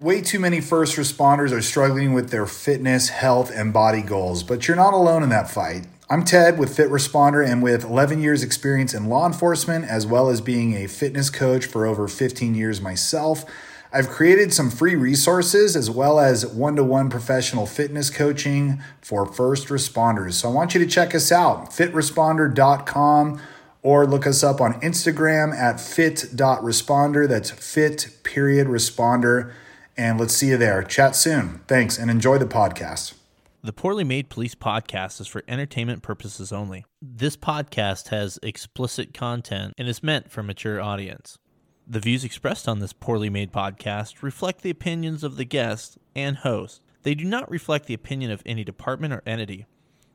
Way too many first responders are struggling with their fitness, health, and body goals, but you're not alone in that fight. I'm Ted with Fit Responder and with 11 years experience in law enforcement as well as being a fitness coach for over 15 years myself. I've created some free resources as well as one-to-one professional fitness coaching for first responders. So I want you to check us out, fitresponder.com or look us up on Instagram at fit.responder. That's fit period responder and let's see you there. Chat soon. Thanks and enjoy the podcast. The Poorly Made Police podcast is for entertainment purposes only. This podcast has explicit content and is meant for mature audience. The views expressed on this poorly made podcast reflect the opinions of the guest and host. They do not reflect the opinion of any department or entity.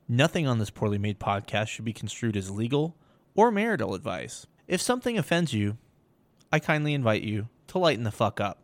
Nothing on this poorly made podcast should be construed as legal or marital advice. If something offends you, I kindly invite you to lighten the fuck up.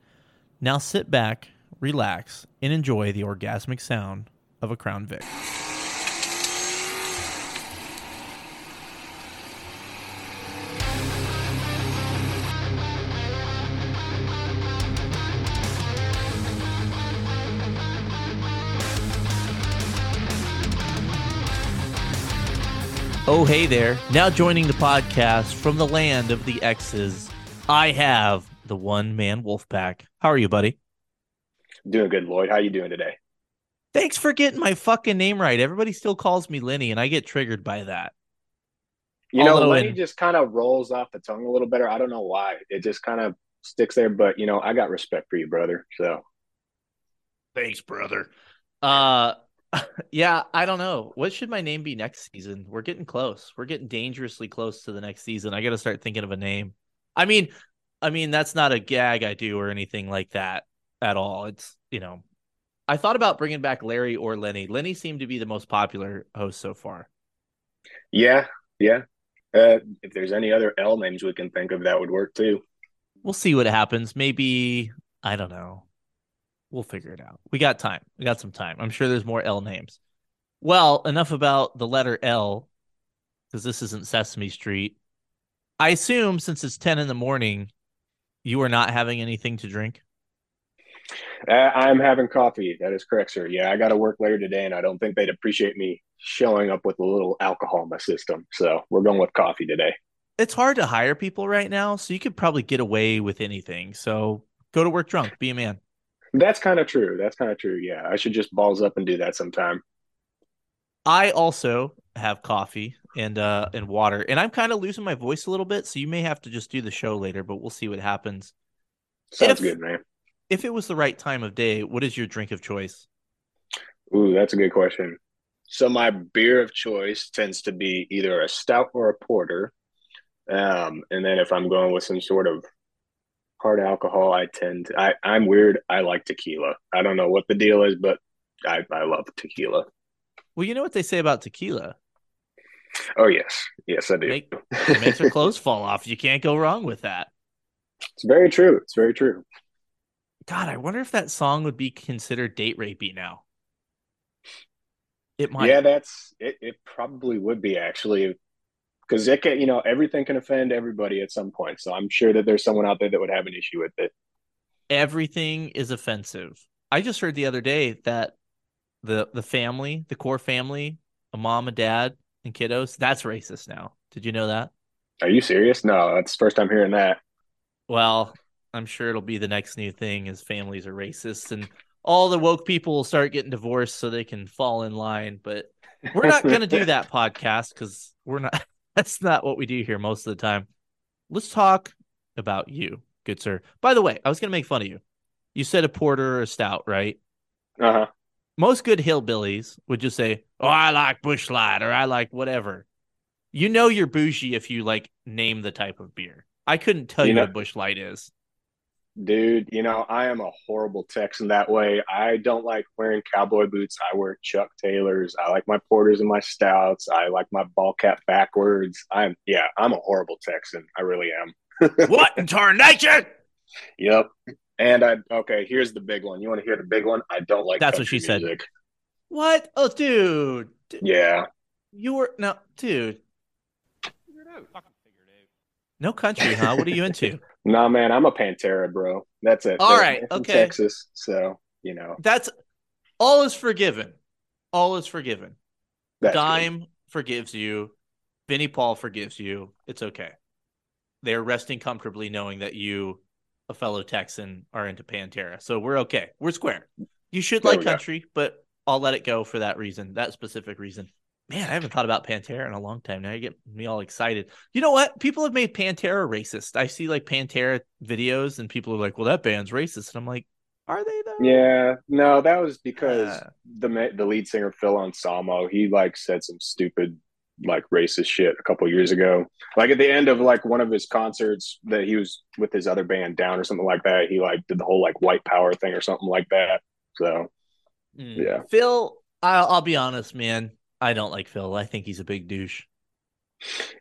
Now sit back, relax, and enjoy the orgasmic sound of a Crown Vic. Oh, hey there. Now joining the podcast from the land of the X's, I have the one man wolf pack. How are you, buddy? Doing good, Lloyd. How you doing today? Thanks for getting my fucking name right. Everybody still calls me Lenny, and I get triggered by that. You know, Although Lenny in- just kind of rolls off the tongue a little better. I don't know why. It just kind of sticks there. But you know, I got respect for you, brother. So Thanks, brother. Uh yeah, I don't know. What should my name be next season? We're getting close. We're getting dangerously close to the next season. I got to start thinking of a name. I mean, I mean that's not a gag I do or anything like that at all. It's, you know, I thought about bringing back Larry or Lenny. Lenny seemed to be the most popular host so far. yeah, yeah. Uh, if there's any other L names we can think of, that would work too. We'll see what happens. Maybe I don't know. We'll figure it out. We got time. We got some time. I'm sure there's more L names. Well, enough about the letter L because this isn't Sesame Street. I assume since it's 10 in the morning, you are not having anything to drink. Uh, I'm having coffee. That is correct, sir. Yeah, I got to work later today, and I don't think they'd appreciate me showing up with a little alcohol in my system. So we're going with coffee today. It's hard to hire people right now, so you could probably get away with anything. So go to work drunk, be a man. That's kind of true. That's kind of true. Yeah, I should just balls up and do that sometime. I also have coffee and uh and water, and I'm kind of losing my voice a little bit, so you may have to just do the show later, but we'll see what happens. Sounds If- good, man. If it was the right time of day, what is your drink of choice? Ooh, that's a good question. So my beer of choice tends to be either a stout or a porter. Um, and then if I'm going with some sort of hard alcohol, I tend to, I, I'm weird. I like tequila. I don't know what the deal is, but I, I love tequila. Well, you know what they say about tequila. Oh yes. Yes, I do. Make, it makes your clothes fall off. You can't go wrong with that. It's very true. It's very true. God, I wonder if that song would be considered date rapey now. It might. Yeah, that's it, it probably would be actually because it can, you know, everything can offend everybody at some point. So I'm sure that there's someone out there that would have an issue with it. Everything is offensive. I just heard the other day that the the family, the core family, a mom, a dad, and kiddos, that's racist now. Did you know that? Are you serious? No, that's the first time hearing that. Well, I'm sure it'll be the next new thing is families are racist and all the woke people will start getting divorced so they can fall in line. But we're not going to do that podcast because we're not, that's not what we do here most of the time. Let's talk about you, good sir. By the way, I was going to make fun of you. You said a porter or a stout, right? Uh huh. Most good hillbillies would just say, Oh, I like Busch Light or I like whatever. You know, you're bougie if you like name the type of beer. I couldn't tell you, You know- what Busch Light is. Dude, you know, I am a horrible Texan that way. I don't like wearing cowboy boots. I wear Chuck Taylors. I like my porters and my stouts. I like my ball cap backwards. I'm, yeah, I'm a horrible Texan. I really am. what in tarnation? Yep. And I, okay, here's the big one. You want to hear the big one? I don't like That's what she music. said. What? Oh, dude. Yeah. You were, no, dude. No country, huh? What are you into? nah, man, I'm a Pantera, bro. That's it. All right, okay. Texas, so you know. That's all is forgiven. All is forgiven. That's Dime good. forgives you. Vinnie Paul forgives you. It's okay. They're resting comfortably knowing that you, a fellow Texan, are into Pantera. So we're okay. We're square. You should There like we go. country, but I'll let it go for that reason, that specific reason. Man, I haven't thought about Pantera in a long time. Now you get me all excited. You know what? People have made Pantera racist. I see like Pantera videos and people are like, well, that band's racist. And I'm like, are they though? Yeah, no, that was because Uh. the the lead singer Phil Anselmo he like said some stupid like racist shit a couple years ago. Like at the end of like one of his concerts that he was with his other band down or something like that. He like did the whole like white power thing or something like that. So Mm. Yeah. Phil, I'll, I'll be honest, man. I don't like Phil. I think he's a big douche.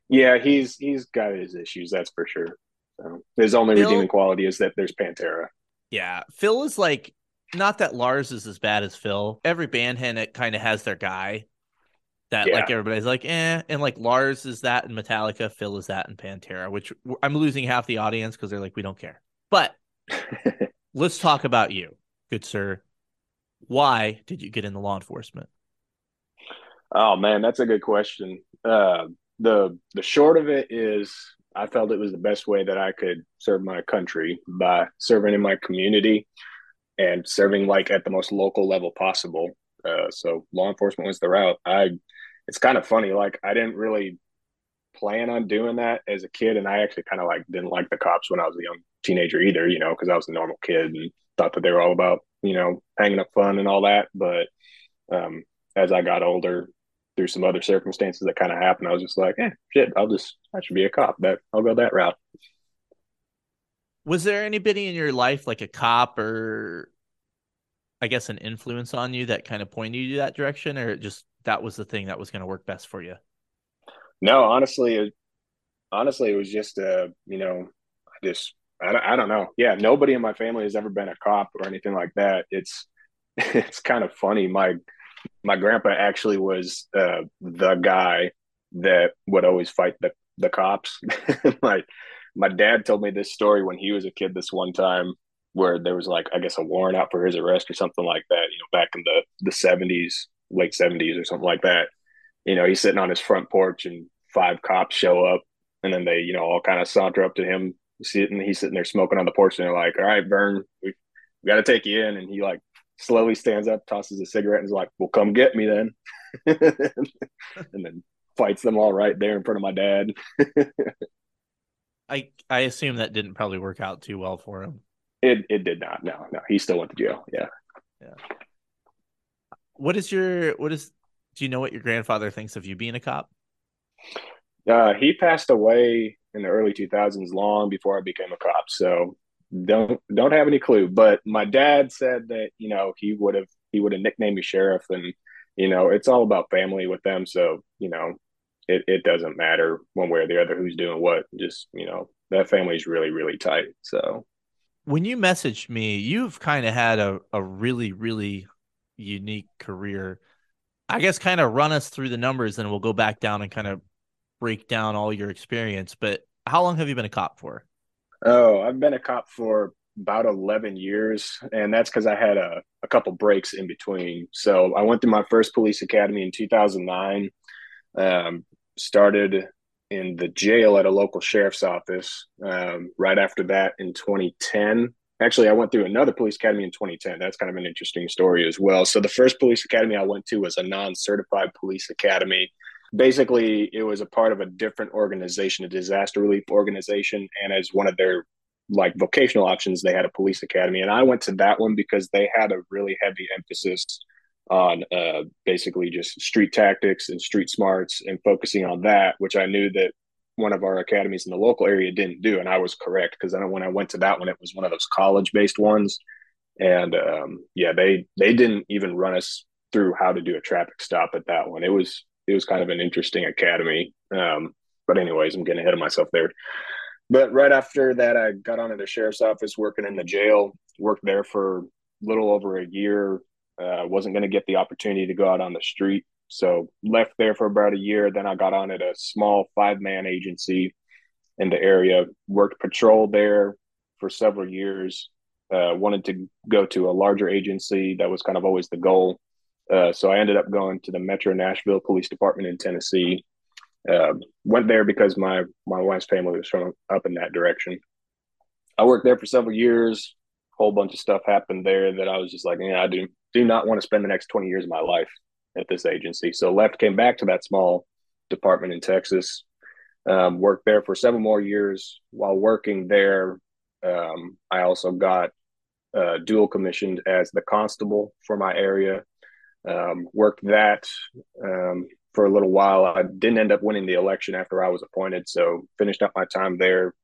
yeah, he's he's got his issues, that's for sure. So his only Phil- redeeming quality is that there's Pantera. Yeah. Phil is like, not that Lars is as bad as Phil. Every band kind of has their guy that Yeah. like everybody's like, eh. And like Lars is that in Metallica, Phil is that in Pantera, which I'm losing half the audience because they're like, we don't care. But let's talk about you, good sir. Why did you get into law enforcement? Oh man, that's a good question. Uh, the the short of it is, I felt it was the best way that I could serve my country by serving in my community and serving like at the most local level possible. Uh, so law enforcement was the route. I, it's kind of funny. Like I didn't really plan on doing that as a kid, and I actually kind of like didn't like the cops when I was a young teenager either. You know, because I was a normal kid and thought that they were all about you know hanging up fun and all that. But um, as I got older, through some other circumstances that kind of happened, I was just like, eh, shit, I'll just, I should be a cop. That I'll go that route. Was there anybody in your life, like a cop or I guess an influence on you that kind of pointed you that direction, or just that was the thing that was going to work best for you? No, honestly, it, honestly, it was just, uh, you know, I just, I don't, I don't know. Yeah, nobody in my family has ever been a cop or anything like that. It's, it's kind of funny. My, my grandpa actually was uh, the guy that would always fight the the cops. my my dad told me this story when he was a kid. This one time where there was like I guess a warrant out for his arrest or something like that. You know, back in the the seventies, late seventies or something like that. You know, he's sitting on his front porch and five cops show up, and then they you know all kind of saunter up to him, sitting he's sitting there smoking on the porch, and they're like, "All right, Vern, we, we got to take you in," and he like slowly stands up, tosses a cigarette, and is like, "Well, come get me then," and then fights them all right there in front of my dad. I I assume that didn't probably work out too well for him. It it did not. No, no, he still went to jail. Yeah. Yeah. What is your what is? Do you know what your grandfather thinks of you being a cop? Uh, he passed away in the early 2000s, long before I became a cop. So don't don't have any clue. But my dad said that you know he would have he would have nicknamed me sheriff, and you know it's all about family with them. So you know it it doesn't matter one way or the other who's doing what. Just you know that family's really really tight. So When you messaged me, you've kind of had a, a really, really unique career. I guess kind of run us through the numbers and we'll go back down and kind of break down all your experience. But how long have you been a cop for? Oh, I've been a cop for about 11 years, and that's because I had a, a couple breaks in between. So I went through my first police academy in 2009, um, started in the jail at a local sheriff's office. Um, right after that, in 2010, actually, I went through another police academy in 2010. That's kind of an interesting story as well. So the first police academy I went to was a non certified police academy basically it was a part of a different organization a disaster relief organization and as one of their like vocational options they had a police academy and i went to that one because they had a really heavy emphasis on uh, basically just street tactics and street smarts and focusing on that which i knew that one of our academies in the local area didn't do, and I was correct because then when I went to that one, it was one of those college based ones, and um, yeah, they they didn't even run us through how to do a traffic stop at that one. It was it was kind of an interesting academy. Um, but anyways, I'm getting ahead of myself there. But right after that, I got on to the sheriff's office, working in the jail. Worked there for a little over a year. Uh, wasn't going to get the opportunity to go out on the street, so left there for about a year. Then I got on at a small five man agency in the area. Worked patrol there for several years. Uh, wanted to go to a larger agency. That was kind of always the goal. Uh, so I ended up going to the Metro Nashville Police Department in Tennessee. Uh, went there because my my wife's family was from up in that direction. I worked there for several years. A whole bunch of stuff happened there that I was just like, yeah, I do do not want to spend the next twenty years of my life at this agency. So left, came back to that small department in Texas. Um, worked there for several more years. While working there, um, I also got uh, dual commissioned as the constable for my area um, worked that um, for a little while. I didn't end up winning the election after I was appointed, so finished up my time there.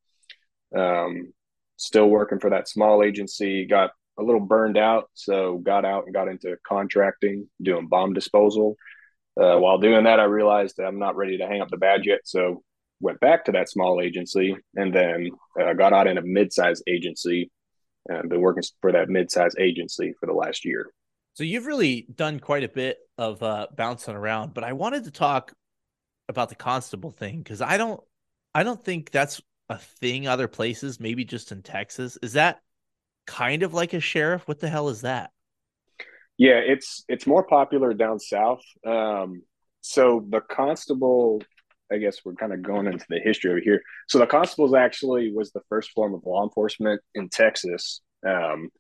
Um, still working for that small agency. Got a little burned out, so got out and got into contracting, doing bomb disposal. Uh, while doing that, I realized that I'm not ready to hang up the badge yet, so went back to that small agency and then uh, got out in a mid-sized agency and been working for that mid-sized agency for the last year. So you've really done quite a bit of uh, bouncing around, but I wanted to talk about the constable thing because I don't, I don't think that's a thing other places. Maybe just in Texas. Is that kind of like a sheriff? What the hell is that? Yeah, it's it's more popular down south. Um, so the constable, I guess we're kind of going into the history over here. So the constables actually was the first form of law enforcement in Texas. Um,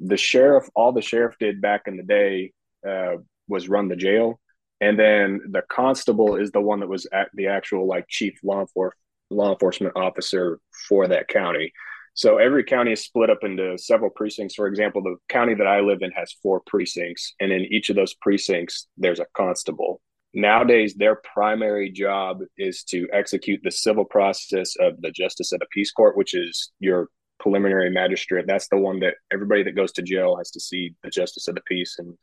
the sheriff, all the sheriff did back in the day uh, was run the jail, and then the constable is the one that was at the actual like chief law enforcement law enforcement officer for that county. So every county is split up into several precincts. For example, the county that I live in has four precincts, and in each of those precincts, there's a constable. Nowadays, their primary job is to execute the civil process of the Justice of the Peace Court, which is your preliminary magistrate. That's the one that everybody that goes to jail has to see the justice of the peace and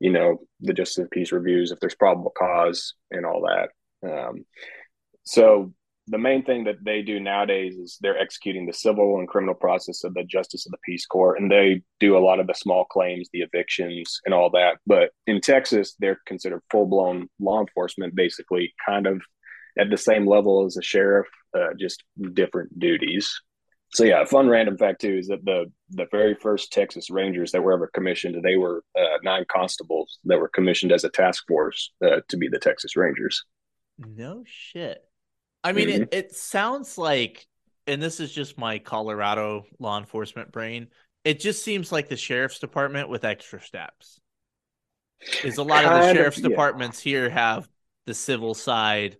you know the justice of the peace reviews if there's probable cause and all that. Um, so the main thing that they do nowadays is they're executing the civil and criminal process of the justice of the peace court and they do a lot of the small claims the evictions and all that but in texas they're considered full-blown law enforcement basically kind of at the same level as a sheriff uh, just different duties so yeah, fun random fact too is that the the very first Texas Rangers that were ever commissioned, they were uh, nine constables that were commissioned as a task force uh, to be the Texas Rangers. No shit. I mean, mm-hmm. it, it sounds like, and this is just my Colorado law enforcement brain. It just seems like the sheriff's department with extra steps. Is a lot of the sheriff's yeah. departments here have the civil side,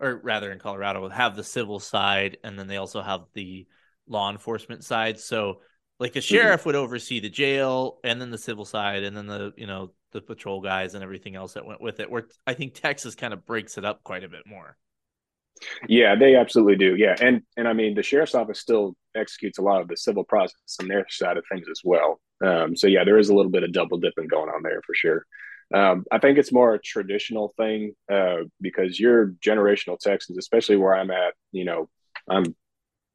or rather in Colorado, have the civil side, and then they also have the law enforcement side. So like the mm-hmm. sheriff mm-hmm. would oversee the jail and then the civil side and then the you know the patrol guys and everything else that went with it. Where I think Texas kind of breaks it up quite a bit more. Yeah, they absolutely do. Yeah, and and I mean the sheriff's office still executes a lot of the civil process on their side of things as well. Um, so yeah, there is a little bit of double dipping going on there for sure. Um, I think it's more a traditional thing uh, because you're generational Texans, especially where I'm at. You know, I'm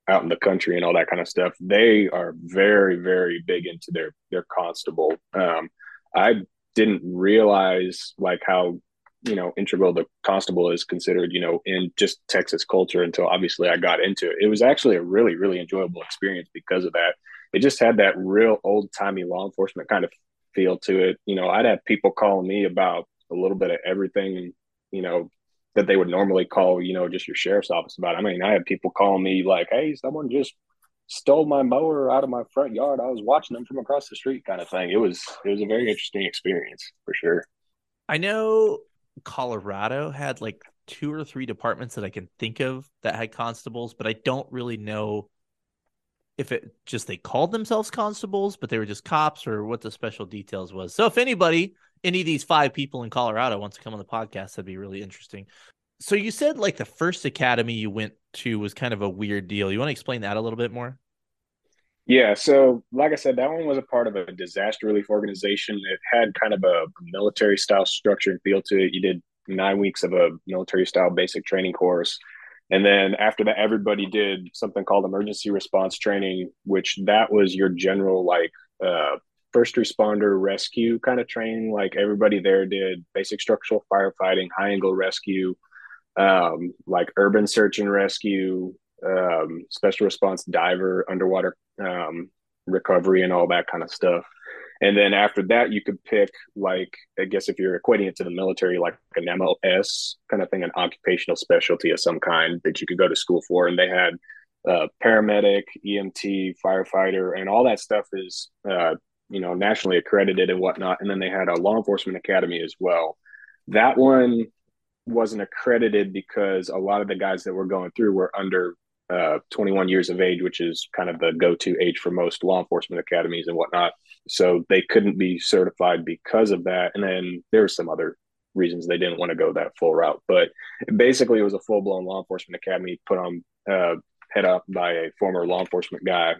out in the country and all that kind of stuff, they are very, very big into their their constable. Um, I didn't realize like how you know integral the constable is considered you know in just texas culture until obviously i got into it it was actually a really really enjoyable experience because of that it just had that real old timey law enforcement kind of feel to it you know i'd have people calling me about a little bit of everything you know that they would normally call, you know, just your sheriff's office about. I mean, I had people calling me like, "Hey, someone just stole my mower out of my front yard. I was watching them from across the street," kind of thing. It was it was a very interesting experience for sure. I know Colorado had like two or three departments that I can think of that had constables, but I don't really know if it just they called themselves constables, but they were just cops or what the special details was. So if anybody any of these five people in Colorado wants to come on the podcast, that'd be really interesting. So you said like the first academy you went to was kind of a weird deal. You want to explain that a little bit more? Yeah, so like I said, that one was a part of a disaster relief organization. It had kind of a military style structure and feel to it. You did nine weeks of a military style basic training course. And then after that, everybody did something called emergency response training, which that was your general like uh, first responder rescue kind of training. Like everybody there did basic structural firefighting, high angle rescue, um, like urban search and rescue, um, special response diver, underwater um, recovery, and all that kind of stuff. And then after that, you could pick like I guess if you're equating it to the military, like an MOS kind of thing, an occupational specialty of some kind that you could go to school for. And they had uh, paramedic, EMT, firefighter, and all that stuff is uh, you know nationally accredited and whatnot. And then they had a law enforcement academy as well. That one wasn't accredited because a lot of the guys that were going through were under uh, 21 years of age, which is kind of the go-to age for most law enforcement academies and whatnot. So they couldn't be certified because of that. And then there were some other reasons they didn't want to go that full route. But basically, it was a full-blown law enforcement academy put on uh, head up by a former law enforcement guy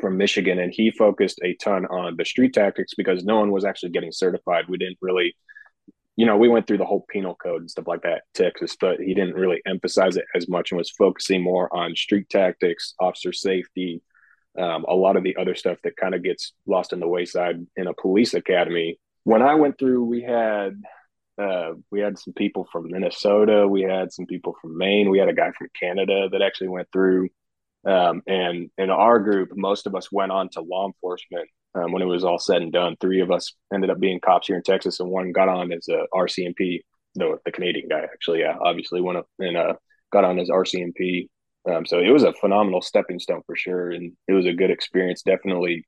from Michigan, and he focused a ton on the street tactics because no one was actually getting certified. We didn't really you know, we went through the whole penal code and stuff like that, Texas, but he didn't really emphasize it as much and was focusing more on street tactics, officer safety, um, a lot of the other stuff that kind of gets lost in the wayside in a police academy. When I went through, we had uh, we had some people from Minnesota, we had some people from Maine, we had a guy from Canada that actually went through. Um, and in our group, most of us went on to law enforcement um, when it was all said and done. Three of us ended up being cops here in Texas, and one got on as a RCMP. No, the Canadian guy actually, yeah, obviously went up and uh, got on as RCMP. Um, so it was a phenomenal stepping stone for sure, and it was a good experience. Definitely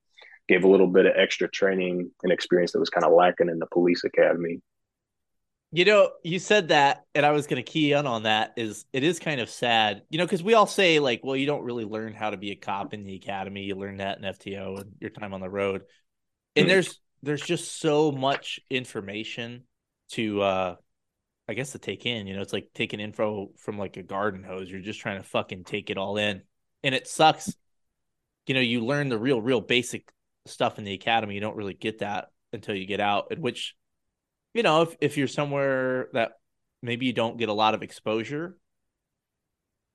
gave a little bit of extra training and experience that was kind of lacking in the police academy. You know, you said that, and I was going to key in on that. Is it is kind of sad, you know, because we all say like, well, you don't really learn how to be a cop in the academy. You learn that in FTO and your time on the road, and there's there's just so much information to, uh I guess, to take in. You know, it's like taking info from like a garden hose. You're just trying to fucking take it all in, and it sucks. You know, you learn the real, real basic stuff in the academy. You don't really get that until you get out, in which you know, if, if you're somewhere that maybe you don't get a lot of exposure,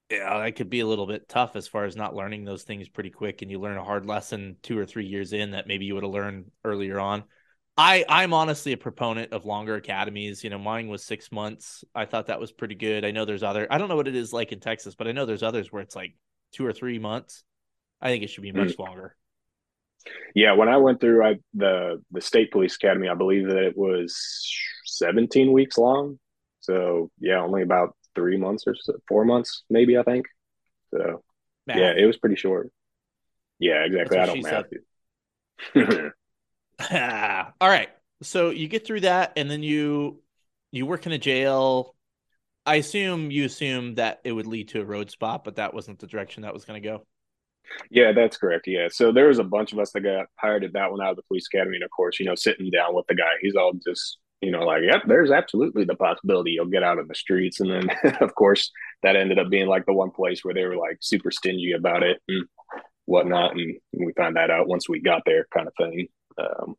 yeah, that could be a little bit tough as far as not learning those things pretty quick and you learn a hard lesson two or three years in that maybe you would have learned earlier on. I I'm honestly a proponent of longer academies. You know, mine was six months. I thought that was pretty good. I know there's other. I don't know what it is like in Texas, but I know there's others where it's like two or three months. I think it should be much mm. longer. Yeah, when I went through I, the the state police academy, I believe that it was 17 weeks long. So yeah, only about three months or so, four months, maybe I think. So math. yeah, it was pretty short. Yeah, exactly. I don't math. All right. So you get through that, and then you you work in a jail. I assume you assume that it would lead to a road spot, but that wasn't the direction that was going to go. Yeah, that's correct. Yeah. So there was a bunch of us that got hired at that one out of the police academy. And of course, you know, sitting down with the guy, he's all just, you know, like, yep, there's absolutely the possibility you'll get out in the streets. And then, of course, that ended up being like the one place where they were like super stingy about it and whatnot. And we found that out once we got there, kind of thing. Um,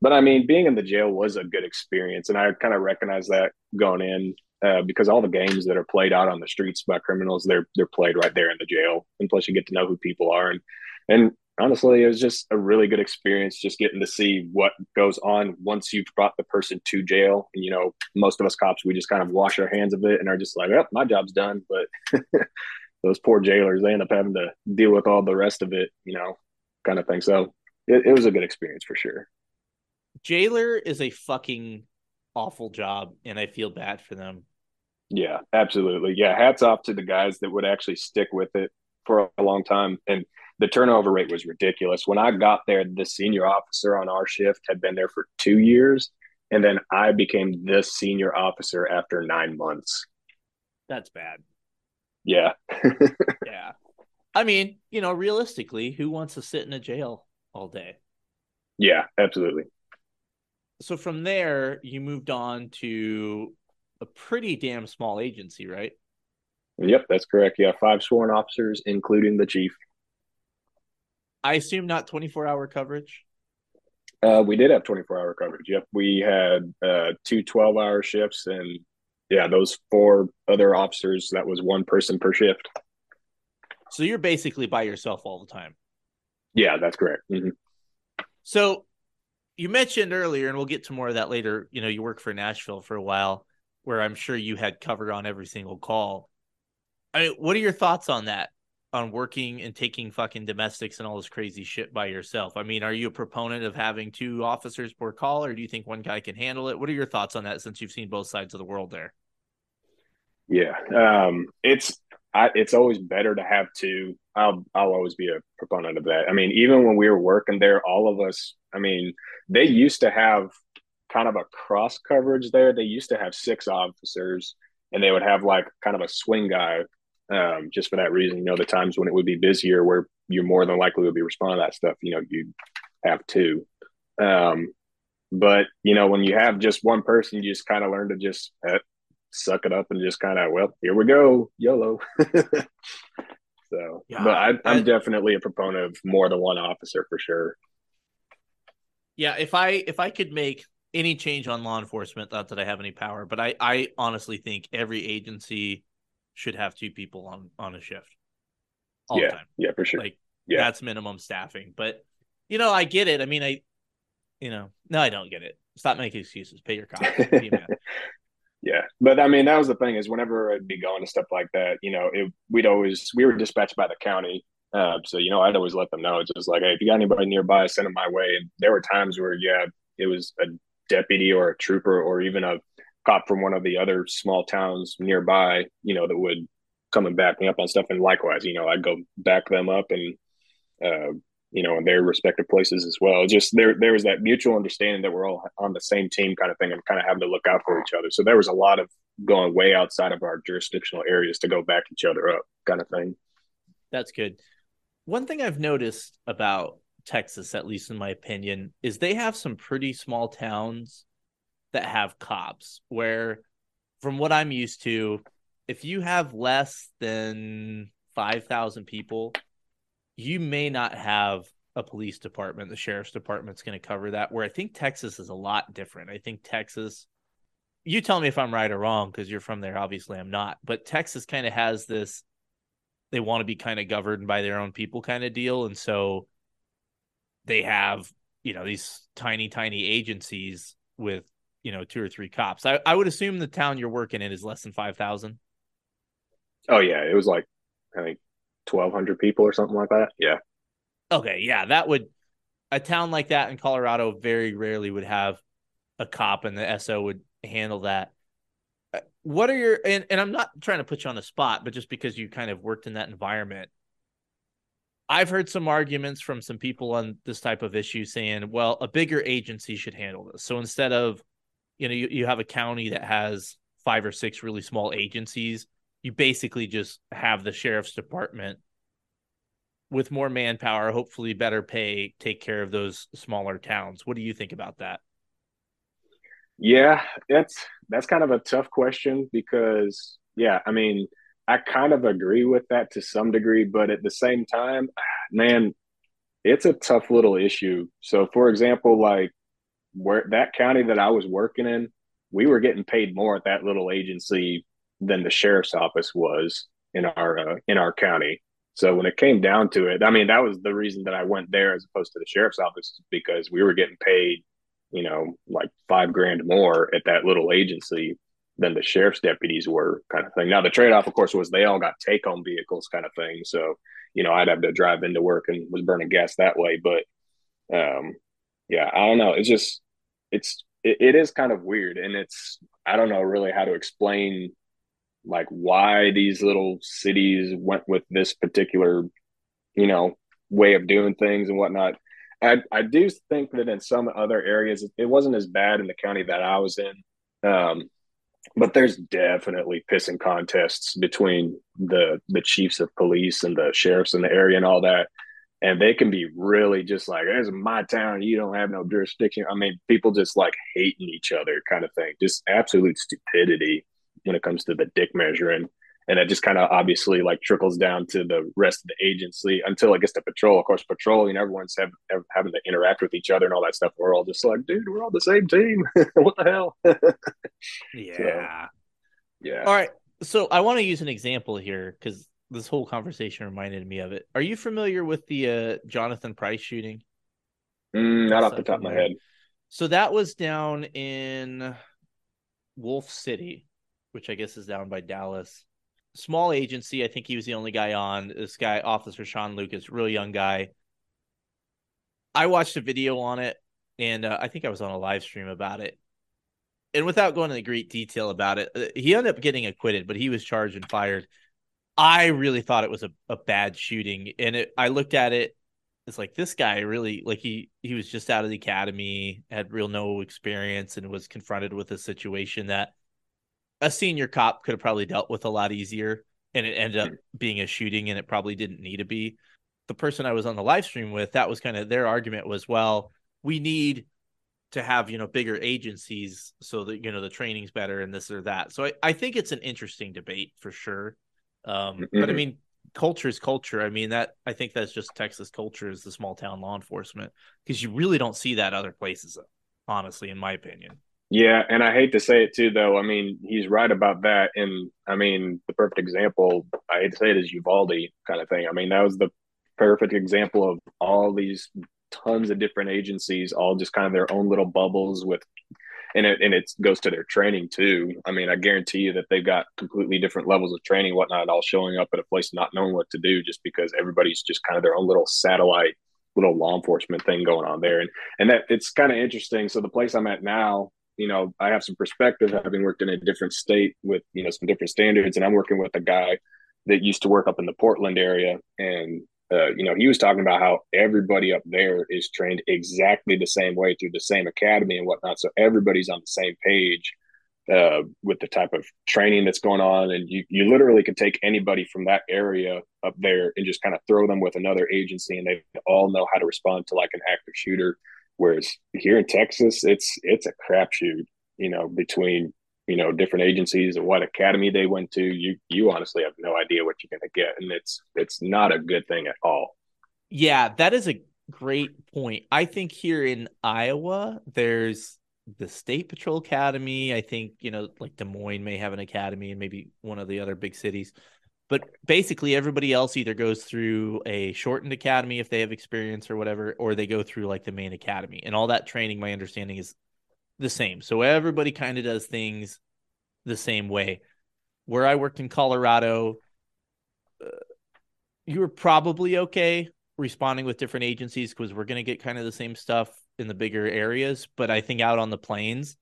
but I mean, being in the jail was a good experience. And I kind of recognized that going in uh, because all the games that are played out on the streets by criminals, they're they're played right there in the jail, and plus you get to know who people are, and and honestly, it was just a really good experience just getting to see what goes on once you've brought the person to jail. And you know, most of us cops, we just kind of wash our hands of it and are just like, "Oh, my job's done." But those poor jailers, they end up having to deal with all the rest of it, you know, kind of thing. So it, it was a good experience for sure. Jailer is a fucking awful job, and I feel bad for them. Yeah, absolutely. Yeah, hats off to the guys that would actually stick with it for a long time. And the turnover rate was ridiculous. When I got there, the senior officer on our shift had been there for two years. And then I became the senior officer after nine months. That's bad. Yeah. yeah. I mean, you know, realistically, who wants to sit in a jail all day? Yeah, absolutely so from there you moved on to a pretty damn small agency, right? Yep, that's correct. Yeah, five sworn officers, including the chief. I assume not 24 hour coverage. Uh, we did have 24 hour coverage. Yep. We had uh, two 12 hour shifts and yeah, those four other officers, that was one person per shift. So you're basically by yourself all the time. Yeah, that's correct. Mm-hmm. So you mentioned earlier, and we'll get to more of that later. You know, you worked for Nashville for a while, where I'm sure you had cover on every single call. I mean, what are your thoughts on that? On working and taking fucking domestics and all this crazy shit by yourself. I mean, are you a proponent of having two officers per call, or do you think one guy can handle it? What are your thoughts on that since you've seen both sides of the world there? Yeah, um, it's I, it's always better to have two. I'll I'll always be a proponent of that. I mean, even when we were working there, all of us. I mean, they used to have kind of a cross coverage there. They used to have six officers, and they would have like kind of a swing guy, um, just for that reason. You know, the times when it would be busier, where you're more than likely to be responding to that stuff. You know, you have two. Um, but you know, when you have just one person, you just kind of learn to just uh, suck it up and just kind of, well, here we go, YOLO. I, I'm definitely a proponent of more than one officer for sure. Yeah, if I if I could make any change on law enforcement, not that I have any power, but I I honestly think every agency should have two people on on a shift all yeah, the time. Yeah, for sure. Like yeah. that's minimum staffing. But you know, I get it. I mean, I you know, no, I don't get it. Stop making excuses. Pay your cops. Yeah, but I mean that was the thing is whenever I'd be going to stuff like that, you know, it, we'd always we were dispatched by the county, uh, so you know I'd always let them know. It's just like, hey, if you got anybody nearby, send them my way. And there were times where yeah, it was a deputy or a trooper or even a cop from one of the other small towns nearby, you know, that would come and back me up on stuff. And likewise, you know, I'd go back them up and uh, you know, in their respective places as well. Just there, there was that mutual understanding that we're all on the same team, kind of thing, and kind of having to look out for each other. So there was a lot of going way outside of our jurisdictional areas to go back each other up, kind of thing. That's good. One thing I've noticed about Texas, at least in my opinion, is they have some pretty small towns that have cops. Where, from what I'm used to, if you have less than five thousand people you may not have a police department. The sheriff's department's going to cover that. Where I think Texas is a lot different. I think Texas, you tell me if I'm right or wrong because you're from there. Obviously, I'm not. But Texas kind of has this, they want to be kind of governed by their own people kind of deal. And so they have, you know, these tiny, tiny agencies with, you know, two or three cops. I, I would assume the town you're working in is less than 5,000. Oh, yeah. It was like, I think 1,200 people or something like that. Yeah. Okay. Yeah. That would, a town like that in Colorado very rarely would have a cop and the SO would handle that. Uh, what are your, and, and I'm not trying to put you on the spot, but just because you kind of worked in that environment, I've heard some arguments from some people on this type of issue saying, well, a bigger agency should handle this. So instead of, you know, you, you have a county that has five or six really small agencies, you basically just have the sheriff's department with more manpower, hopefully better pay, take care of those smaller towns. What do you think about that? Yeah, that's that's kind of a tough question because yeah, I mean, I kind of agree with that to some degree, but at the same time, man, it's a tough little issue. So for example, like where that county that I was working in, we were getting paid more at that little agency than the sheriff's office was in our uh, in our county. So when it came down to it, I mean that was the reason that I went there as opposed to the sheriff's office because we were getting paid, you know, like five grand more at that little agency than the sheriff's deputies were, kind of thing. Now the trade off, of course, was they all got take home vehicles, kind of thing. So you know I'd have to drive into work and was burning gas that way. But um, yeah, I don't know. It's just it's it, it is kind of weird, and it's I don't know really how to explain like why these little cities went with this particular, you know, way of doing things and whatnot. I, I do think that in some other areas it wasn't as bad in the county that I was in, um, but there's definitely pissing contests between the the chiefs of police and the sheriffs in the area and all that. and they can be really just like, "This is my town. You don't have no jurisdiction." I mean, people just like hating each other, kind of thing. Just absolute stupidity when it comes to the dick measuring, and it just kind of obviously like trickles down to the rest of the agency until it gets to patrol. Of course, patrolling, everyone's have, having to interact with each other and all that stuff. We're all just like, dude, we're all the same team. what the hell? yeah. So, yeah. All right. So I want to use an example here because this whole conversation reminded me of it. Are you familiar with the uh, Jonathan Price shooting? Mm, not off the top of my head. So that was down in Wolf City, which I guess is down by Dallas. Small agency. I think he was the only guy on. This guy, Officer Shaun Lucas, really young guy. I watched a video on it, and uh, I think I was on a live stream about it. And without going into great detail about it, uh, he ended up getting acquitted, but he was charged and fired. I really thought it was a, a bad shooting. And it, I looked at it, it's like this guy really like he he was just out of the academy, had real no experience, and was confronted with a situation that a senior cop could have probably dealt with a lot easier. And it ended up being a shooting, and it probably didn't need to be. The person I was on the live stream with, that was kind of their argument was, well, we need to have you know bigger agencies so that you know the training's better and this or that. So I, I think it's an interesting debate for sure. Um, mm-hmm. But I mean, culture is culture. I mean, that I think that's just Texas culture is the small town law enforcement because you really don't see that other places, honestly, in my opinion. Yeah, and I hate to say it too, though. I mean, he's right about that. And I mean, the perfect example, I hate to say it, is Uvalde kind of thing. I mean, that was the perfect example of all these tons of different agencies, all just kind of their own little bubbles with and it and it goes to their training too. I mean, I guarantee you that they've got completely different levels of training, whatnot, all showing up at a place not knowing what to do just because everybody's just kind of their own little satellite little law enforcement thing going on there. And and that it's kind of interesting. So the place I'm at now, you know, I have some perspective having worked in a different state with, you know, some different standards. And I'm working with a guy that used to work up in the Portland area. And uh, you know, he was talking about how everybody up there is trained exactly the same way through the same academy and whatnot. So everybody's on the same page uh, with the type of training that's going on. And you, you literally could take anybody from that area up there and just kind of throw them with another agency and they all know how to respond to like an active shooter. Whereas here in Texas, it's it's a crapshoot, you know, between you know different agencies and what academy they went to. You you honestly have no idea what you're going to get and it's it's not a good thing at all. Yeah that is a great point. I think here in iowa there's the state patrol academy. I think you know like des moines may have an academy and maybe one of the other big cities but basically everybody else either goes through a shortened academy if they have experience or whatever or they go through like the main academy and all that training my understanding is the same. So everybody kind of does things the same way. Where I worked in Colorado, uh, you were probably okay responding with different agencies because we're going to get kind of the same stuff in the bigger areas. But I think out on the plains,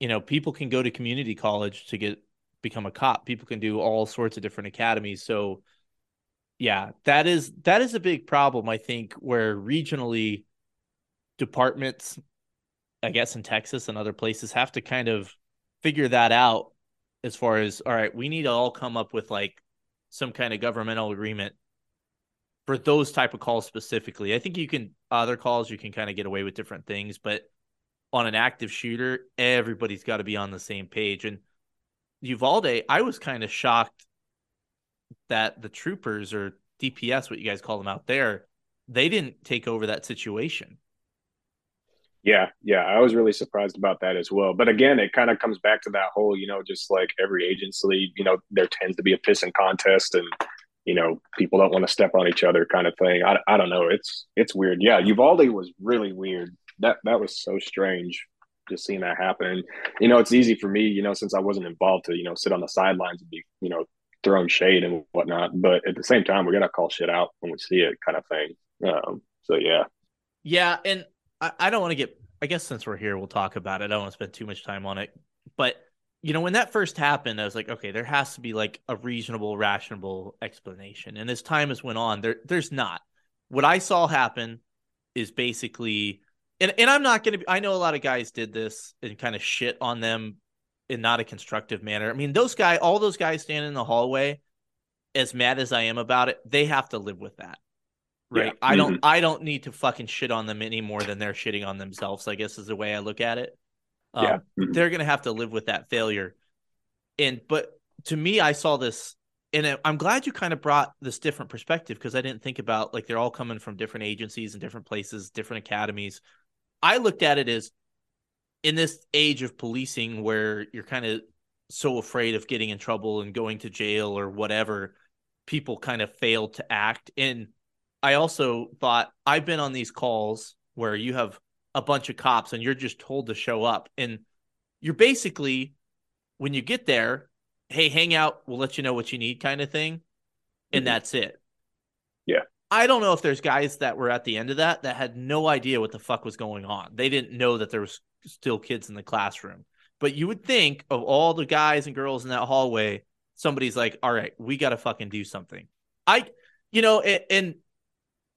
you know, people can go to community college to get become a cop. People can do all sorts of different academies. So yeah, that is that is a big problem. I think where regionally departments I guess in Texas and other places have to kind of figure that out as far as all right, we need to all come up with like some kind of governmental agreement for those type of calls specifically. I think you can other calls you can kind of get away with different things, but on an active shooter, everybody's got to be on the same page. And Uvalde, I was kind of shocked that the troopers or DPS, what you guys call them out there, they didn't take over that situation. Yeah, yeah, I was really surprised about that as well. But again, it kind of comes back to that whole, you know, just like every agency, you know, there tends to be a pissing contest, and you know, people don't want to step on each other, kind of thing. I, I don't know. It's it's weird. Yeah, Uvalde was really weird. That that was so strange, just seeing that happen. You know, it's easy for me, you know, since I wasn't involved to, you know, sit on the sidelines and be, you know, throwing shade and whatnot. But at the same time, we gotta call shit out when we see it, kind of thing. Um, so yeah. Yeah, and I, I don't want to get I guess since we're here, we'll talk about it. I don't want to spend too much time on it. But you know, when that first happened, I was like, okay, there has to be like a reasonable, rational explanation. And as time has went on, there there's not. What I saw happen is basically and, and I'm not gonna be I know a lot of guys did this and kind of shit on them in not a constructive manner. I mean, those guys, all those guys standing in the hallway, as mad as I am about it, they have to live with that. right? Yeah. I don't Mhm. I don't need to fucking shit on them any more than they're shitting on themselves. I guess is the way I look at it. Um, Yeah. Mhm. they're gonna have to live with that failure. And but to me, I saw this, and I'm glad you kind of brought this different perspective because I didn't think about like they're all coming from different agencies and different places, different academies. I looked at it as in this age of policing where you're kind of so afraid of getting in trouble and going to jail or whatever, people kind of fail to act. And I also thought I've been on these calls where you have a bunch of cops and you're just told to show up. And you're basically, when you get there, hey, hang out, we'll let you know what you need kind of thing. And Mhm. that's it. Yeah. I don't know if there's guys that were at the end of that that had no idea what the fuck was going on. They didn't know that there was still kids in the classroom. But you would think of all the guys and girls in that hallway, somebody's like, "All right, we got to fucking do something." I, you know, and, and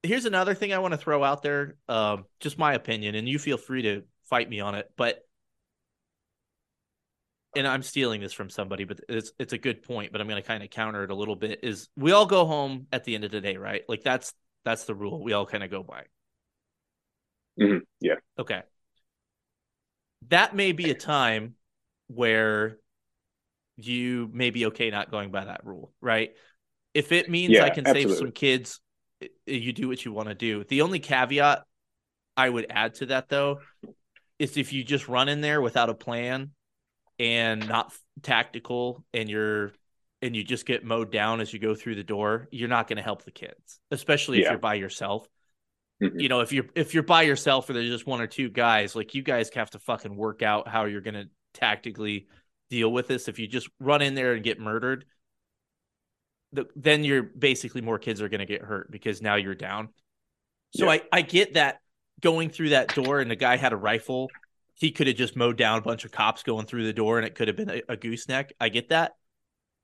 here's another thing I want to throw out there, um, just my opinion, and you feel free to fight me on it, but. And I'm stealing this from somebody, but it's it's a good point. But I'm going to kind of counter it a little bit. Is we all go home at the end of the day, right? Like that's that's the rule we all kind of go by. Mhm. Yeah. Okay. That may be a time where you may be okay not going by that rule, right? If it means Yeah, I can save some kids, you do what you want to do. The only caveat I would add to that though is if you just run in there without a plan and not tactical and you're and you just get mowed down as you go through the door, you're not going to help the kids, especially if Yeah. you're by yourself Mhm. you know, if you're if you're by yourself or there's just one or two guys, like you guys have to fucking work out how you're gonna tactically deal with this. If you just run in there and get murdered, the, then you're basically more kids are gonna get hurt because now you're down. So Yeah. I I get that going through that door and the guy had a rifle, he could have just mowed down a bunch of cops going through the door and it could have been a, a gooseneck. I get that.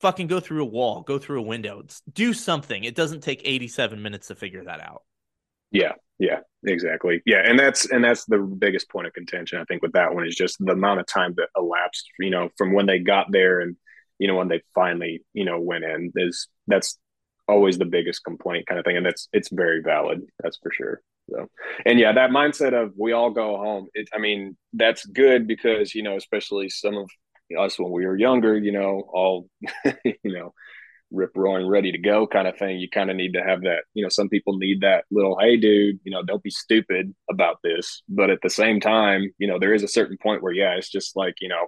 Fucking go through a wall, go through a window, do something. It doesn't take 87 minutes to figure that out. Yeah, yeah, exactly. Yeah, and that's and that's the biggest point of contention I think with that one is just the amount of time that elapsed, you know, from when they got there and you know when they finally, you know, went in is that's always the biggest complaint kind of thing and that's it's very valid, that's for sure. So, and yeah, that mindset of we all go home. It, I mean, that's good because you know, especially some of us when we were younger, you know, all you know, rip roaring, ready to go kind of thing. You kind of need to have that. You know, some people need that little, hey, dude, you know, don't be stupid about this. But at the same time, you know, there is a certain point where, yeah, it's just like, you know,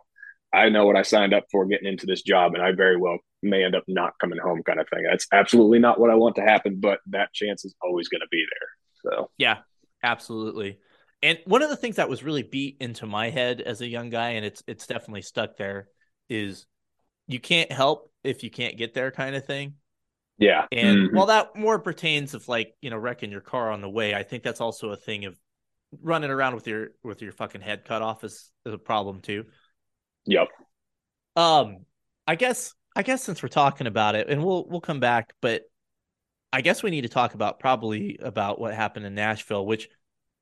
I know what I signed up for getting into this job, and I very well may end up not coming home, kind of thing. That's absolutely not what I want to happen, but that chance is always going to be there. So, Yeah, absolutely. And one of the things that was really beat into my head as a young guy, and it's it's definitely stuck there, is you can't help if you can't get there, kind of thing. yeah. And Mhm. while that more pertains of like you know wrecking your car on the way, I think that's also a thing of running around with your with your fucking head cut off is, is a problem too. Yep. Um, I guess I guess since we're talking about it, and we'll we'll come back, but I guess we need to talk about probably about what happened in Nashville, which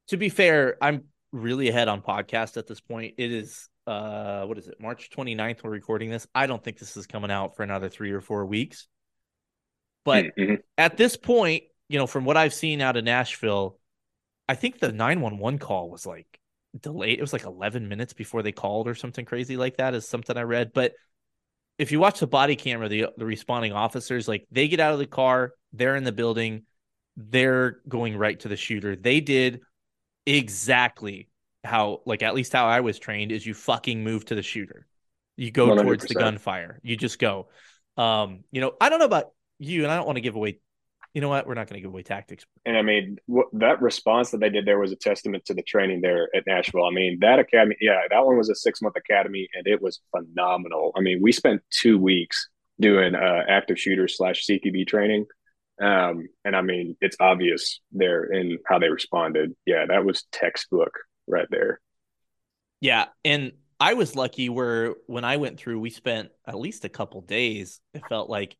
to be fair, I'm really ahead on podcast at this point. It is uh what is it, March 29th we're recording this. I don't think this is coming out for another three or four weeks. But Mhm. at this point, you know, from what I've seen out of Nashville, I think the 911 call was like delayed. It was like 11 minutes before they called or something crazy like that is something I read. But if you watch the body camera, the the responding officers, like they get out of the car, they're in the building, they're going right to the shooter. They did exactly how, like at least how I was trained, is you fucking move to the shooter. You go towards the gunfire. You just go. Um, you know, I don't know about you, and I don't want to give away. You know what? We're not going to give away tactics. And I mean, what, that response that they did there was a testament to the training there at Nashville. I mean, that academy, yeah, that one was a six month academy and it was phenomenal. I mean, we spent two weeks doing uh, active shooter slash CQB training. Um, and I mean, it's obvious there in how they responded. Yeah, that was textbook right there. Yeah, and I was lucky where when I went through, we spent at least a couple days. It felt like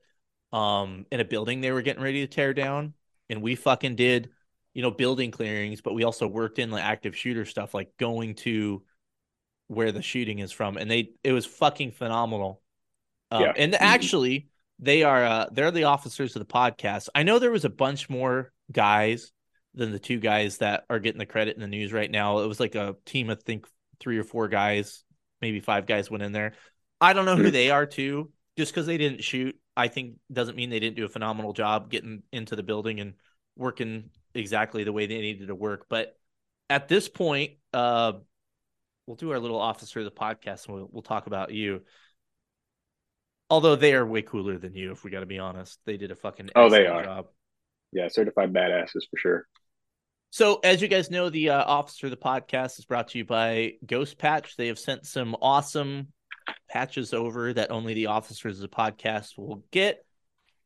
um in a building they were getting ready to tear down, and we fucking did, you know, building clearings, but we also worked in the active shooter stuff, like going to where the shooting is from, and they it was fucking phenomenal. Um, Yeah. and actually, they are uh, they're the officers of the podcast. I know there was a bunch more guys than the two guys that are getting the credit in the news right now. It was like a team of think three or four guys, maybe five guys went in there. I don't know who they are too. Just because they didn't shoot, I think doesn't mean they didn't do a phenomenal job getting into the building and working exactly the way they needed to work. But at this point, uh, we'll do our little officer of the podcast and we'll, we'll talk about you. Although they are way cooler than you, if we got to be honest, they did a fucking oh they are job. yeah certified badasses for sure. So, as you guys know, the uh, Officer of the Podcast is brought to you by Ghost Patch. They have sent some awesome patches over that only the officers of the podcast will get.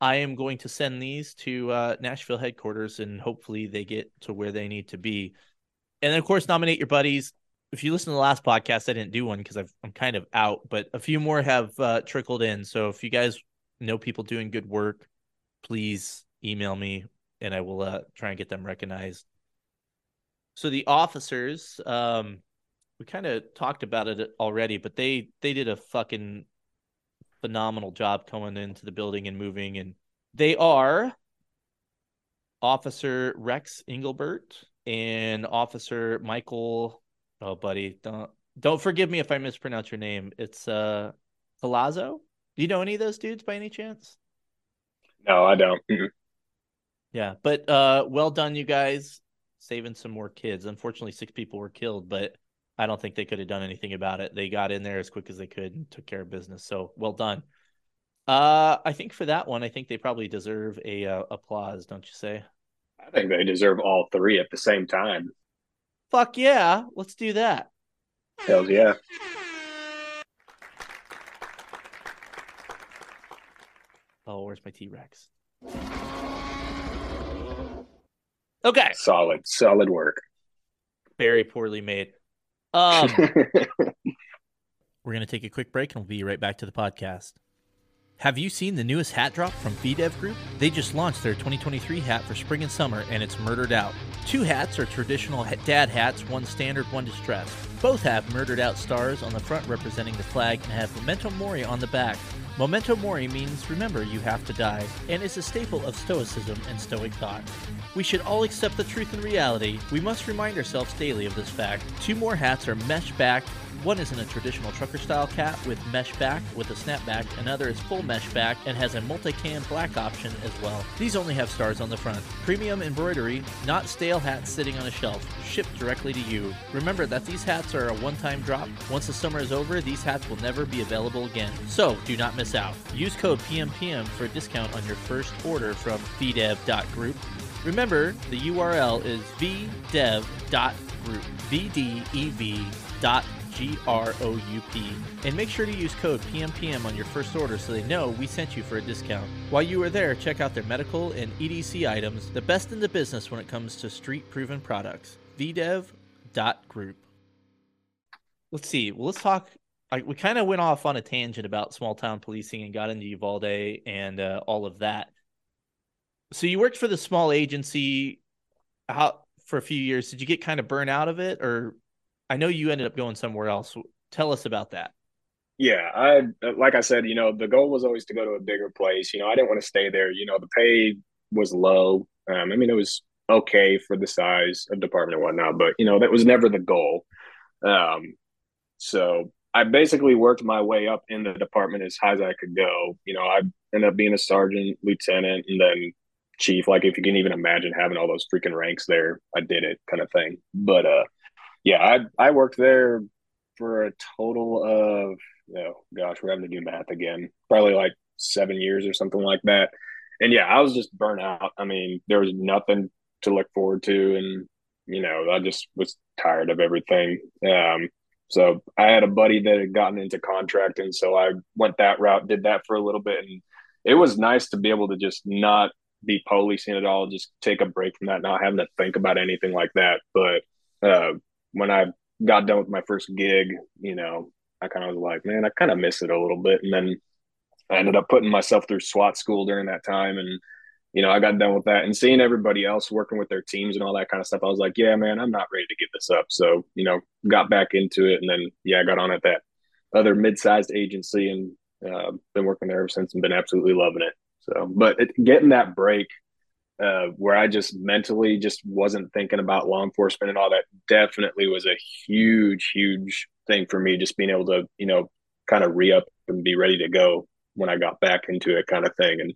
I am going to send these to uh, Nashville headquarters and hopefully they get to where they need to be. And then, of course, nominate your buddies. If you listen to the last podcast, I didn't do one because I'm kind of out, but a few more have uh, trickled in. So if you guys know people doing good work, please email me and I will uh, try and get them recognized. So the officers, um, we kind of talked about it already, but they they did a fucking phenomenal job coming into the building and moving, and they are Officer Rex Engelbert and Officer Michael. Oh, buddy, don't don't forgive me if I mispronounce your name. It's uh Palazzo. Do you know any of those dudes by any chance? No, I don't. Yeah, but uh, well done, you guys, saving some more kids. Unfortunately, six people were killed, but I don't think they could have done anything about it. They got in there as quick as they could and took care of business. So well done. Uh, I think for that one, I think they probably deserve a uh, applause, don't you say? I think they deserve all three at the same time. Fuck yeah, let's do that. Hells yeah. Oh, where's my T Rex? Okay. Solid, solid work. Very poorly made. Um, we're going to take a quick break and we'll be right back to the podcast. Have you seen the newest hat drop from VDev Group? They just launched their 2023 hat for spring and summer, and it's murdered out. Two hats are traditional dad hats, one standard, one distressed. Both have murdered out stars on the front representing the flag and have memento mori on the back. Memento mori means remember you have to die, and is a staple of stoicism and stoic thought. We should all accept the truth and reality. We must remind ourselves daily of this fact. Two more hats are mesh back one is in a traditional trucker style cap with mesh back with a snapback, another is full mesh back and has a multi-cam black option as well. These only have stars on the front. Premium embroidery, not stale hats sitting on a shelf, shipped directly to you. Remember that these hats are a one-time drop. Once the summer is over, these hats will never be available again. So do not miss out. Use code PMPM for a discount on your first order from vdev.group. Remember, the URL is vdev.group. V-D-E-V dot G R O U P. And make sure to use code PMPM on your first order so they know we sent you for a discount. While you are there, check out their medical and EDC items, the best in the business when it comes to street proven products. VDev.group. Let's see. Well, let's talk. We kind of went off on a tangent about small town policing and got into Uvalde and uh, all of that. So you worked for the small agency how for a few years. Did you get kind of burnt out of it, or I know you ended up going somewhere else. Tell us about that. Yeah, I like I said, you know, the goal was always to go to a bigger place. You know, I didn't want to stay there. You know, the pay was low. Um, I mean, it was okay for the size of department and whatnot, but you know, that was never the goal. Um, so I basically worked my way up in the department as high as I could go. You know, I ended up being a sergeant, lieutenant, and then chief. Like, if you can even imagine having all those freaking ranks there, I did it, kind of thing. But uh, yeah, I I worked there for a total of oh gosh, we're having to do math again. Probably like seven years or something like that. And yeah, I was just burnt out. I mean, there was nothing to look forward to, and you know, I just was tired of everything. Um, so I had a buddy that had gotten into contracting, so I went that route, did that for a little bit, and it was nice to be able to just not be policing at all, just take a break from that, not having to think about anything like that. But uh, when I got done with my first gig, you know, I kind of was like, man, I kind of miss it a little bit. And then I ended up putting myself through SWAT school during that time. And, you know, I got done with that and seeing everybody else working with their teams and all that kind of stuff. I was like, yeah, man, I'm not ready to give this up. So, you know, got back into it. And then, yeah, I got on at that other mid sized agency and uh, been working there ever since and been absolutely loving it. So, but it, getting that break uh, where I just mentally just wasn't thinking about law enforcement and all that definitely was a huge, huge thing for me. Just being able to, you know, kind of re up and be ready to go when I got back into it, kind of thing. And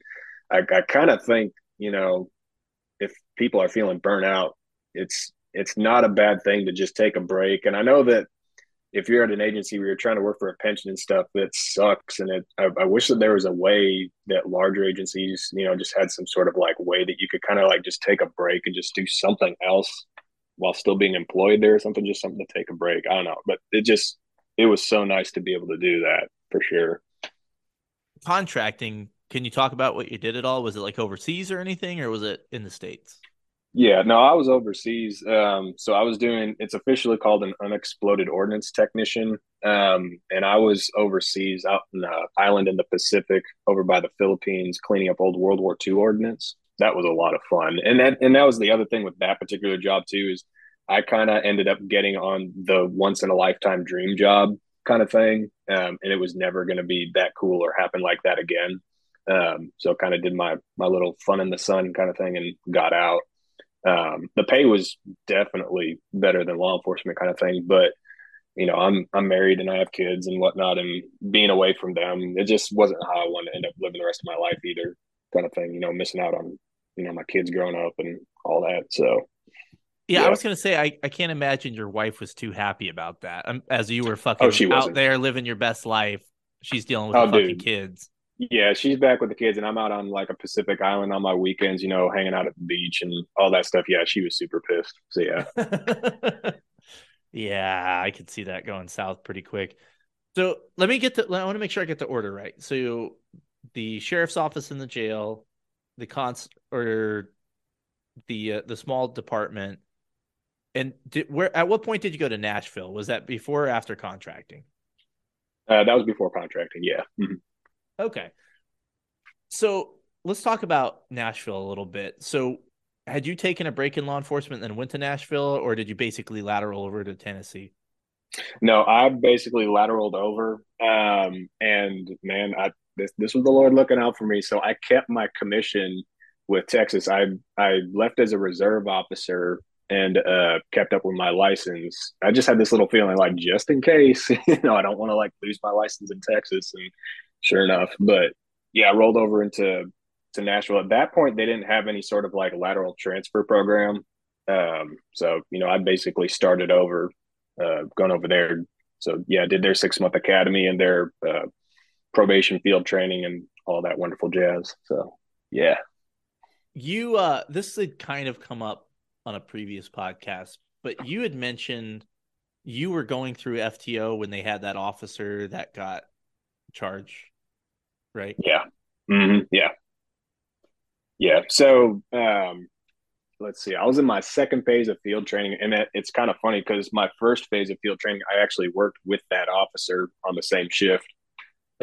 I, I kind of think, you know, if people are feeling burnout, it's it's not a bad thing to just take a break. And I know that if you're at an agency where you're trying to work for a pension and stuff, that sucks. And it, I, I, wish that there was a way that larger agencies, you know, just had some sort of like way that you could kind of like just take a break and just do something else while still being employed there or something, just something to take a break. I don't know, but it just, it was so nice to be able to do that for sure. Contracting. Can you talk about what you did at all? Was it like overseas or anything, or was it in the States? Yeah, no, I was overseas. Um, so I was doing it's officially called an unexploded ordnance technician. Um, and I was overseas out in the island in the Pacific over by the Philippines cleaning up old World War II ordnance. That was a lot of fun. And that and that was the other thing with that particular job too, is I kind of ended up getting on the once in a lifetime dream job kind of thing. Um, and it was never gonna be that cool or happen like that again. Um, so kind of did my my little fun in the sun kind of thing and got out um, the pay was definitely better than law enforcement kind of thing, but you know, I'm I'm married and I have kids and whatnot, and being away from them, it just wasn't how I wanted to end up living the rest of my life either, kind of thing. You know, missing out on you know my kids growing up and all that. So, yeah, yeah. I was gonna say I, I can't imagine your wife was too happy about that. Um, as you were fucking oh, out there living your best life, she's dealing with oh, the fucking dude. kids. Yeah, she's back with the kids, and I'm out on like a Pacific Island on my weekends, you know, hanging out at the beach and all that stuff. Yeah, she was super pissed. So yeah. yeah, I could see that going south pretty quick. So let me get the. I want to make sure I get the order right. So the sheriff's office in the jail, the cons or the uh, the small department, and did, where at what point did you go to Nashville? Was that before or after contracting? Uh, that was before contracting. Yeah. Mm-hmm. Okay. So let's talk about Nashville a little bit. So had you taken a break in law enforcement and then went to Nashville, or did you basically lateral over to Tennessee? No, I basically lateraled over. Um, and man, I this this was the Lord looking out for me. So I kept my commission with Texas. I I left as a reserve officer and uh, kept up with my license. I just had this little feeling like just in case, you know, I don't want to like lose my license in Texas. And sure enough. But yeah, I rolled over into to Nashville. At that point, they didn't have any sort of like lateral transfer program. Um, so you know, I basically started over, uh, going over there. So yeah, did their six month academy and their uh, probation field training and all that wonderful jazz. So yeah, you uh, this had kind of come up on a previous podcast, but you had mentioned you were going through FTO when they had that officer that got charged, right? Yeah. Mm-hmm. Yeah. Yeah. So, um, let's see. I was in my second phase of field training, and it, it's kind of funny because my first phase of field training, I actually worked with that officer on the same shift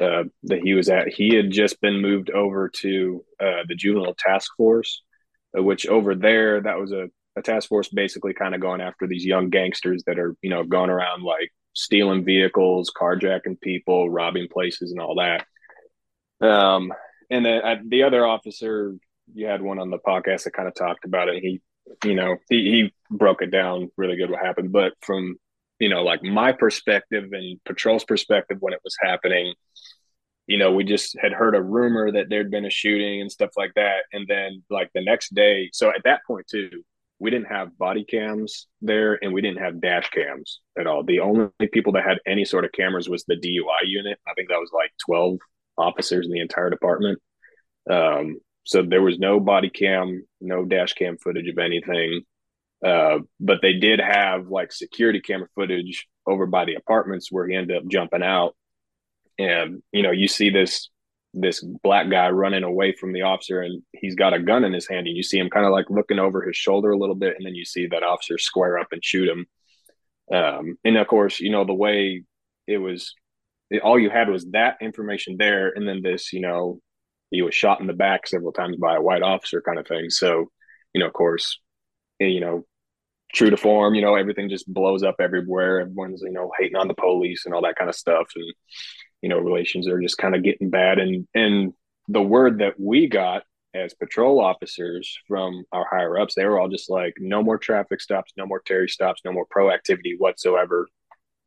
uh, that he was at. He had just been moved over to uh, the juvenile task force, uh, which over there that was a, a task force basically kind of going after these young gangsters that are you know going around like stealing vehicles, carjacking people, robbing places, and all that. Um, and then uh, the other officer, you had one on the podcast that kind of talked about it. He, you know, he, he broke it down really good what happened. But from, you know, like my perspective and patrol's perspective when it was happening, you know, we just had heard a rumor that there'd been a shooting and stuff like that. And then, like, the next day, so at that point, too, we didn't have body cams there and we didn't have dash cams at all. The only people that had any sort of cameras was the DUI unit. I think that was like 12 officers in the entire department. Um, so there was no body cam, no dash cam footage of anything. Uh, but they did have like security camera footage over by the apartments where he ended up jumping out. And, you know, you see this this black guy running away from the officer and he's got a gun in his hand and you see him kind of like looking over his shoulder a little bit and then you see that officer square up and shoot him. Um, and of course you know the way it was it, all you had was that information there and then this you know he was shot in the back several times by a white officer kind of thing. So you know of course eh, you know true to form you know everything just blows up everywhere. Everyone's you know hating on the police and all that kind of stuff. And you know relations are just kind of getting bad and and the word that we got as patrol officers from our higher ups, they were all just like, no more traffic stops, no more Terry stops, no more proactivity whatsoever,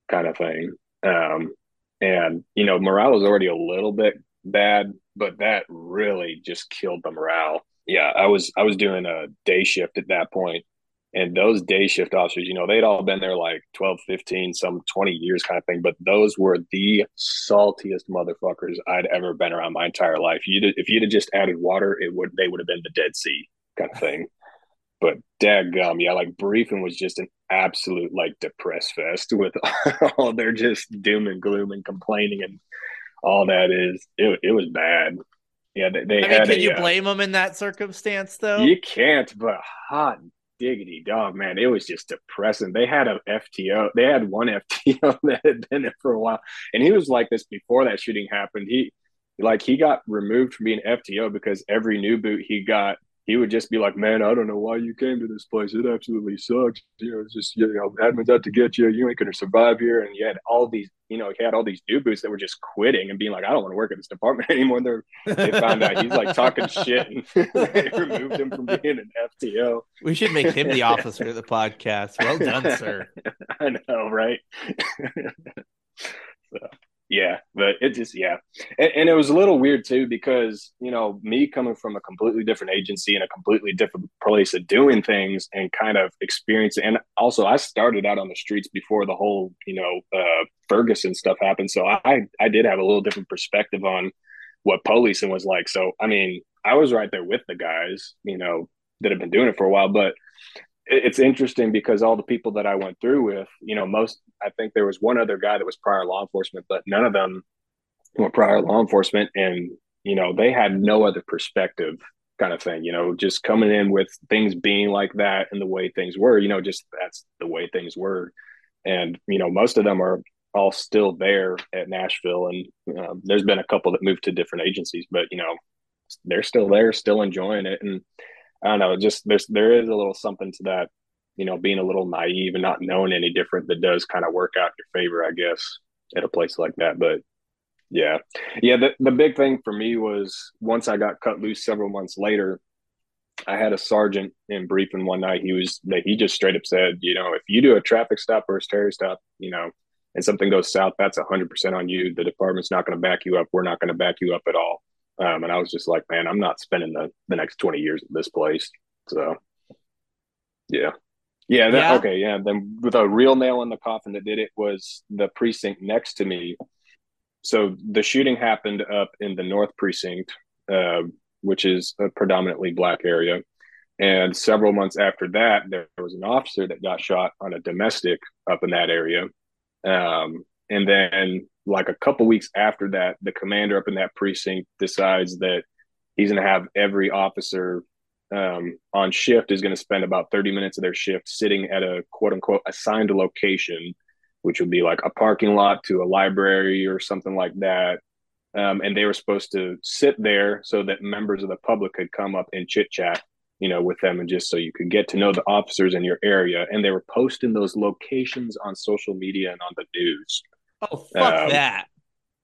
kind of thing. Um, and you know, morale was already a little bit bad, but that really just killed the morale. Yeah, I was I was doing a day shift at that point, and those day shift officers, you know, they'd all been there like 12, 15, some 20 years kind of thing. But those were the saltiest motherfuckers I'd ever been around my entire life. You'd, if you'd have just added water, it would they would have been the Dead Sea kind of thing. but dadgum, yeah, like briefing was just an absolute like depress fest with all their just doom and gloom and complaining and all that is it, it was bad. Yeah, they, they I mean, can a, you uh, blame them in that circumstance though? You can't, but hot diggity dog, man, it was just depressing. They had a FTO, they had one FTO that had been there for a while, and he was like this before that shooting happened. He like he got removed from being FTO because every new boot he got he would just be like, "Man, I don't know why you came to this place. It absolutely sucks. You know, it's just you know, admin's out to get you. You ain't gonna survive here." And you had all these, you know, he had all these new boots that were just quitting and being like, "I don't want to work at this department anymore." They're, they found out he's like talking shit, and they removed him from being an FTO. We should make him the officer of the podcast. Well done, sir. I know, right? so yeah but it just yeah. And, and, it was a little weird too because you know me coming from a completely different agency and a completely different place of doing things and kind of experiencing and also i started out on the streets before the whole you know uh, ferguson stuff happened so i i did have a little different perspective on what policing was like. So i mean i was right there with the guys you know that have been doing it for a while but it's interesting because all the people that I went through with, you know, most I think there was one other guy that was prior law enforcement, but none of them were prior law enforcement, and you know, they had no other perspective, kind of thing. You know, just coming in with things being like that and the way things were, you know, just that's the way things were, and you know, most of them are all still there at Nashville, and um, there's been a couple that moved to different agencies, but you know, they're still there, still enjoying it, and I don't know, just there's there is a little something to that, you know, being a little naive and not knowing any different that does kind of work out your favor, I guess, at a place like that. But yeah. Yeah, the, the big thing for me was once I got cut loose several months later, I had a sergeant in briefing one night. He was that he just straight up said, you know, if you do a traffic stop or a Terry stop, you know, and something goes south, that's hundred percent on you. The department's not going to back you up. We're not going to back you up at all. Um, and I was just like, man, I'm not spending the, the next 20 years at this place. So, yeah. Yeah, that, Yeah. Okay. Yeah. Then with a real nail in the coffin that did it was the precinct next to me. So the shooting happened up in the North Precinct, uh, which is a predominantly black area. And several months after that, there was an officer that got shot on a domestic up in that area. Um, and then, like a couple weeks after that, the commander up in that precinct decides that he's going to have every officer um, on shift is going to spend about 30 minutes of their shift sitting at a quote unquote assigned location, which would be like a parking lot to a library or something like that. Um, and they were supposed to sit there so that members of the public could come up and chit chat, you know, with them and just so you could get to know the officers in your area. And they were posting those locations on social media and on the news. Oh fuck Um, that.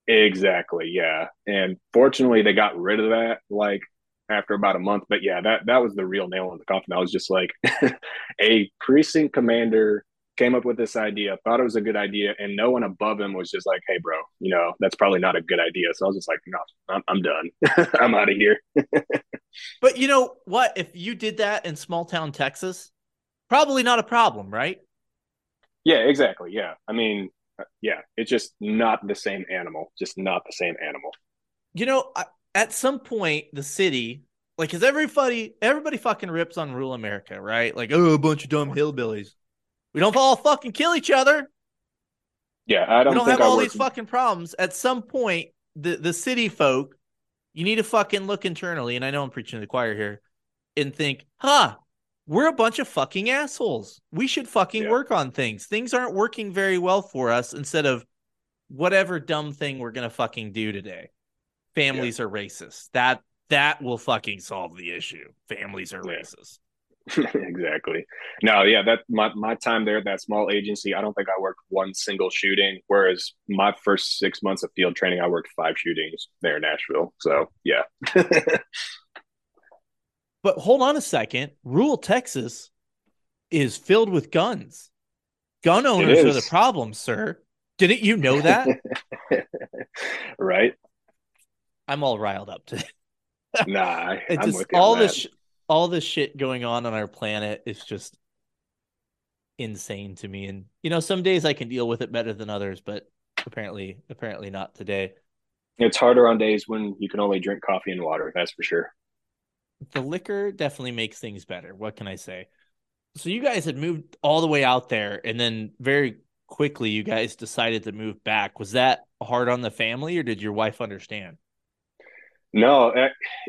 Exactly. Yeah. And fortunately they got rid of that like after about a month. But yeah, that that was the real nail in the coffin. I was just like a precinct commander came up with this idea, thought it was a good idea, and no one above him was just like, "Hey, bro, you know that's probably not a good idea." So I was just like, "No, I'm, I'm done. I'm out of here." But you know what? If you did that in small town Texas, probably not a problem, right? Yeah, exactly. Yeah, I mean, yeah, it's just not the same animal. Just not the same animal. You know, at some point, the city, like, because everybody, everybody fucking rips on rural America, right? Like, oh, a bunch of dumb hillbillies. We don't all fucking kill each other. Yeah, I don't, we don't think have I all work- these fucking problems. At some point, the the city folk, you need to fucking look internally, and I know I'm preaching to the choir here, and think, huh, we're a bunch of fucking assholes. We should fucking Yeah. work on things. Things aren't working very well for us instead of whatever dumb thing we're gonna fucking do today. Families are racist. That that will fucking solve the issue. Families are Yeah. racist. exactly. No, yeah, that my my time there at that small agency, I don't think I worked one single shooting. Whereas my first six months of field training, I worked five shootings there in Nashville. So yeah, But hold on a second. Rural Texas is filled with guns. Gun owners are the problem, sir. Didn't you know that? right. I'm all riled up today. nah, it's just all this sh- all this shit going on on our planet is just insane to me. And you know, some days I can deal with it better than others, but apparently, apparently not today. It's harder on days when you can only drink coffee and water. That's for sure. The liquor definitely makes things better. What can I say? So you guys had moved all the way out there, and then very quickly you guys decided to move back. Was that hard on the family, or did your wife understand? No,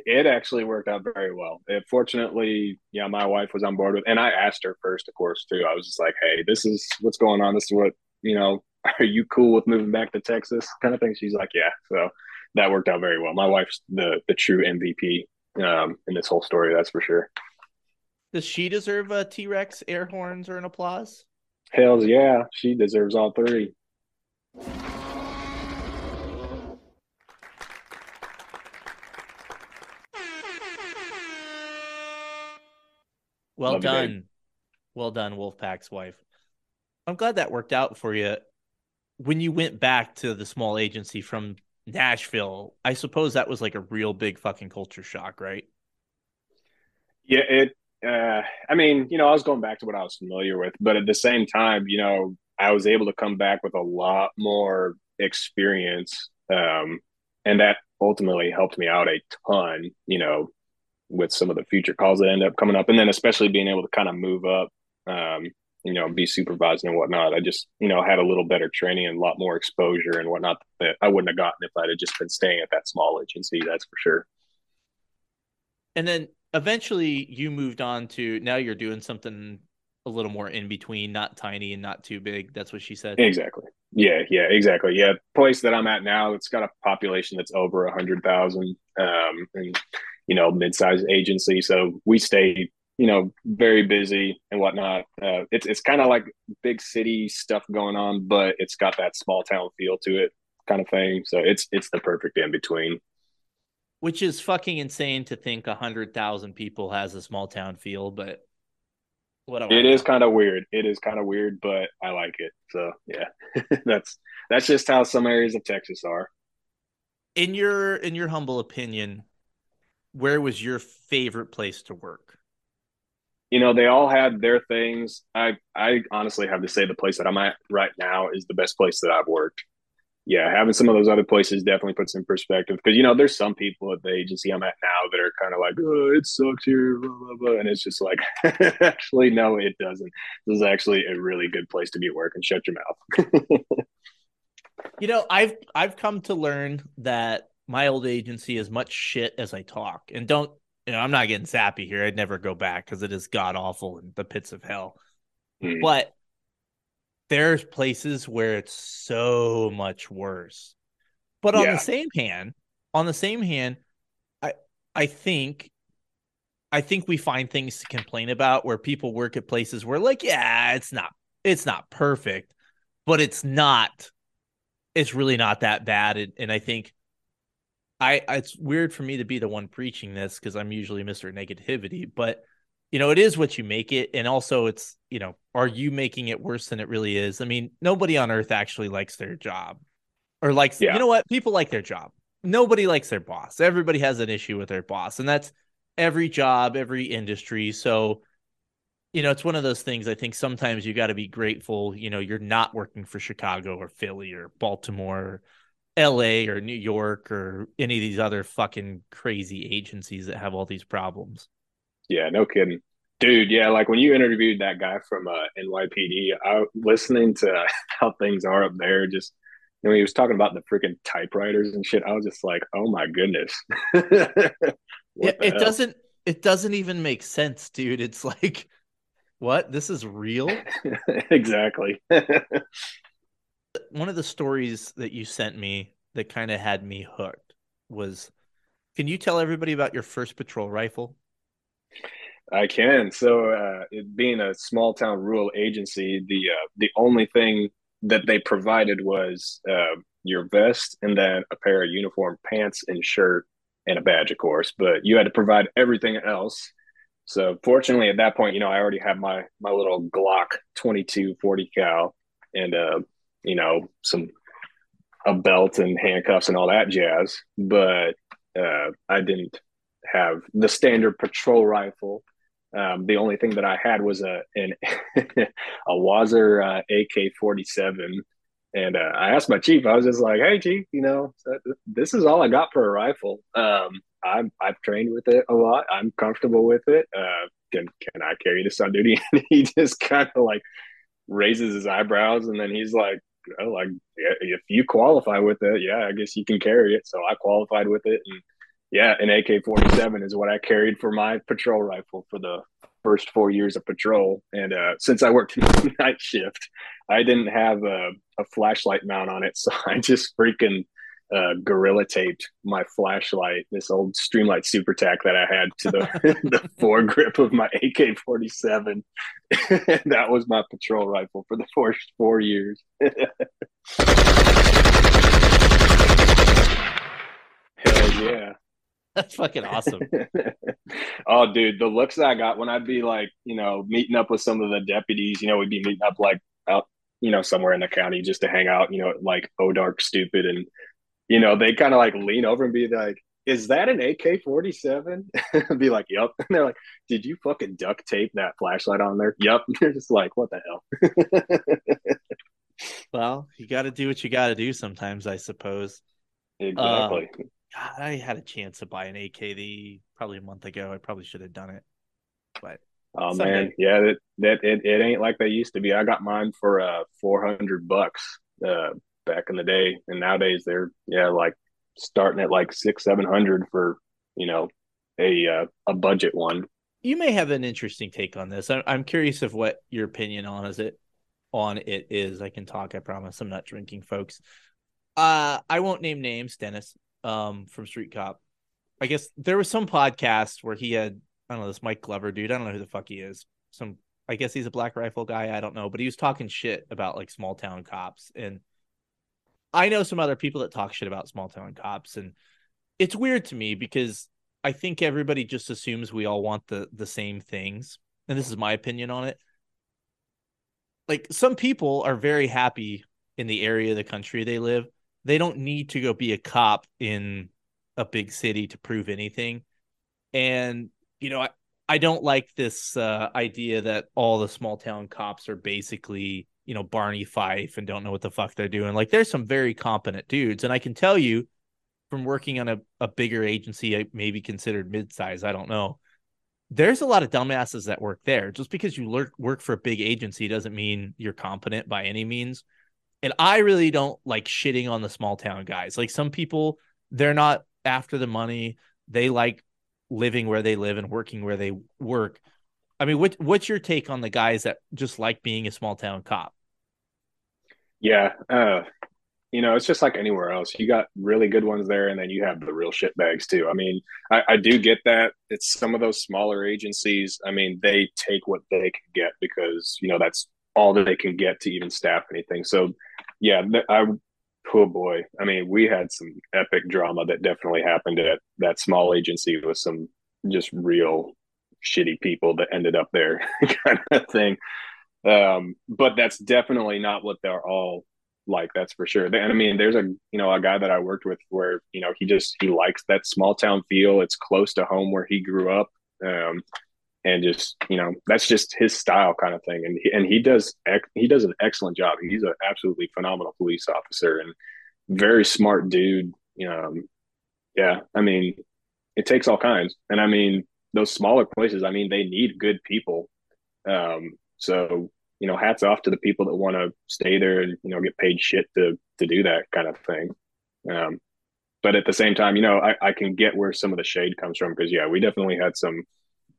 it actually worked out very well. It, fortunately, yeah, my wife was on board with, and I asked her first, of course, too. I was just like, "Hey, this is what's going on. This is what you know. Are you cool with moving back to Texas?" Kind of thing. She's like, "Yeah." So that worked out very well. My wife's the the true MVP um, in this whole story. That's for sure. Does she deserve a T Rex air horns or an applause? Hells yeah, she deserves all three. Well Love done. You, well done, Wolfpack's wife. I'm glad that worked out for you. When you went back to the small agency from Nashville, I suppose that was like a real big fucking culture shock, right? Yeah, it uh I mean, you know, I was going back to what I was familiar with, but at the same time, you know, I was able to come back with a lot more experience um and that ultimately helped me out a ton, you know, with some of the future calls that end up coming up, and then especially being able to kind of move up, um, you know, be supervised and whatnot. I just you know had a little better training and a lot more exposure and whatnot that I wouldn't have gotten if I'd have just been staying at that small agency. That's for sure. And then eventually you moved on to now you're doing something a little more in between, not tiny and not too big. That's what she said. Exactly. Yeah, yeah, exactly. Yeah, place that I'm at now, it's got a population that's over a hundred thousand, um, and you know, mid-sized agency. So we stay, you know, very busy and whatnot. Uh, it's it's kind of like big city stuff going on, but it's got that small town feel to it, kind of thing. So it's it's the perfect in between. Which is fucking insane to think a hundred thousand people has a small town feel, but what it is kind of weird. It is kind of weird, but I like it. So yeah, that's that's just how some areas of Texas are. In your in your humble opinion, where was your favorite place to work? You know, they all had their things. I I honestly have to say the place that I'm at right now is the best place that I've worked. Yeah, having some of those other places definitely puts in perspective because you know there's some people at the agency I'm at now that are kind of like, oh, it sucks here, blah, blah, blah. and it's just like, actually, no, it doesn't. This is actually a really good place to be working. Shut your mouth. you know, I've I've come to learn that my old agency as much shit as I talk. And don't, you know, I'm not getting sappy here. I'd never go back because it is god awful in the pits of hell. Mm. But there's places where it's so much worse. But on yeah. the same hand, on the same hand, I I think I think we find things to complain about where people work at places where like, yeah, it's not it's not perfect, but it's not it's really not that bad. And, and I think I it's weird for me to be the one preaching this because I'm usually Mr. Negativity, but you know, it is what you make it. And also it's, you know, are you making it worse than it really is? I mean, nobody on earth actually likes their job. Or likes yeah. you know what? People like their job. Nobody likes their boss. Everybody has an issue with their boss. And that's every job, every industry. So, you know, it's one of those things I think sometimes you got to be grateful, you know, you're not working for Chicago or Philly or Baltimore LA or New York or any of these other fucking crazy agencies that have all these problems. Yeah, no kidding. Dude, yeah, like when you interviewed that guy from uh, NYPD, I listening to how things are up there, just you know, he was talking about the freaking typewriters and shit. I was just like, oh my goodness. it, it doesn't it doesn't even make sense, dude. It's like, what? This is real? exactly one of the stories that you sent me that kind of had me hooked was can you tell everybody about your first patrol rifle? I can. So, uh, it being a small town rural agency, the uh, the only thing that they provided was uh, your vest and then a pair of uniform pants and shirt and a badge, of course. But you had to provide everything else So fortunately, at that point, you know, I already had my my little Glock 22 40 cal and uh, you know, some a belt and handcuffs and all that jazz. But uh, I didn't have the standard patrol rifle. Um, the only thing that I had was a an a WASR uh, AK forty seven, and uh, I asked my chief. I was just like, "Hey, chief, you know, this is all I got for a rifle. Um, I'm I've trained with it a lot. I'm comfortable with it. Uh, can can I carry this on duty?" And he just kind of like raises his eyebrows, and then he's like, "Oh, like if you qualify with it, yeah, I guess you can carry it." So I qualified with it, and yeah, an AK 47 is what I carried for my patrol rifle for the first four years of patrol. And uh, since I worked night shift, I didn't have a, a, flashlight mount on it. So I just freaking uh, gorilla taped my flashlight, this old Streamlight SuperTac that I had to the, the foregrip of my AK 47. that was my patrol rifle for the first four years. Hell yeah. That's fucking awesome. oh, dude, the looks I got when I'd be like, you know, meeting up with some of the deputies, you know, we'd be meeting up like out, you know, somewhere in the county just to hang out, you know, like oh dark stupid. And, you know, they kind of like lean over and be like, is that an AK 47? be like, yep. And they're like, did you fucking duct tape that flashlight on there? Yep. They're just like, what the hell? well, you got to do what you got to do sometimes, I suppose. Exactly. Uh, God, I had a chance to buy an AKD probably a month ago. I probably should have done it, but oh someday. man, yeah, that that it, it ain't like they used to be. I got mine for uh four hundred bucks uh back in the day, and nowadays they're yeah like starting at like six seven hundred for you know a uh, a budget one. You may have an interesting take on this. I'm, curious of what your opinion on is it on it is. I can talk. I promise. I'm not drinking, folks. Uh, I won't name names, Dennis um from Street Cop. I guess there was some podcast where he had I don't know this Mike Glover dude. I don't know who the fuck he is. Some I guess he's a Black Rifle guy. I don't know, but he was talking shit about like small town cops, and I know some other people that talk shit about small town cops, and it's weird to me because I think everybody just assumes we all want the the same things, and this is my opinion on it. Like some people are very happy in the area of the country they live, they don't need to go be a cop in a big city to prove anything. And you know, I, I don't like this uh, idea that all the small town cops are basically, you know, Barney Fife and don't know what the fuck they're doing. Like there's some very competent dudes. And I can tell you from working on a, a bigger agency, maybe considered mid-size, I don't know. There's a lot of dumbasses that work there. Just because you lurk, work for a big agency doesn't mean you're competent by any means. And I really don't like shitting on the small town guys. Like some people, they're not after the money. They like living where they live and working where they work. I mean, what what's your take on the guys that just like being a small town cop? Yeah, uh, you know, it's just like anywhere else. You got really good ones there, and then you have the real shit bags too. I mean, I, I do get that. It's some of those smaller agencies. I mean, they take what they can get because you know that's all that they can get to even staff anything. So yeah, I oh boy, I mean, we had some epic drama that definitely happened at that small agency with some just real shitty people that ended up there, kind of thing. Um, but that's definitely not what they're all like. That's for sure. And I mean, there's a you know a guy that I worked with where you know he just he likes that small town feel. It's close to home where he grew up. Um, and just you know that's just his style kind of thing and he, and he does he does an excellent job he's an absolutely phenomenal police officer and very smart dude um yeah i mean it takes all kinds and i mean those smaller places i mean they need good people. Um so you know hats off to the people that want to stay there and you know get paid shit to to do that kind of thing. Um but at the same time you know i, I can get where some of the shade comes from because yeah we definitely had some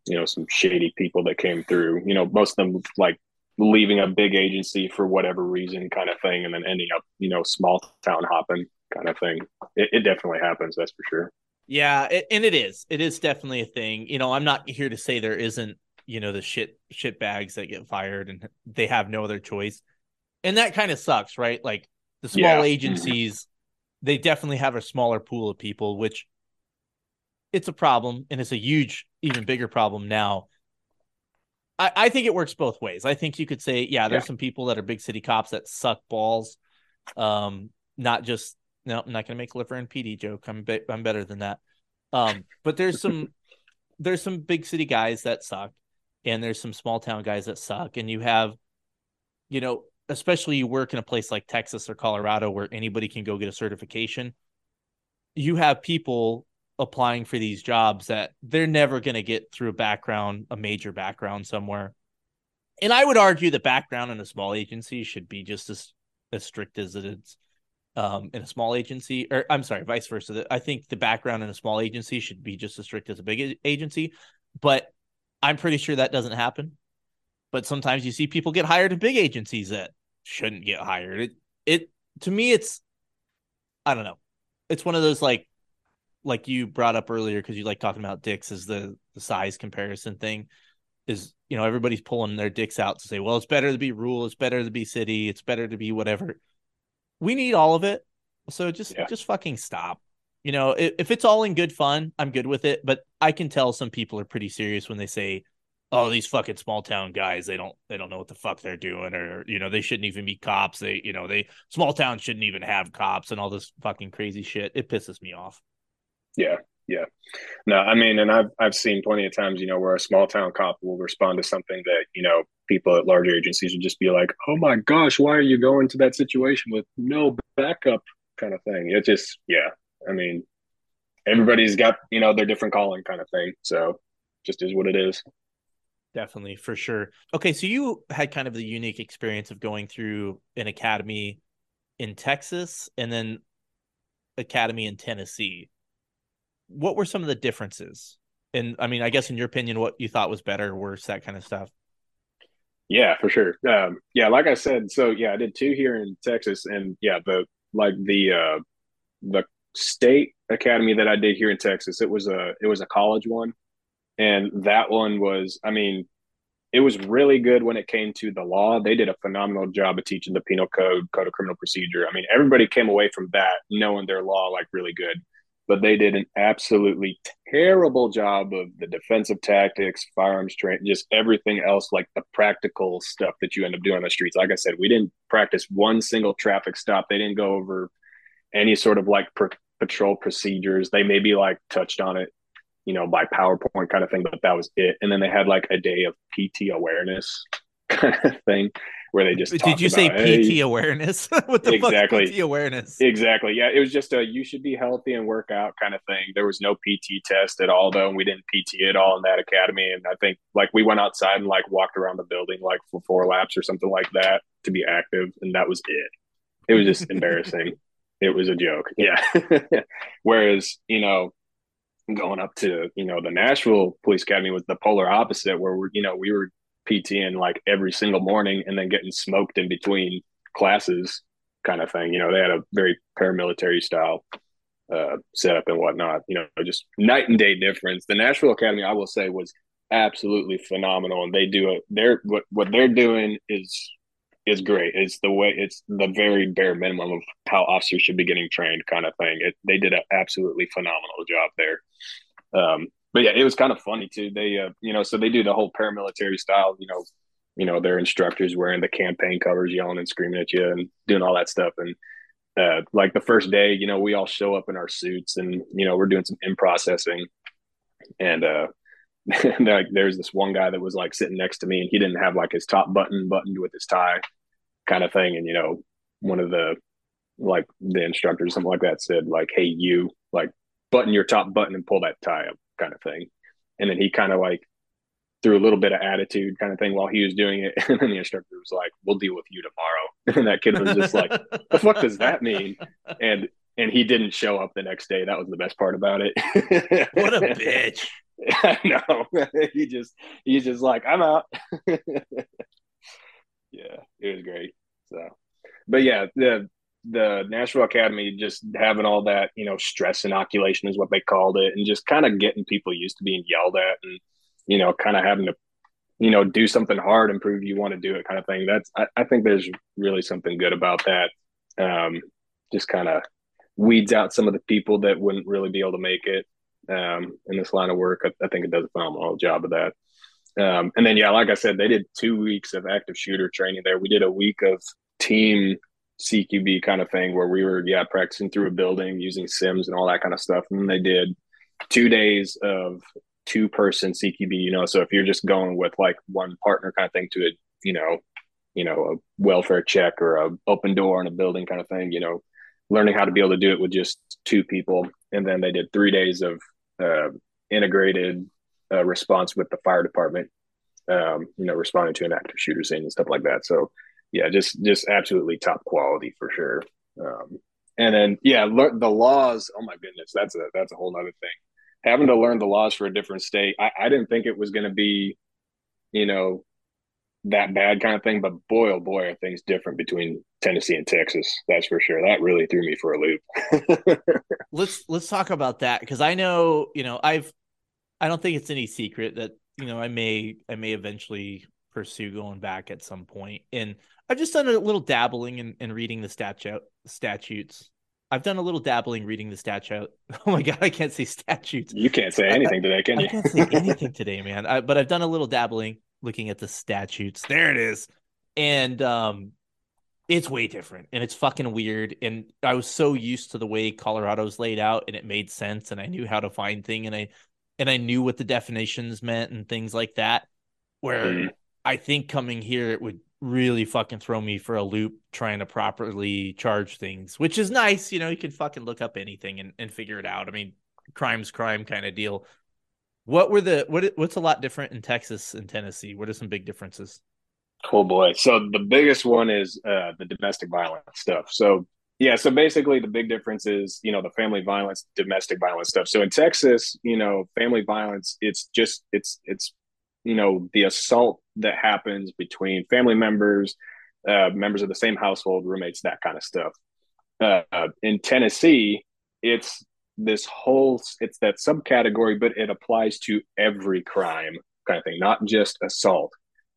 you know some shady people that came through. You know most of them like leaving a big agency for whatever reason kind of thing and then ending up you know small town hopping kind of thing. It, it definitely happens that's for sure yeah it, and it is it is definitely a thing you know i'm not here to say there isn't you know the shit shit bags that get fired and they have no other choice and that kind of sucks right like the small yeah. agencies mm-hmm. they definitely have a smaller pool of people which it's a problem and it's a huge even bigger problem now I, I think it works both ways. I think you could say, yeah, there's Yeah. some people that are big city cops that suck balls. Um, not just no, I'm not gonna make liver and PD joke. I'm be- I'm better than that. Um, but there's some there's some big city guys that suck, and there's some small town guys that suck, and you have, you know, especially you work in a place like Texas or Colorado where anybody can go get a certification. You have people applying for these jobs that they're never going to get through a background, a major background somewhere. And I would argue the background in a small agency should be just as as strict as it is um, in a small agency. Or I'm sorry, vice versa. I think the background in a small agency should be just as strict as a big agency. But I'm pretty sure that doesn't happen. But sometimes you see people get hired in big agencies that shouldn't get hired. It it to me it's I don't know. It's one of those like like you brought up earlier because you like talking about dicks as the the size comparison thing is you know everybody's pulling their dicks out to say well it's better to be rural it's better to be city it's better to be whatever we need all of it. So just Yeah. just fucking stop. You know if, if it's all in good fun i'm good with it. But i can tell some people are pretty serious when they say oh these fucking small town guys they don't they don't know what the fuck they're doing or you know they shouldn't even be cops. They you know they small towns shouldn't even have cops and all this fucking crazy shit. It pisses me off. Yeah, yeah. No, I mean, and I've I've seen plenty of times, you know, where a small town cop will respond to something that you know people at larger agencies would just be like, "Oh my gosh, why are you going to that situation with no backup?" kind of thing. It just, yeah. I mean, everybody's got you know their different calling kind of thing, so just is what it is. Definitely, for sure. Okay, so you had kind of the unique experience of going through an academy in Texas and then academy in Tennessee. What were some of the differences? And I mean, I guess in your opinion, what you thought was better, worse, that kind of stuff. Yeah, for sure. Um, yeah, like I said, so yeah, I did two here in Texas, and yeah, the like the uh, the state academy that I did here in Texas, it was a it was a college one, and that one was, I mean, it was really good when it came to the law. They did a phenomenal job of teaching the penal code, code of criminal procedure. I mean, everybody came away from that knowing their law like really good. But they did an absolutely terrible job of the defensive tactics, firearms training, just everything else, like the practical stuff that you end up doing on the streets. Like I said, we didn't practice one single traffic stop. They didn't go over any sort of like per- patrol procedures. They maybe like touched on it you know, by PowerPoint kind of thing, but that was it. And then they had like a day of PT awareness kind of thing where they just Did you say about, PT hey, awareness? what the Exactly. PT awareness? Exactly. Yeah. It was just a you should be healthy and work out kind of thing. There was no PT test at all, though. And we didn't PT at all in that academy. And I think like we went outside and like walked around the building like for four laps or something like that to be active. And that was it. It was just embarrassing. It was a joke. Yeah. Whereas, you know, going up to, you know, the Nashville Police Academy was the polar opposite, where we're, you know, we were PTing like every single morning and then getting smoked in between classes kind of thing. You know, they had a very paramilitary style uh, setup and whatnot. You know, just night and day difference. The Nashville Academy, I will say, was absolutely phenomenal, and they do it. They're what what they're doing is is great. It's the way it's the very bare minimum of how officers should be getting trained, kind of thing. It, they did an absolutely phenomenal job there. Um, but yeah, it was kind of funny too. They, uh, you know, so they do the whole paramilitary style. You know, you know, their instructors wearing the campaign covers, yelling and screaming at you, and doing all that stuff. And uh, like the first day, you know, we all show up in our suits, and you know, we're doing some in processing, and uh, like there's this one guy that was like sitting next to me, and he didn't have like his top button buttoned with his tie, kind of thing. And you know, one of the like the instructors, something like that, said like, "Hey, you like button your top button and pull that tie up," kind of thing. And then he kind of like threw a little bit of attitude, kind of thing, while he was doing it. And then the instructor was like, "We'll deal with you tomorrow." And that kid was just like, "The fuck does that mean?" And and he didn't show up the next day. That was the best part about it. What a bitch. I know. he just he's just like, I'm out. yeah, it was great. So but yeah, the the Nashville Academy just having all that, you know, stress inoculation is what they called it, and just kind of getting people used to being yelled at and, you know, kind of having to, you know, do something hard and prove you want to do it kind of thing. That's I, I think there's really something good about that. Um, just kind of weeds out some of the people that wouldn't really be able to make it um, in this line of work. I, I think it does a phenomenal job of that. Um, and then, yeah, like I said, they did two weeks of active shooter training there. We did a week of team CQB kind of thing where we were, yeah, practicing through a building using sims and all that kind of stuff. And they did two days of two person CQB, you know. So if you're just going with like one partner kind of thing to it, you know, you know, a welfare check or a open door in a building kind of thing, you know, learning how to be able to do it with just two people. And then they did three days of uh, integrated uh, response with the fire department, um, you know, responding to an active shooter scene and stuff like that. So yeah, just just absolutely top quality for sure. Um, and then yeah, le- the laws. Oh my goodness, that's a that's a whole other thing. Having to learn the laws for a different state, I, I didn't think it was going to be, you know, that bad kind of thing. But boy, oh boy, are things different between Tennessee and Texas. That's for sure. That really threw me for a loop. let's let's talk about that because I know you know I've I don't think it's any secret that you know I may I may eventually pursue going back at some point, and I've just done a little dabbling in, in reading the statute statutes. I've done a little dabbling reading the statute. Oh my god, I can't say statutes. You can't say anything today, can you? I can't say anything today, man. I, but I've done a little dabbling looking at the statutes. There it is, and um, it's way different and it's fucking weird. And I was so used to the way Colorado's laid out, and it made sense, and I knew how to find thing, and I and I knew what the definitions meant and things like that. Where mm. I think coming here, it would really fucking throw me for a loop trying to properly charge things, which is nice. You know, you can fucking look up anything and, and figure it out. I mean, crime's crime kind of deal. What were the what what's a lot different in Texas and Tennessee? What are some big differences? Oh boy. So the biggest one is uh, the domestic violence stuff. So yeah, so basically the big difference is, you know, the family violence, domestic violence stuff. So in Texas, you know, family violence, it's just it's it's you know, the assault that happens between family members, uh, members of the same household, roommates, that kind of stuff. Uh, in Tennessee, it's this whole it's that subcategory, but it applies to every crime kind of thing, not just assault.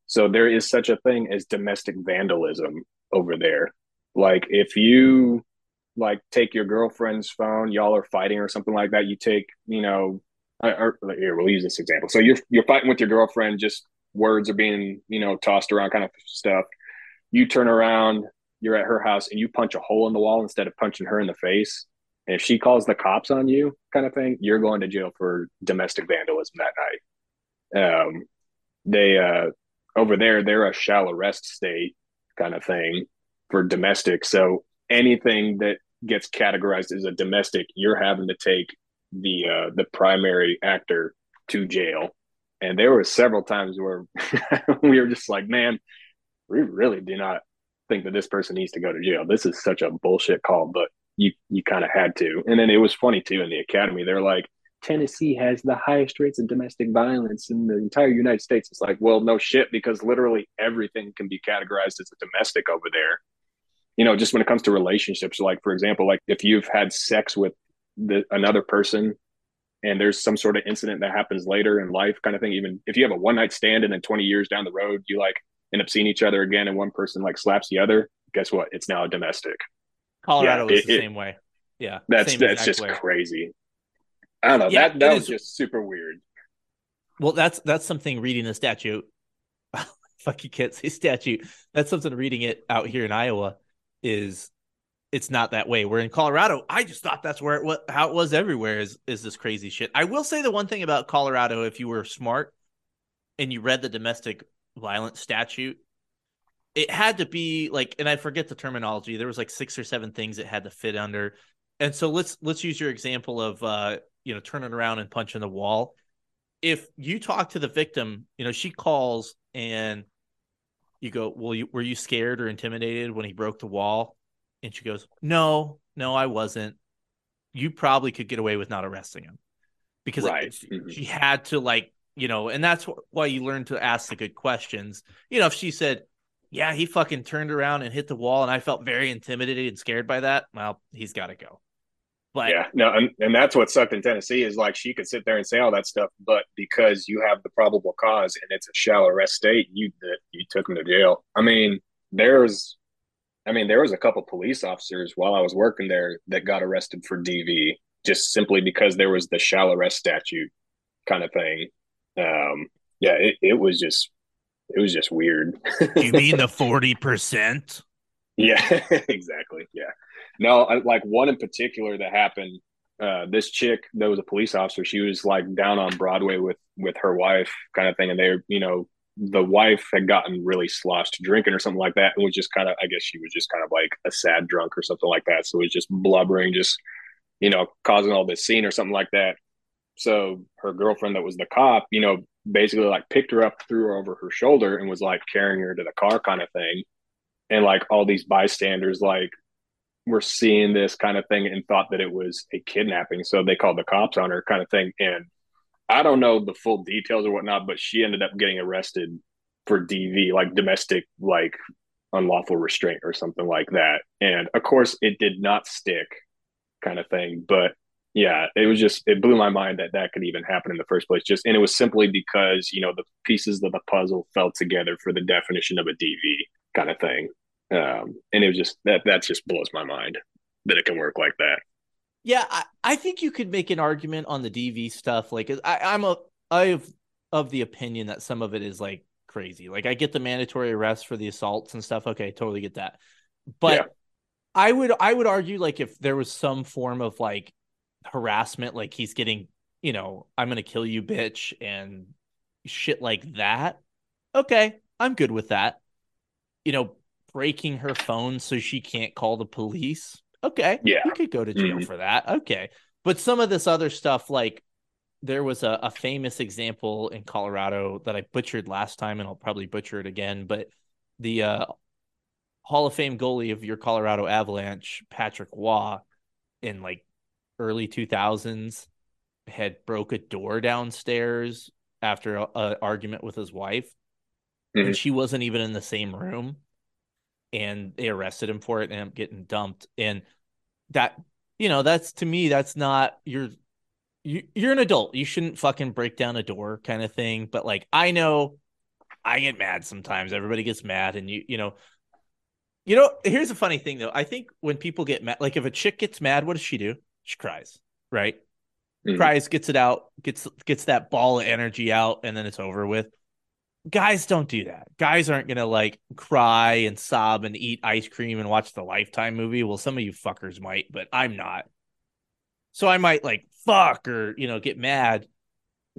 So there is such a thing as domestic vandalism over there. Like if you like take your girlfriend's phone, y'all are fighting or something like that, you take, you know, or, here we'll use this example. So you're you're fighting with your girlfriend, just words are being, you know, tossed around kind of stuff. You turn around, you're at her house and you punch a hole in the wall instead of punching her in the face. And if she calls the cops on you, kind of thing, you're going to jail for domestic vandalism that night. Um, they uh, over there, they're a shall arrest state kind of thing for domestic. So anything that gets categorized as a domestic, you're having to take the uh, the primary actor to jail. And there were several times where we were just like, man, we really do not think that this person needs to go to jail. This is such a bullshit call, but you you kind of had to. And then it was funny too in the academy. They're like, Tennessee has the highest rates of domestic violence in the entire United States. It's like, well, no shit, because literally everything can be categorized as a domestic over there. You know, just when it comes to relationships, like for example, like if you've had sex with the, another person and there's some sort of incident that happens later in life kind of thing. Even if you have a one night stand and then 20 years down the road you like end up seeing each other again and one person like slaps the other guess what? It's now a domestic. Colorado yeah, is it, the same way. Yeah that's that's just way. crazy. I don't know. Yeah, that that was is, just super weird. Well that's that's something reading the statute. Fuck you can't say statute. That's something reading it out here in iowa is it's not that way. We're in Colorado. I just thought that's where it was, how it was everywhere is is this crazy shit. I will say the one thing about Colorado, if you were smart and you read the domestic violence statute, it had to be like, and I forget the terminology. There was like six or seven things it had to fit under. And so let's let's use your example of uh, you know, turning around and punching the wall. If you talk to the victim, you know, she calls and you go, Well, you, were you scared or intimidated when he broke the wall? And she goes, No, no, I wasn't. You probably could get away with not arresting him because right. she, mm-hmm. she had to, like, you know, and that's why you learn to ask the good questions. You know, if she said, Yeah, he fucking turned around and hit the wall and I felt very intimidated and scared by that, well, he's got to go. But yeah, no, and, and that's what sucked in Tennessee is like she could sit there and say all that stuff, but because you have the probable cause and it's a shall arrest state, you you took him to jail. I mean, there's I mean, there was a couple police officers while I was working there that got arrested for DV just simply because there was the shall arrest statute kind of thing. Um, Yeah, it, it was just it was just weird. you mean the forty percent? Yeah, exactly. Yeah. No, I, like one in particular that happened. Uh, this chick that was a police officer, she was like down on Broadway with with her wife, kind of thing, and they, you know, the wife had gotten really sloshed drinking or something like that, and was just kind of, I guess she was just kind of like a sad drunk or something like that. So it was just blubbering, just you know, causing all this scene or something like that. So her girlfriend that was the cop, you know, basically like picked her up, threw her over her shoulder, and was like carrying her to the car, kind of thing. And like all these bystanders, like were seeing this kind of thing and thought that it was a kidnapping. So they called the cops on her, kind of thing. And I don't know the full details or whatnot, but she ended up getting arrested for DV, like domestic, like unlawful restraint or something like that. And of course, it did not stick, kind of thing. But yeah, it was just it blew my mind that that could even happen in the first place. Just and it was simply because you know the pieces of the puzzle fell together for the definition of a DV kind of thing. Um, and it was just that that just blows my mind that it can work like that. Yeah, I, I think you could make an argument on the DV stuff. Like I, I'm a I have of the opinion that some of it is like crazy. Like I get the mandatory arrest for the assaults and stuff. Okay, totally get that. But yeah. I would I would argue like if there was some form of like harassment, like he's getting, you know, I'm gonna kill you, bitch, and shit like that. Okay, I'm good with that. You know, breaking her phone so she can't call the police. Okay. Yeah. You could go to jail mm-hmm. for that. Okay. But some of this other stuff, like there was a, a famous example in Colorado that I butchered last time and I'll probably butcher it again, but the uh, Hall of Fame goalie of your Colorado Avalanche, Patrick Roy, in like early 2000s, had broke a door downstairs after an argument with his wife. Mm-hmm. And she wasn't even in the same room and they arrested him for it and I'm getting dumped. And that, you know, that's to me, that's not you're you, you're an adult. You shouldn't fucking break down a door kind of thing. But like I know I get mad sometimes. Everybody gets mad and you, you know, you know, here's a funny thing though. I think when people get mad, like if a chick gets mad, what does she do? She cries, right? Mm-hmm. Cries, gets it out, gets gets that ball of energy out, and then it's over with guys don't do that. Guys aren't gonna like cry and sob and eat ice cream and watch the Lifetime movie. Well, some of you fuckers might, but I'm not. So I might like fuck or you know get mad.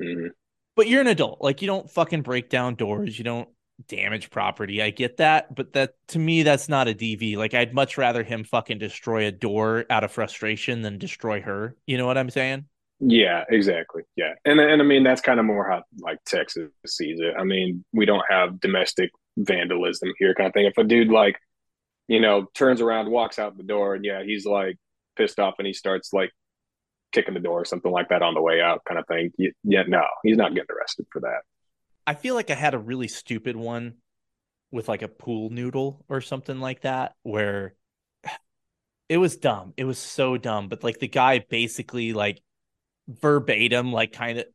Mm-hmm. But you're an adult. Like you don't fucking break down doors. You don't damage property. I get that, but that to me that's not a DV. Like I'd much rather him fucking destroy a door out of frustration than destroy her. You know what I'm saying? Yeah, exactly. Yeah, and and I mean that's kind of more how like Texas sees it. I mean, we don't have domestic vandalism here, kind of thing. If a dude like, you know, turns around, walks out the door, and yeah, he's like pissed off, and he starts like kicking the door or something like that on the way out, kind of thing. Yeah, no, he's not getting arrested for that. I feel like I had a really stupid one with like a pool noodle or something like that, where it was dumb. It was so dumb, but like the guy basically like verbatim like kind of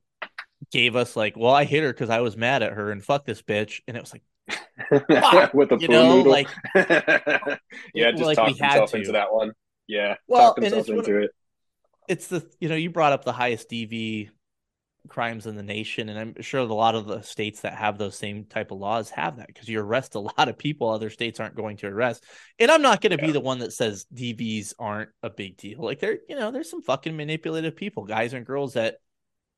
gave us like, well, I hit her because I was mad at her and fuck this bitch, and it was like. with the you know, noodle. like yeah, just like talked himself into that one. Yeah, well, talked himself into it. It's the you know you brought up the highest DV crimes in the nation and i'm sure a lot of the states that have those same type of laws have that because you arrest a lot of people other states aren't going to arrest and i'm not going to yeah. be the one that says dvs aren't a big deal like there you know there's some fucking manipulative people guys and girls that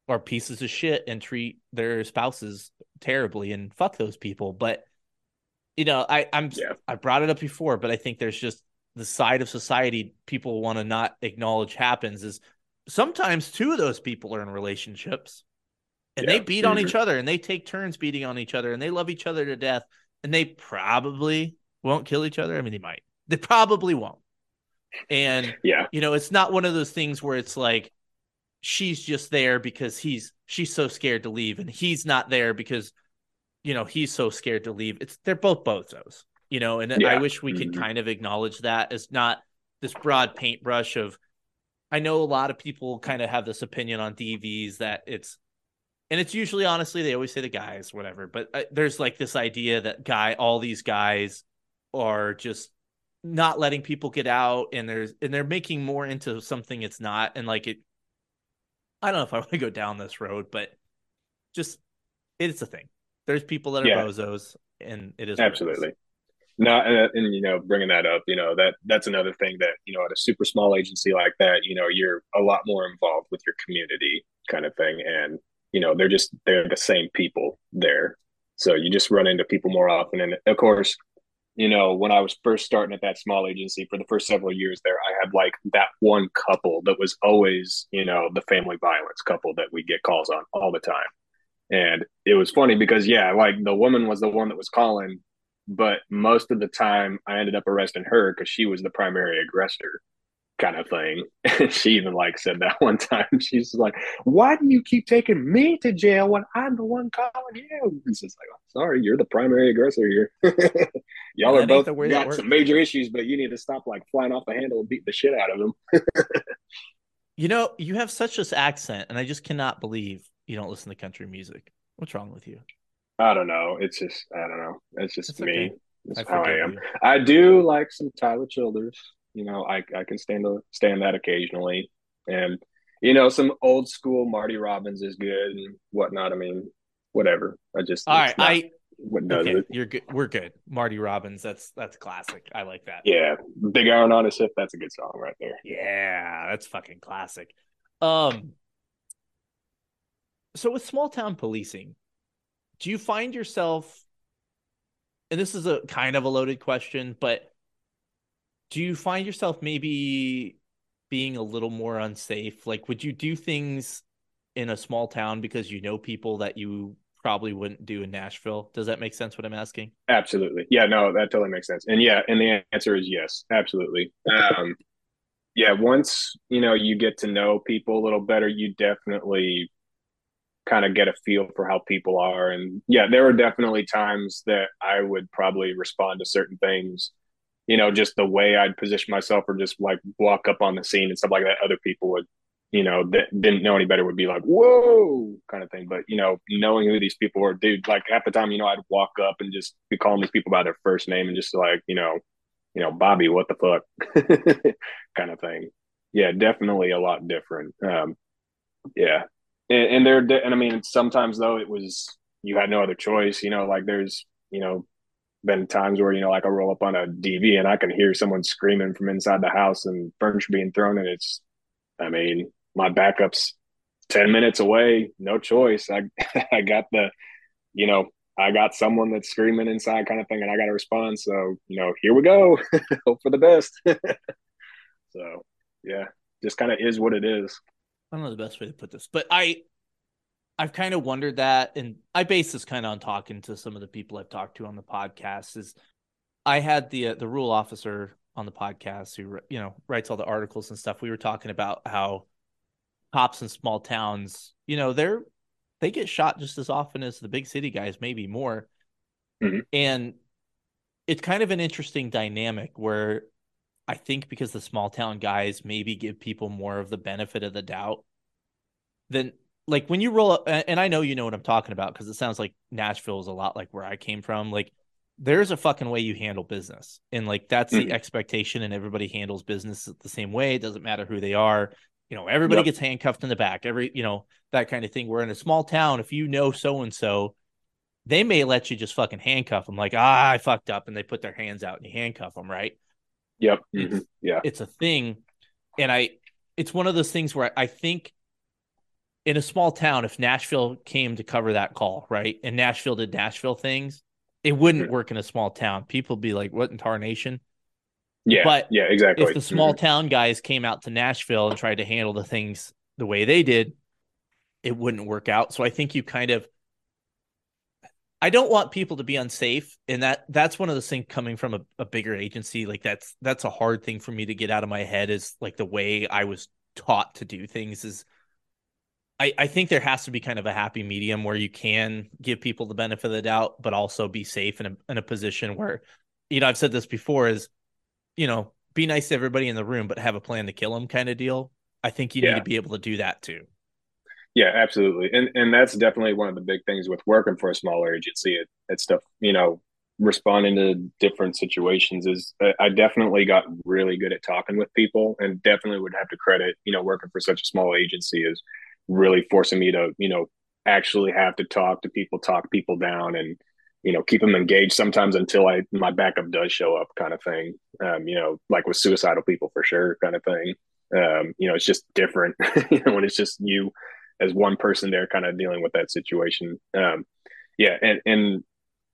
are pieces of shit and treat their spouses terribly and fuck those people but you know i i'm yeah. i brought it up before but i think there's just the side of society people want to not acknowledge happens is sometimes two of those people are in relationships and yeah. they beat on each other and they take turns beating on each other and they love each other to death and they probably won't kill each other. I mean, they might. They probably won't. And yeah, you know, it's not one of those things where it's like she's just there because he's she's so scared to leave and he's not there because you know he's so scared to leave. It's they're both bozos, you know, and yeah. I wish we could mm-hmm. kind of acknowledge that as not this broad paintbrush of I know a lot of people kind of have this opinion on DVs that it's, and it's usually honestly they always say the guys, whatever. But uh, there's like this idea that guy, all these guys are just not letting people get out, and there's and they're making more into something it's not, and like it. I don't know if I want to go down this road, but just it's a thing. There's people that are Yeah. bozos, and it is absolutely. it is. No, and, uh, and you know, bringing that up, you know, that that's another thing that you know, at a super small agency like that, you know, you're a lot more involved with your community, kind of thing, and you know, they're just they're the same people there, so you just run into people more often. And of course, you know, when I was first starting at that small agency for the first several years there, I had like that one couple that was always, you know, the family violence couple that we get calls on all the time. And it was funny because yeah, like the woman was the one that was calling but most of the time I ended up arresting her because she was the primary aggressor kind of thing. she even like said that one time. She's like, Why do you keep taking me to jail when I'm the one calling you? It's just like, sorry, you're the primary aggressor here. Y'all That are both got some major issues, but you need to stop like flying off the handle and beat the shit out of them. You know, you have such this accent, and I just cannot believe you don't listen to country music. What's wrong with you? I don't know. It's just I don't know. It's just It's me. okay. I how I am. you. I do like some Tyler Childers. You know, I I can stand stand that occasionally, and you know, some old school Marty Robbins is good and whatnot. I mean, whatever. I just All right, I what does okay, it. you're good. We're good. Marty Robbins, that's that's classic. I like that. Yeah, Big Iron on his hip. That's a good song right there. Yeah, that's fucking classic. Um so with small town policing, do you find yourself and this is a kind of a loaded question, but do you find yourself maybe being a little more unsafe? Like would you do things in a small town because you know people that you probably wouldn't do in Nashville? Does that make sense what I'm asking? Absolutely. Yeah, no, that totally makes sense. And yeah, and the answer is yes, absolutely. Um, yeah, once you know you get to know people a little better, you definitely kind of get a feel for how people are. And yeah, there were definitely times that I would probably respond to certain things, you know, just the way I'd position myself or just like walk up on the scene and stuff like that. Other people would, you know, that didn't know any better would be like, whoa, kind of thing. But, you know, knowing who these people were, dude, like half the time, you know, I'd walk up and just be calling these people by their first name and just like, you know, you know, Bobby, what the fuck kind of thing. Yeah, definitely a lot different. Um, yeah. And, and there, and I mean, sometimes though, it was, you had no other choice, you know, like there's, you know, been times where, you know, like I roll up on a DV and I can hear someone screaming from inside the house and furniture being thrown. And it's, I mean, my backup's 10 minutes away, no choice. I, I got the, you know, I got someone that's screaming inside kind of thing and I got to respond. So, you know, here we go. Hope for the best. so, yeah, just kind of is what it is. I don't know the best way to put this, but I I've kind of wondered that, and I base this kind of on talking to some of the people I've talked to on the podcast. Is I had the uh, the rule officer on the podcast who you know writes all the articles and stuff. We were talking about how cops in small towns, you know, they're they get shot just as often as the big city guys, maybe more, Mhm. and it's kind of an interesting dynamic where I think because the small town guys maybe give people more of the benefit of the doubt than like when you roll up and I know you know what I'm talking about because it sounds like Nashville is a lot like where I came from. Like there's a fucking way you handle business. And like that's the expectation and everybody handles business the same way. It doesn't matter who they are. You know, everybody Yep. gets handcuffed in the back. Every, you know, that kind of thing. We're in a small town. If you know so and so, they may let you just fucking handcuff them like, ah, I fucked up. And they put their hands out and you handcuff them, right? Yep. It's- Mhm. Yeah. it's a thing and i it's one of those things where i think in a small town if nashville came to cover that call right and nashville did nashville things it wouldn't Mhm. work in a small town people be like what in tarnation Yeah. But yeah, exactly. if the small Mhm. town guys came out to nashville and tried to handle the things the way they did it wouldn't work out so i think you kind of I don't want people to be unsafe, and that that's one of those things coming from a, a bigger agency. Like that's that's a hard thing for me to get out of my head. Is like the way I was taught to do things. Is I I think there has to be kind of a happy medium where you can give people the benefit of the doubt, but also be safe in a in a position where, you know, I've said this before. Is you know, be nice to everybody in the room, but have a plan to kill them, kind of deal. I think you need to be able to do that too. Yeah, absolutely. And and that's definitely one of the big things with working for a smaller agency. It, it's stuff, you know, responding to different situations is I- definitely got really good at talking with people and definitely would have to credit, you know, working for such a small agency is really forcing me to, you know, actually have to talk to people, talk people down, and you know keep them engaged. Sometimes until I my backup does show up, kind of thing. Um, you know, like with suicidal people for sure, kind of thing. Um, you know, it's just different you know, when it's just you as one person there, kind of dealing with that situation. Um, yeah, and and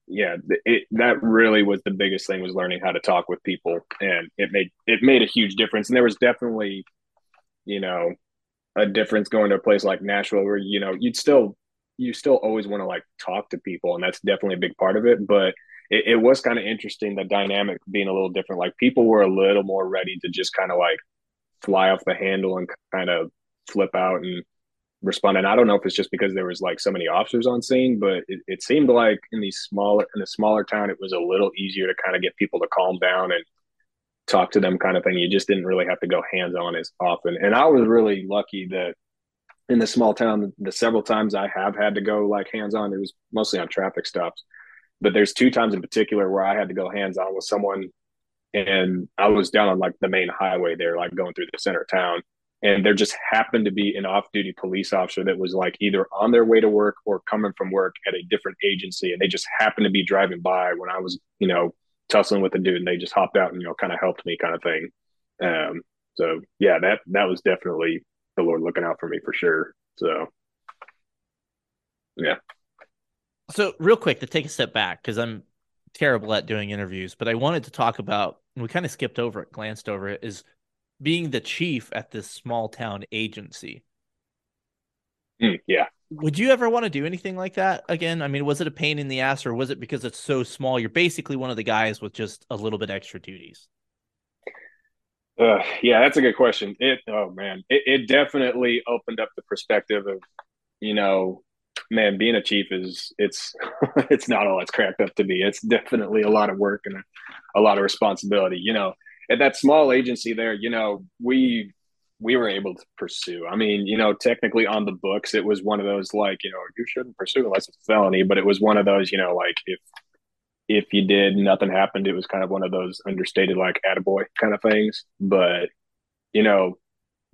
yeah, it, that really was the biggest thing was learning how to talk with people, and it made it made a huge difference. And there was definitely, you know, a difference going to a place like Nashville where you know you'd still you still always want to like talk to people, and that's definitely a big part of it. But it, it was kind of interesting the dynamic being a little different. Like people were a little more ready to just kind of like fly off the handle and kind of flip out and respond. And I don't know if it's just because there was like so many officers on scene, but it, it seemed like in these smaller in the smaller town, it was a little easier to kind of get people to calm down and talk to them kind of thing. You just didn't really have to go hands on as often. And I was really lucky that in the small town, the several times I have had to go like hands on, it was mostly on traffic stops. But there's two times in particular where I had to go hands on with someone and I was down on like the main highway there, like going through the center of town and there just happened to be an off-duty police officer that was like either on their way to work or coming from work at a different agency. And they just happened to be driving by when i was you know tussling with the dude and they just hopped out and you know kind of helped me kind of thing. Um so yeah that that was definitely the lord looking out for me for sure. So yeah. So real quick to take a step back because i'm terrible at doing interviews but i wanted to talk about we kind of skipped over it glanced over it is being the chief at this small town agency. Mm, yeah. Would you ever want to do anything like that again? I mean, was it a pain in the ass or was it because it's so small? You're basically one of the guys with just a little bit extra duties. Uh, yeah, that's a good question. It, oh man, it, it definitely opened up the perspective of, you know, man, being a chief is it's it's not all it's cracked up to be. It's definitely a lot of work and a, a lot of responsibility. You know, at that small agency there, you know, we we were able to pursue. I mean, you know, technically on the books, it was one of those like, you know, you shouldn't pursue unless it's a felony, but it was one of those, you know, like if if you did, nothing happened. It was kind of one of those understated like attaboy kind of things. But, you know,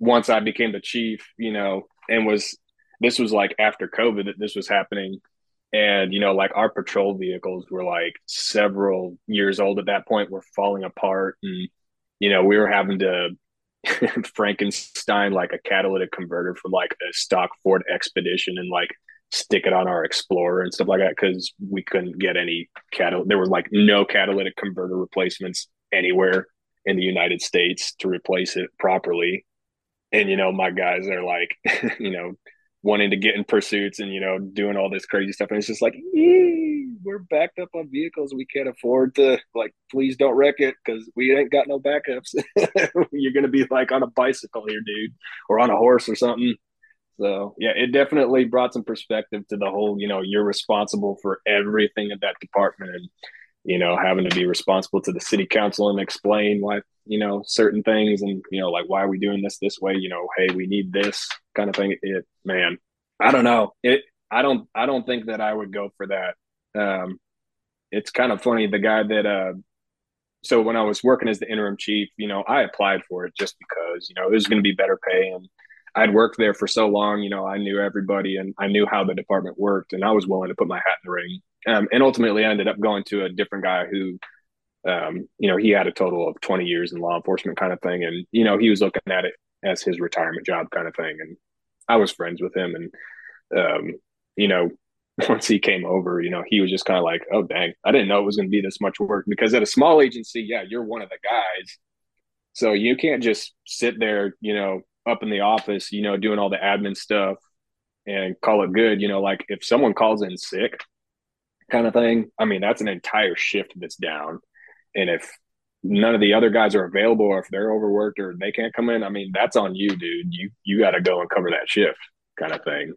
once I became the chief, you know, and was this was like after COVID that this was happening. And, you know, like our patrol vehicles were like several years old at that point, were falling apart and you know, we were having to Frankenstein like a catalytic converter from like a stock Ford Expedition and like stick it on our Explorer and stuff like that because we couldn't get any catalytic. There were like no catalytic converter replacements anywhere in the United States to replace it properly. And you know, my guys are like, you know, wanting to get in pursuits and you know doing all this crazy stuff. And it's just like we're backed up on vehicles. We can't afford to like please don't wreck it because we ain't got no backups. You're gonna be like on a bicycle here dude or on a horse or something. So yeah it definitely brought some perspective to the whole you know you're responsible for everything in that department. And you know, having to be responsible to the city council and explain why, you know, certain things and, you know, like, why are we doing this this way? You know, hey, we need this kind of thing. It, man, I don't know. It, I don't, I don't think that I would go for that. Um, it's kind of funny. The guy that, uh, so when I was working as the interim chief, you know, I applied for it just because, you know, it was going to be better pay and I'd worked there for so long, you know, I knew everybody and I knew how the department worked and I was willing to put my hat in the ring um, and ultimately, I ended up going to a different guy who, um, you know, he had a total of 20 years in law enforcement kind of thing. And, you know, he was looking at it as his retirement job kind of thing. And I was friends with him. And, um, you know, once he came over, you know, he was just kind of like, oh, dang, I didn't know it was going to be this much work because at a small agency, yeah, you're one of the guys. So you can't just sit there, you know, up in the office, you know, doing all the admin stuff and call it good. You know, like if someone calls in sick, kind of thing. I mean, that's an entire shift that's down. And if none of the other guys are available or if they're overworked or they can't come in, I mean, that's on you, dude. You you got to go and cover that shift kind of thing.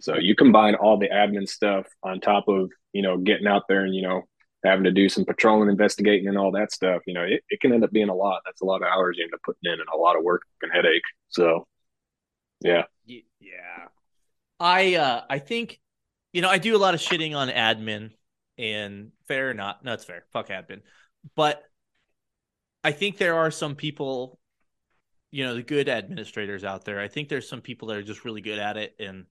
So you combine all the admin stuff on top of, you know, getting out there and, you know, having to do some patrolling, investigating and all that stuff, you know, it, it can end up being a lot. That's a lot of hours you end up putting in and a lot of work and headache. So yeah. Yeah. I uh I think you know, I do a lot of shitting on admin and fair or not. No, it's fair. Fuck admin. But I think there are some people, you know, the good administrators out there. I think there's some people that are just really good at it and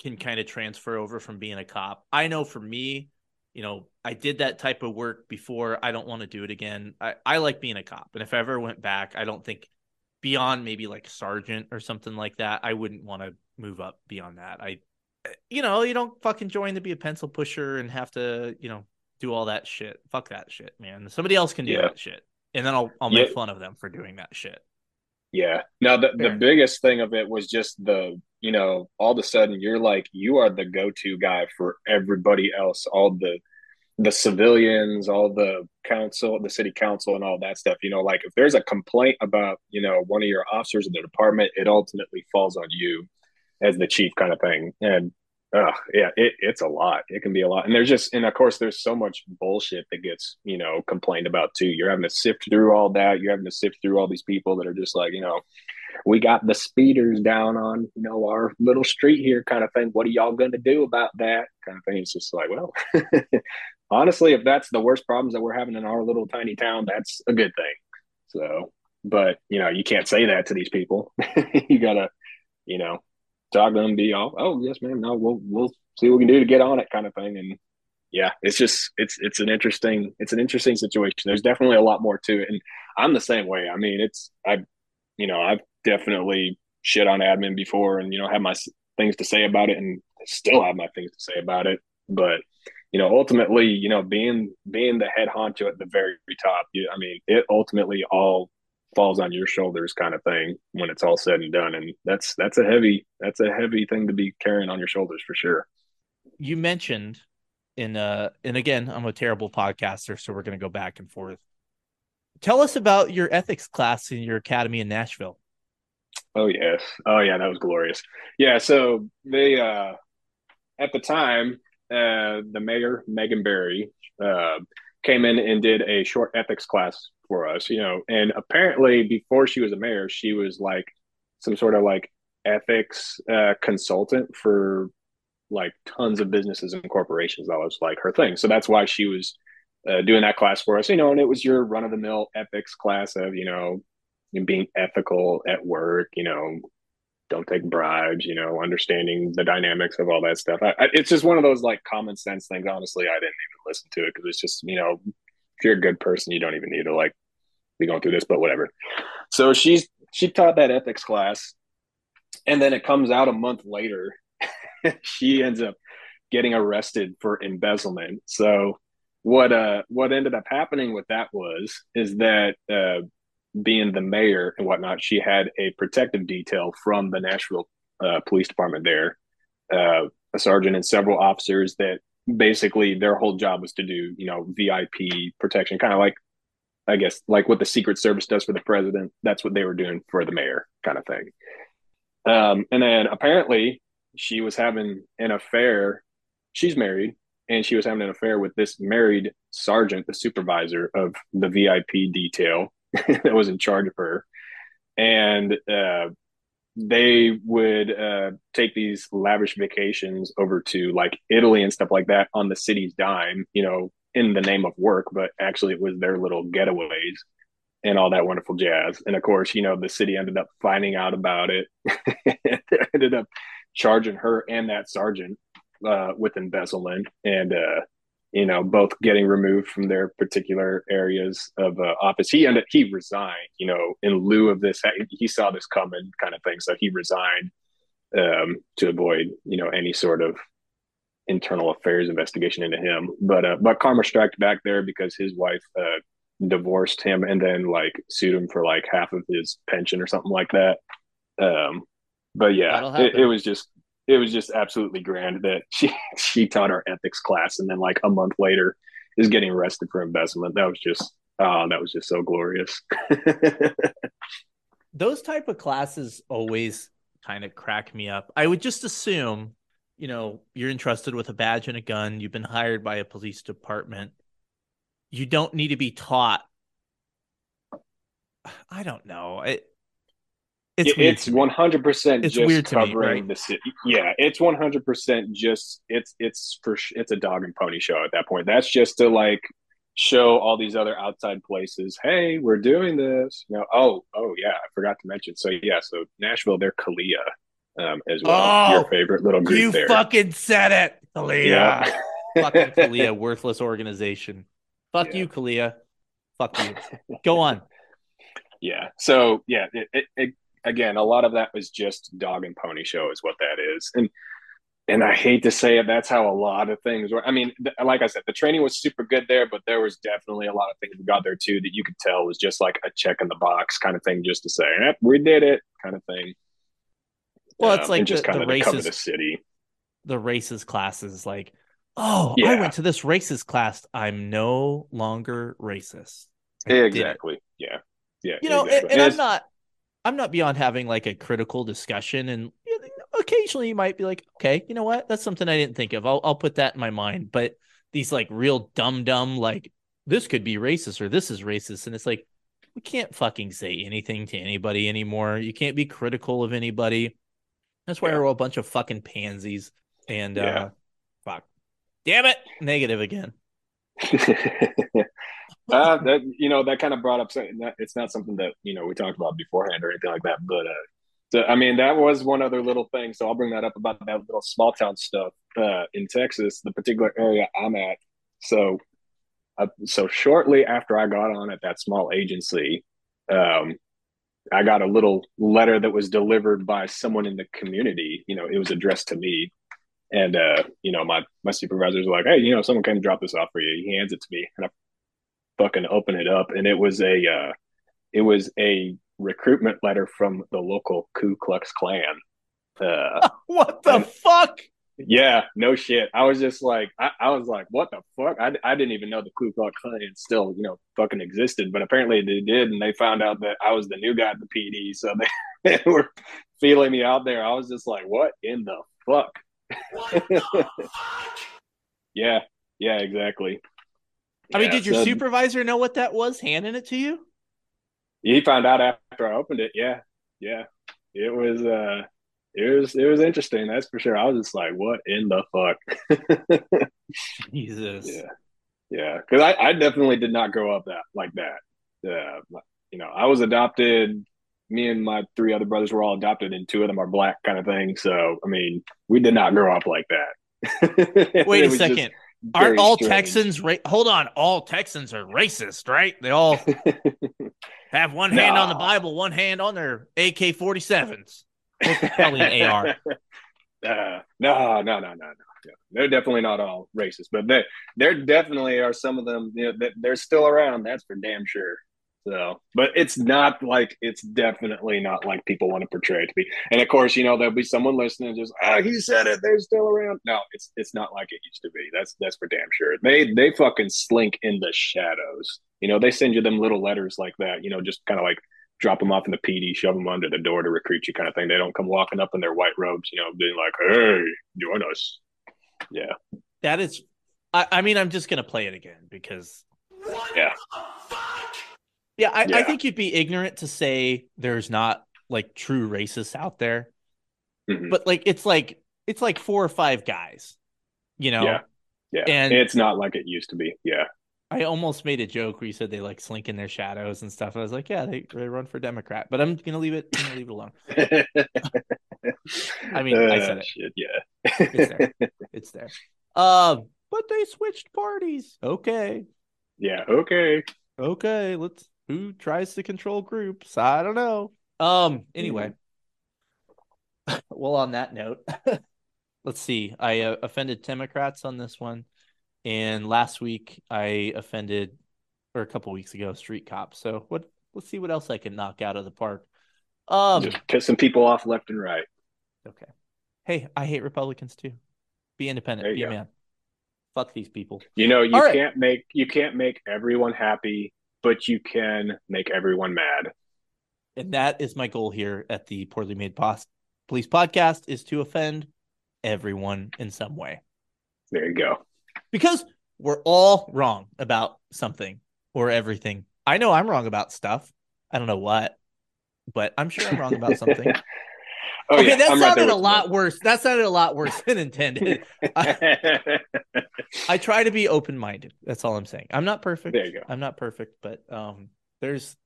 can kind of transfer over from being a cop. I know for me, you know, I did that type of work before. I don't want to do it again. I, I like being a cop. And if I ever went back, I don't think beyond maybe like sergeant or something like that, I wouldn't want to move up beyond that. I, you know, you don't fucking join to be a pencil pusher and have to, you know, do all that shit. Fuck that shit, man. Somebody else can do yeah. that shit. And then I'll, I'll make yeah. fun of them for doing that shit. Yeah. Now the, the biggest thing of it was just the, you know, all of a sudden you're like, you are the go-to guy for everybody else. All the, the civilians, all the council, the city council, and all that stuff. You know, like if there's a complaint about, you know, one of your officers in the department, it ultimately falls on you as the chief, kind of thing. And uh, yeah, it, it's a lot. It can be a lot. And there's just, and of course, there's so much bullshit that gets, you know, complained about too. You're having to sift through all that. You're having to sift through all these people that are just like, you know, we got the speeders down on, you know, our little street here kind of thing. What are y'all going to do about that kind of thing? It's just like, well, honestly, if that's the worst problems that we're having in our little tiny town, that's a good thing. So, but you know, you can't say that to these people. you gotta, you know, them, be all, oh yes, man, no, we'll we'll see what we can do to get on it, kind of thing. And yeah, it's just it's it's an interesting it's an interesting situation. There's definitely a lot more to it, and I'm the same way. I mean, it's I, you know, I've definitely shit on admin before, and you know, have my things to say about it, and still have my things to say about it, but you know, ultimately, you know, being being the head honcho at the very top, you, I mean, it ultimately all falls on your shoulders, kind of thing, when it's all said and done, and that's that's a heavy that's a heavy thing to be carrying on your shoulders for sure. You mentioned in uh, and again, I'm a terrible podcaster, so we're going to go back and forth. Tell us about your ethics class in your academy in Nashville. Oh yes, oh yeah, that was glorious. Yeah, so they uh, at the time uh, the mayor Megan Barry uh, came in and did a short ethics class for us. You know, and apparently before she was a mayor, she was like some sort of like ethics uh, consultant for like tons of businesses and corporations. That was like her thing. So that's why she was uh, doing that class for us. You know, and it was your run of the mill ethics class of you know being ethical at work. You know, don't take bribes, you know, understanding the dynamics of all that stuff. I, I, it's just one of those like common sense things. Honestly, I didn't even listen to it because it's just, you know, if you're a good person, you don't even need to like be going through this, but whatever. So she's, she taught that ethics class. And then it comes out a month later, she ends up getting arrested for embezzlement. So what, uh, what ended up happening with that was, is that, uh, being the mayor and whatnot, she had a protective detail from the Nashville uh, Police Department there, uh, a sergeant and several officers that basically their whole job was to do, you know, VIP protection, kind of like, I guess, like what the Secret Service does for the president. That's what they were doing for the mayor, kind of thing. Um, and then apparently she was having an affair. She's married, and she was having an affair with this married sergeant, the supervisor of the VIP detail that was in charge of her, and uh, they would uh, take these lavish vacations over to like Italy and stuff like that on the city's dime, you know, in the name of work, but actually it was their little getaways and all that wonderful jazz. And of course, you know, the city ended up finding out about it, ended up charging her and that sergeant uh, with embezzlement. And uh, you know, both getting removed from their particular areas of uh, office. He ended, he resigned, you know, in lieu of this. He saw this coming, kind of thing. So he resigned um, to avoid, you know, any sort of internal affairs investigation into him. But uh, but karma struck back there because his wife uh, divorced him and then like sued him for like half of his pension or something like that. Um, but yeah, it, it was just it was just absolutely grand that she she taught our ethics class and then like a month later is getting arrested for embezzlement. That was just oh, that was just so glorious. Those type of classes always kind of crack me up. I would just assume, you know, you're entrusted with a badge and a gun, you've been hired by a police department. You don't need to be taught I don't know. It it's it's one hundred percent just covering me, right? the city. Yeah, it's one hundred percent just it's it's for it's a dog and pony show at that point. That's just to like show all these other outside places, hey, we're doing this. You know, oh oh yeah, I forgot to mention. So yeah, so Nashville, they're CALEA. um, as well. Oh, Your favorite little group You there. fucking said it, CALEA. yeah. Fucking CALEA, worthless organization. Fuck Yeah. you, CALEA. Fuck you. Go on. Yeah. So yeah, it, it, it, again, a lot of that was just dog and pony show is what that is, and and I hate to say it, that's how a lot of things were. I mean, th- like I said, the training was super good there, but there was definitely a lot of things we got there too that you could tell was just like a check in the box kind of thing, just to say, eh, we did it, kind of thing. Well, it's Um, like just the- kind the of races- the city. The races classes, like, oh, I went to this races class. I'm no longer racist. I. Exactly. Yeah. Yeah. you know, exactly. and, and I'm not, I'm not beyond having like a critical discussion, and occasionally you might be like, okay, you know what, that's something I didn't think of. I'll I'll put that in my mind. But these like real dumb dumb like this could be racist or this is racist, and it's like we can't fucking say anything to anybody anymore. You can't be critical of anybody. That's why Yeah. we're all a bunch of fucking pansies. And Yeah. uh fuck, damn it, negative again. uh, that you know that kind of brought up something that it's not something that you know we talked about beforehand or anything like that but uh so, i mean that was one other little thing so i'll bring that up about that little small town stuff uh in texas the particular area i'm at. So uh, so shortly after i got on at that small agency um i got a little letter that was delivered by someone in the community you know it was addressed to me. And uh, you know, my my supervisor's like, "Hey, you know, someone came to drop this off for you." He hands it to me, and I fucking open it up, and it was a uh, it was a recruitment letter from the local Ku Klux Klan. Uh, What the And- fuck? yeah, no shit. I was just like, I, I was like, what the fuck? I, I didn't even know the Ku Klux Klan still, you know, fucking existed, but apparently they did, and they found out that I was the new guy at the PD, so they, they were feeling me out there. I was just like, what in the fuck? yeah, yeah, exactly. I mean, Yeah, did your so supervisor know what that was handing it to you? He found out after I opened it. Yeah, yeah. It was uh, it was it was interesting. That's for sure. I was just like, what in the fuck? Jesus. Yeah, yeah. Because I, I definitely did not grow up that like that. Uh, you know, I was adopted. Me and my three other brothers were all adopted, and two of them are black, kind of thing. So, I mean, we did not grow up like that. Wait a just second. very Aren't all strange. Texans ra- hold on? All Texans are racist, right? They all have one hand on the Bible, one hand on their AK 47s. Probably an AR. Uh, no, no, no, no, no, no. They're definitely not all racist, but they there definitely are some of them. You know, that they're still around. That's for damn sure. So, but it's not like it's definitely not like people want to portray it to be. And of course, you know there'll be someone listening just, oh, he said it. They're still around. No, it's it's not like it used to be. That's that's for damn sure. They they fucking slink in the shadows. You know, they send you them little letters like that. You know, just kind of like drop them off in the PD, shove them under the door to recruit you, kind of thing. They don't come walking up in their white robes. You know, being like, hey, join us. Yeah. That is, I, I mean, I'm just gonna play it again because, What Yeah. Yeah, I, I think you'd be ignorant to say there's not like true racists out there, Mhm. but like it's like it's like four or five guys, you know. Yeah. Yeah. And- it's not like it used to be. Yeah. I almost made a joke where you said they like slink in their shadows and stuff. I was like, yeah, they, they run for Democrat, but I'm gonna leave it. I'm gonna leave it alone. I mean, I said Uh, it. Shit, yeah. It's there. It's there. Um, but they switched parties. Okay, yeah. Okay. okay. Let's. Who tries to control groups? I don't know. Um. Anyway. well, on that note, let's see. I uh, offended Democrats on this one, and last week I offended, or a couple weeks ago, street cops. So what? Let's see what else I can knock out of the park. Um. Just pissing people off left and right. Okay. Hey, I hate Republicans too. Be independent. There Be you a man. Fuck these people. You know, you All right. can't make you can't make everyone happy, but you can make everyone mad. And that is my goal here at the Poorly Made Pos- Police Podcast is to offend everyone in some way. There you go. Because we're all wrong about something or everything. I know I'm wrong about stuff. I don't know what, but I'm sure I'm wrong about something. Oh, okay, yeah, that I'm sounded there a lot worse. That sounded a lot worse than intended. I. I try to be open minded. That's all I'm saying. I'm not perfect. There you go. I'm not perfect, but um, there's,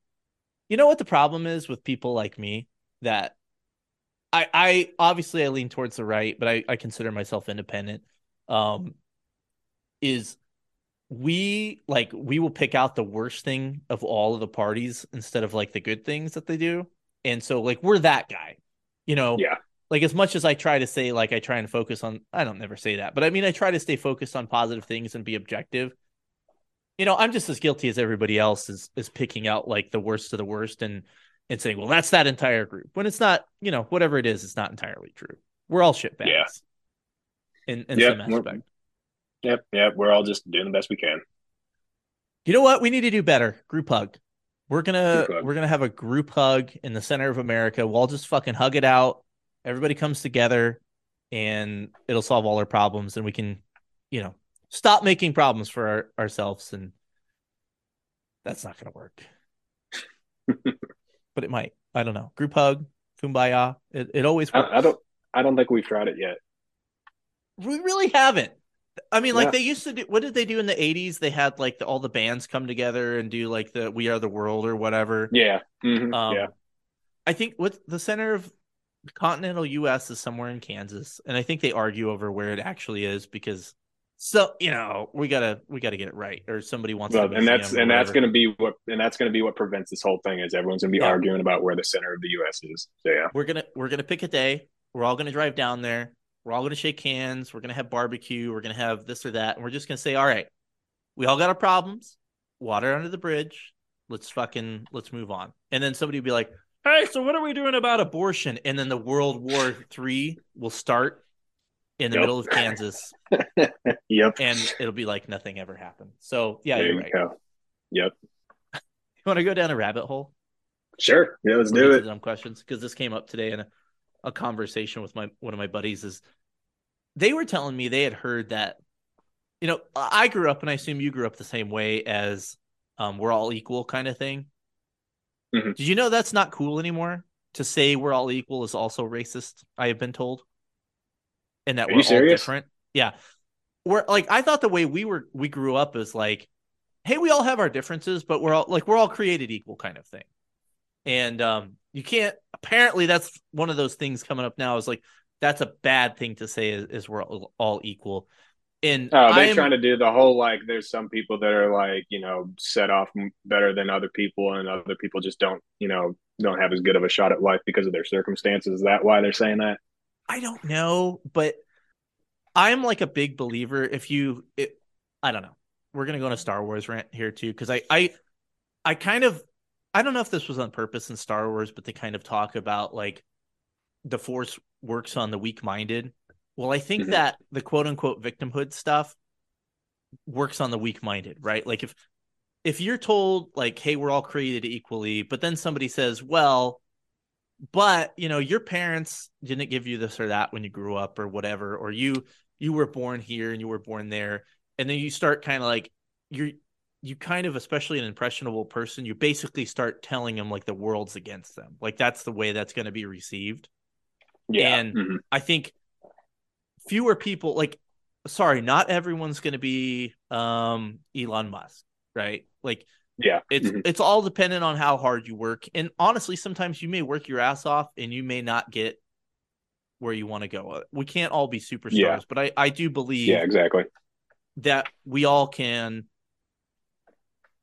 you know what the problem is with people like me that I, I obviously I lean towards the right, but I, I consider myself independent. Um, is we like we will pick out the worst thing of all of the parties instead of like the good things that they do, and so like we're that guy, you know. Yeah. Like as much as I try to say like I try and focus on I don't never say that, but I mean I try to stay focused on positive things and be objective. You know, I'm just as guilty as everybody else is is picking out like the worst of the worst and and saying, well, that's that entire group. When it's not, you know, whatever it is, it's not entirely true. We're all shit bags. Yeah. In, in Yep, some aspect. Yep, yep. We're all just doing the best we can. You know what? We need to do better. Group hug. We're gonna we're gonna have a group hug in the center of America. We'll all just fucking hug it out. Everybody comes together and it'll solve all our problems and we can, you know, stop making problems for our, ourselves and that's not gonna work. but it might. I don't know. Group hug, kumbaya. It it always works. I, I don't. I don't think we've tried it yet. We really haven't. I mean, like Yeah. they used to do. What did they do in the '80s? They had like the, all the bands come together and do like the "We Are the World" or whatever. Yeah. Mhm, Um, yeah. I think what the center of the continental U.S. is somewhere in Kansas, and I think they argue over where it actually is because so you know we gotta we gotta get it right, or somebody wants Well, to and that's and that's going to be what and that's to be what prevents this whole thing is everyone's going to be Yeah. arguing about where the center of the U.S. is. So yeah. we're gonna we're gonna pick a day. We're all gonna drive down there. We're all gonna shake hands. We're gonna have barbecue. We're gonna have this or that, and we're just gonna say, all right, we all got our problems. Water under the bridge. Let's fucking let's move on. And then somebody will be like, hey, so what are we doing about abortion? And then the World War Three will start in the Yep. middle of Kansas, Yep. and it'll be like nothing ever happened. So yeah, there you're you right. go. Yep. You want to go down a rabbit hole? Sure. Yeah. Let's do it. to Dumb questions because this came up today in a, a conversation with my one of my buddies. Is they were telling me they had heard that, you know, I grew up and I assume you grew up the same way as um, we're all equal kind of thing. Mhm. Did you know that's not cool anymore? To say we're all equal is also racist. I have been told, and that Are we're you serious? all different. Yeah, we're like I thought the way we were we grew up is like, hey, we all have our differences, but we're all like we're all created equal kind of thing. And um, you can't. Apparently, that's one of those things coming up now. Is like that's a bad thing to say. Is, is we're all, equal. And Oh, they're I'm- trying to do the whole like. There's some people that are like you know set off better than other people, and other people just don't you know don't have as good of a shot at life because of their circumstances. Is that why they're saying that? I don't know, but I'm like a big believer. If you, it, I don't know. We're gonna go on a Star Wars rant here too, because I, I, I kind of, I don't know if this was on purpose in Star Wars, but they kind of talk about like the Force works on the weak-minded. Well, I think Mhm. that the quote-unquote victimhood stuff works on the weak-minded, right? Like if if you're told like, "Hey, we're all created equally," but then somebody says, "Well," but you know your parents didn't give you this or that when you grew up or whatever or you you were born here and you were born there and then you start kind of like you're you kind of especially an impressionable person you basically start telling them like the world's against them like that's the way that's going to be received Yeah. And- Mhm. i think fewer people like sorry not everyone's going to be um elon musk right like Yeah. it's Mhm. it's all dependent on how hard you work and honestly sometimes you may work your ass off and you may not get where you want to go we can't all be superstars Yeah. but i i do believe Yeah. Exactly. that we all can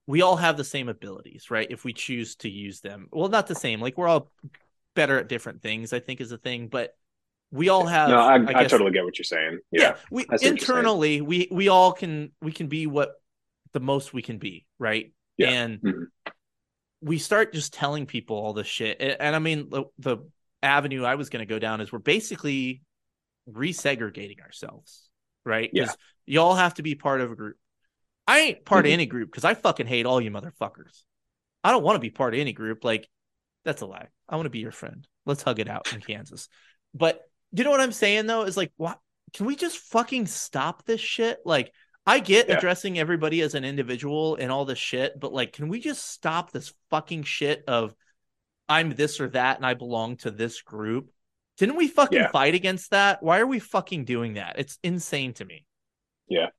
we all have the same abilities right if we choose to use them well not the same like we're all better at different things i think is a thing but we all have No, I, I, guess- totally get what you're saying. yeah, Yeah. we I see what you're saying. internally we we all can we can be what the most we can be right Yeah. and Mhm. we start just telling people all this shit and, and i mean the, the avenue i was going to go down is we're basically resegregating ourselves right Yeah. because you all have to be part of a group i ain't part Mhm. of any group because i fucking hate all you motherfuckers i don't want to be part of any group like that's a lie i want to be your friend let's hug it out in kansas but you know what i'm saying though is like what can we just fucking stop this shit like I get Yeah. addressing everybody as an individual and all this shit, but like, can we just stop this fucking shit of I'm this or that and I belong to this group? Didn't we fucking Yeah. fight against that? Why are we fucking doing that? It's insane to me. Yeah.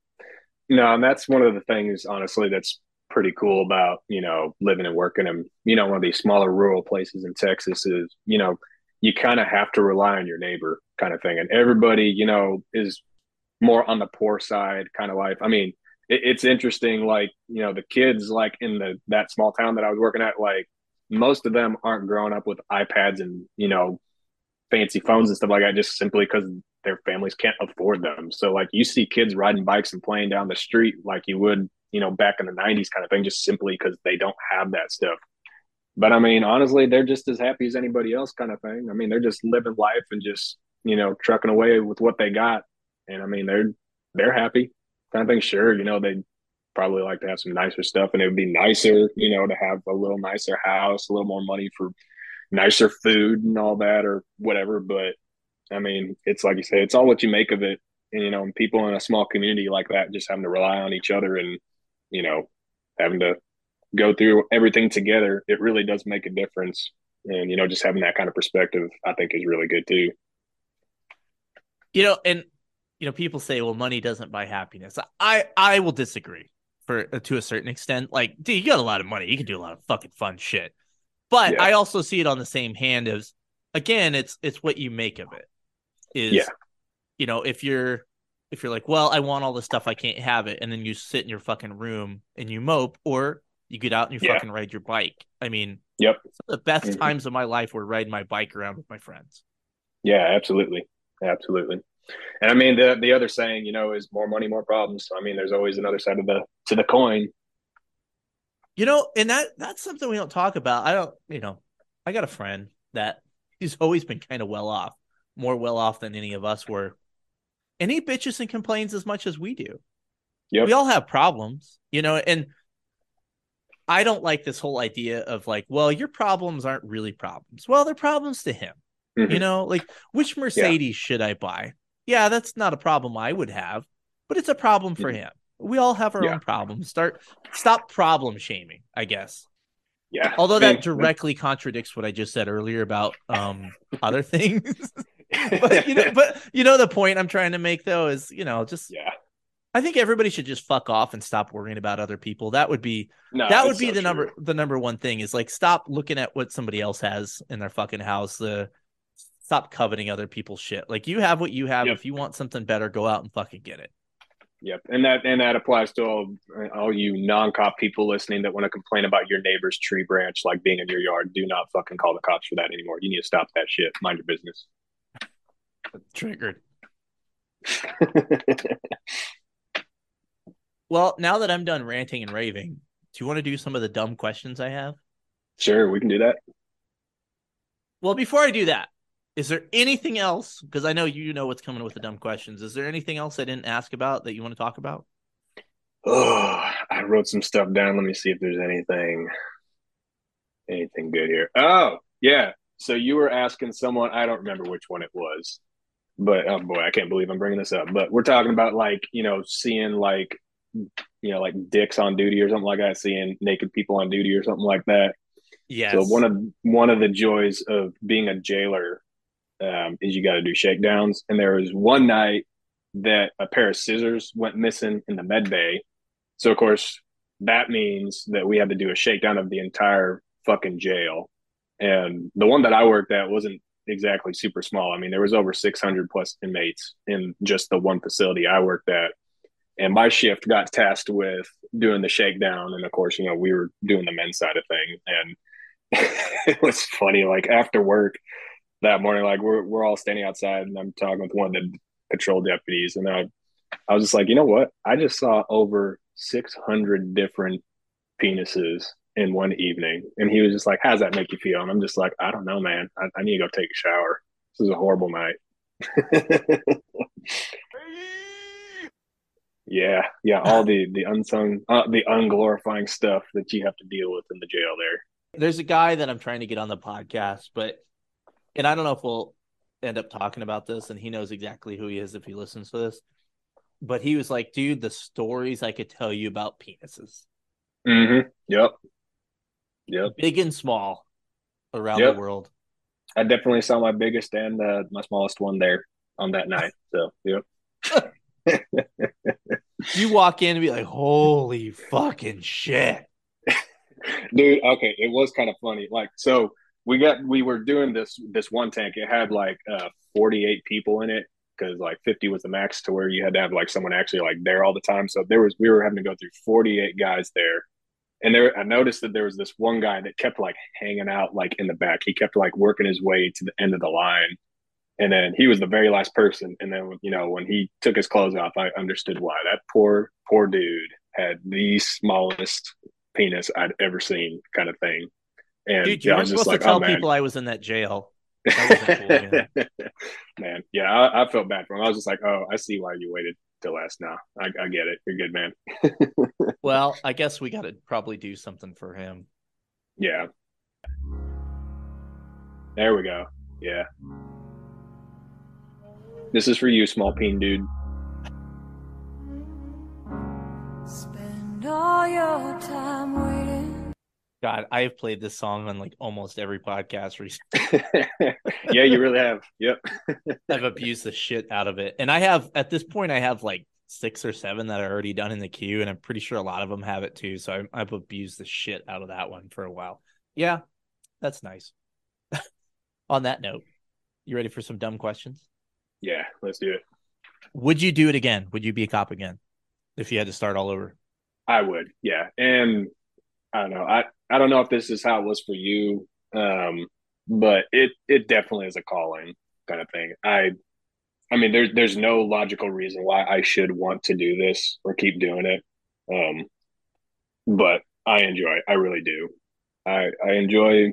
No, and that's one of the things, honestly, that's pretty cool about, you know, living and working in, you know, one of these smaller rural places in Texas is, you know, you kind of have to rely on your neighbor kind of thing. And everybody, you know, is more on the poor side kind of life. I mean, it, it's interesting, like, you know, the kids like in the that small town that I was working at, like most of them aren't growing up with iPads and, you know, fancy phones and stuff like that just simply because their families can't afford them. So like you see kids riding bikes and playing down the street like you would, you know, back in the 90s kind of thing, just simply because they don't have that stuff. But I mean, honestly, they're just as happy as anybody else kind of thing. I mean, they're just living life and just, you know, trucking away with what they got. And I mean, they're they're happy. Kind of thing, sure, you know, they probably like to have some nicer stuff and it would be nicer, you know, to have a little nicer house, a little more money for nicer food and all that or whatever. But I mean, it's like you say, it's all what you make of it. And, you know, people in a small community like that just having to rely on each other and, you know, having to go through everything together, it really does make a difference. And, you know, just having that kind of perspective, I think is really good too. You know, and, you know, people say, well, money doesn't buy happiness. I, I will disagree for uh, to a certain extent. Like, dude, you got a lot of money. You can do a lot of fucking fun shit. But yeah. I also see it on the same hand as again, it's it's what you make of it. Is yeah. you know, if you're if you're like, well, I want all this stuff, I can't have it, and then you sit in your fucking room and you mope, or you get out and you yeah. fucking ride your bike. I mean, yep. the best mm-hmm. times of my life were riding my bike around with my friends. Yeah, absolutely. Absolutely. And I mean the the other saying, you know, is more money, more problems. So I mean, there's always another side of the to the coin. You know, and that that's something we don't talk about. I don't, you know, I got a friend that he's always been kind of well off, more well off than any of us were. And he bitches and complains as much as we do. Yep. We all have problems, you know, and I don't like this whole idea of like, well, your problems aren't really problems. Well, they're problems to him. Mm-hmm. You know, like which Mercedes yeah. should I buy? Yeah, that's not a problem I would have, but it's a problem for mm-hmm. him. We all have our yeah. own problems. Start stop problem shaming, I guess. Yeah. Although that directly contradicts what I just said earlier about um other things. but you know, but you know the point I'm trying to make though is, you know, just yeah I think everybody should just fuck off and stop worrying about other people. That would be no, that would be so the true. number the number one thing is like stop looking at what somebody else has in their fucking house. The stop coveting other people's shit. Like you have what you have. Yep. If you want something better, go out and fucking get it. Yep, and that and that applies to all all you non-cop people listening that want to complain about your neighbor's tree branch like being in your yard. Do not fucking call the cops for that anymore. You need to stop that shit. Mind your business. Triggered. Well, now that I'm done ranting and raving, do you want to do some of the dumb questions I have? Sure, we can do that. Well, before I do that, is there anything else? Because I know you know what's coming with the dumb questions. Is there anything else I didn't ask about that you want to talk about? Oh, I wrote some stuff down. Let me see if there's anything anything good here. Oh, yeah. So you were asking someone, I don't remember which one it was, but oh boy, I can't believe I'm bringing this up. But we're talking about like, you know, seeing like you know, like dicks on duty or something like that, seeing naked people on duty or something like that. Yeah. So one of one of the joys of being a jailer um, is you got to do shakedowns. And there was one night that a pair of scissors went missing in the med bay. So of course that means that we had to do a shakedown of the entire fucking jail. And the one that I worked at wasn't exactly super small. I mean, there was over 600 plus inmates in just the one facility I worked at. And my shift got tasked with doing the shakedown. And of course you know we were doing the men's side of things and it was funny like after work that morning like we're, we're all standing outside and i'm talking with one of the patrol deputies. And i i was just like you know what? I just saw over 600 different penises in one evening and he was just like how does that make you feel and i'm just like i don't know man i, I need to go take a shower this is a horrible night Yeah, yeah, all the the unsung, uh, the unglorifying stuff that you have to deal with in the jail there. There's a guy that I'm trying to get on the podcast, but and I don't know if we'll end up talking about this, and he knows exactly who he is if he listens to this. But he was like, "Dude, the stories I could tell you about penises." Mm-hmm. Yep. Yep. Big and small around yep. the world. I definitely saw my biggest and uh, my smallest one there on that night. So, yep. you walk in and be like, holy fucking shit. Dude, okay, it was kind of funny. Like, so we got we were doing this this one tank. It had like uh, 48 people in it because like 50 was the max to where you had to have like someone actually like there all the time. So there was we were having to go through 48 guys there. And there I noticed that there was this one guy that kept like hanging out like in the back. He kept like working his way to the end of the line. And then he was the very last person. And then you know, when he took his clothes off, I understood why. That poor, poor dude had the smallest penis I'd ever seen, kind of thing. And Dude, you yeah, I were was supposed like, to tell oh, people I was in that jail. That cool, man. man, yeah, I, I felt bad for him. I was just like, oh, I see why you waited till last now. I, I get it. You're good, man. Well, I guess we got to probably do something for him. Yeah. There we go. Yeah. This is for you, small peen dude. Spend all your time waiting. God, I have played this song on like almost every podcast recently. yeah, you really have. Yep. I've abused the shit out of it. And I have, at this point, I have like six or seven that are already done in the queue. And I'm pretty sure a lot of them have it too. So I, I've abused the shit out of that one for a while. Yeah, that's nice. on that note, you ready for some dumb questions? Yeah, let's do it. Would you do it again? Would you be a cop again if you had to start all over? I would, yeah. And I don't know. I, I don't know if this is how it was for you. Um, but it it definitely is a calling kind of thing. I I mean there's there's no logical reason why I should want to do this or keep doing it. Um but I enjoy it. I really do. I I enjoy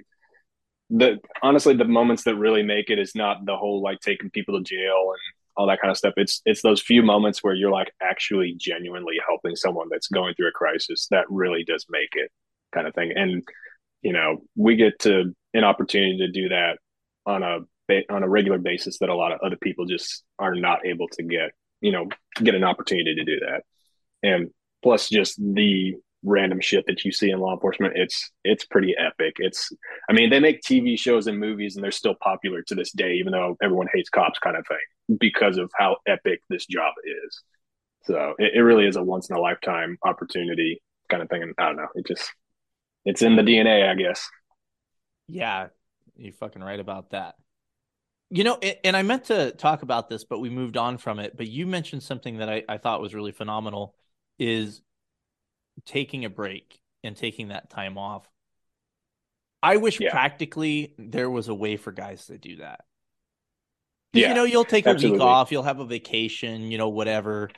the honestly the moments that really make it is not the whole like taking people to jail and all that kind of stuff. It's it's those few moments where you're like actually genuinely helping someone that's going through a crisis that really does make it kind of thing. And you know, we get to an opportunity to do that on a on a regular basis that a lot of other people just are not able to get. You know, get an opportunity to do that. And plus, just the random shit that you see in law enforcement it's it's pretty epic it's i mean they make tv shows and movies and they're still popular to this day even though everyone hates cops kind of thing because of how epic this job is so it, it really is a once in a lifetime opportunity kind of thing and i don't know it just it's in the dna i guess Yeah, you're fucking right about that. You know, and I meant to talk about this, but we moved on from it. But you mentioned something that I, I thought was really phenomenal is taking a break and taking that time off. I wish Yeah. practically there was a way for guys to do that. Yeah, you know, you'll take a week off, you'll have a vacation, you know, whatever.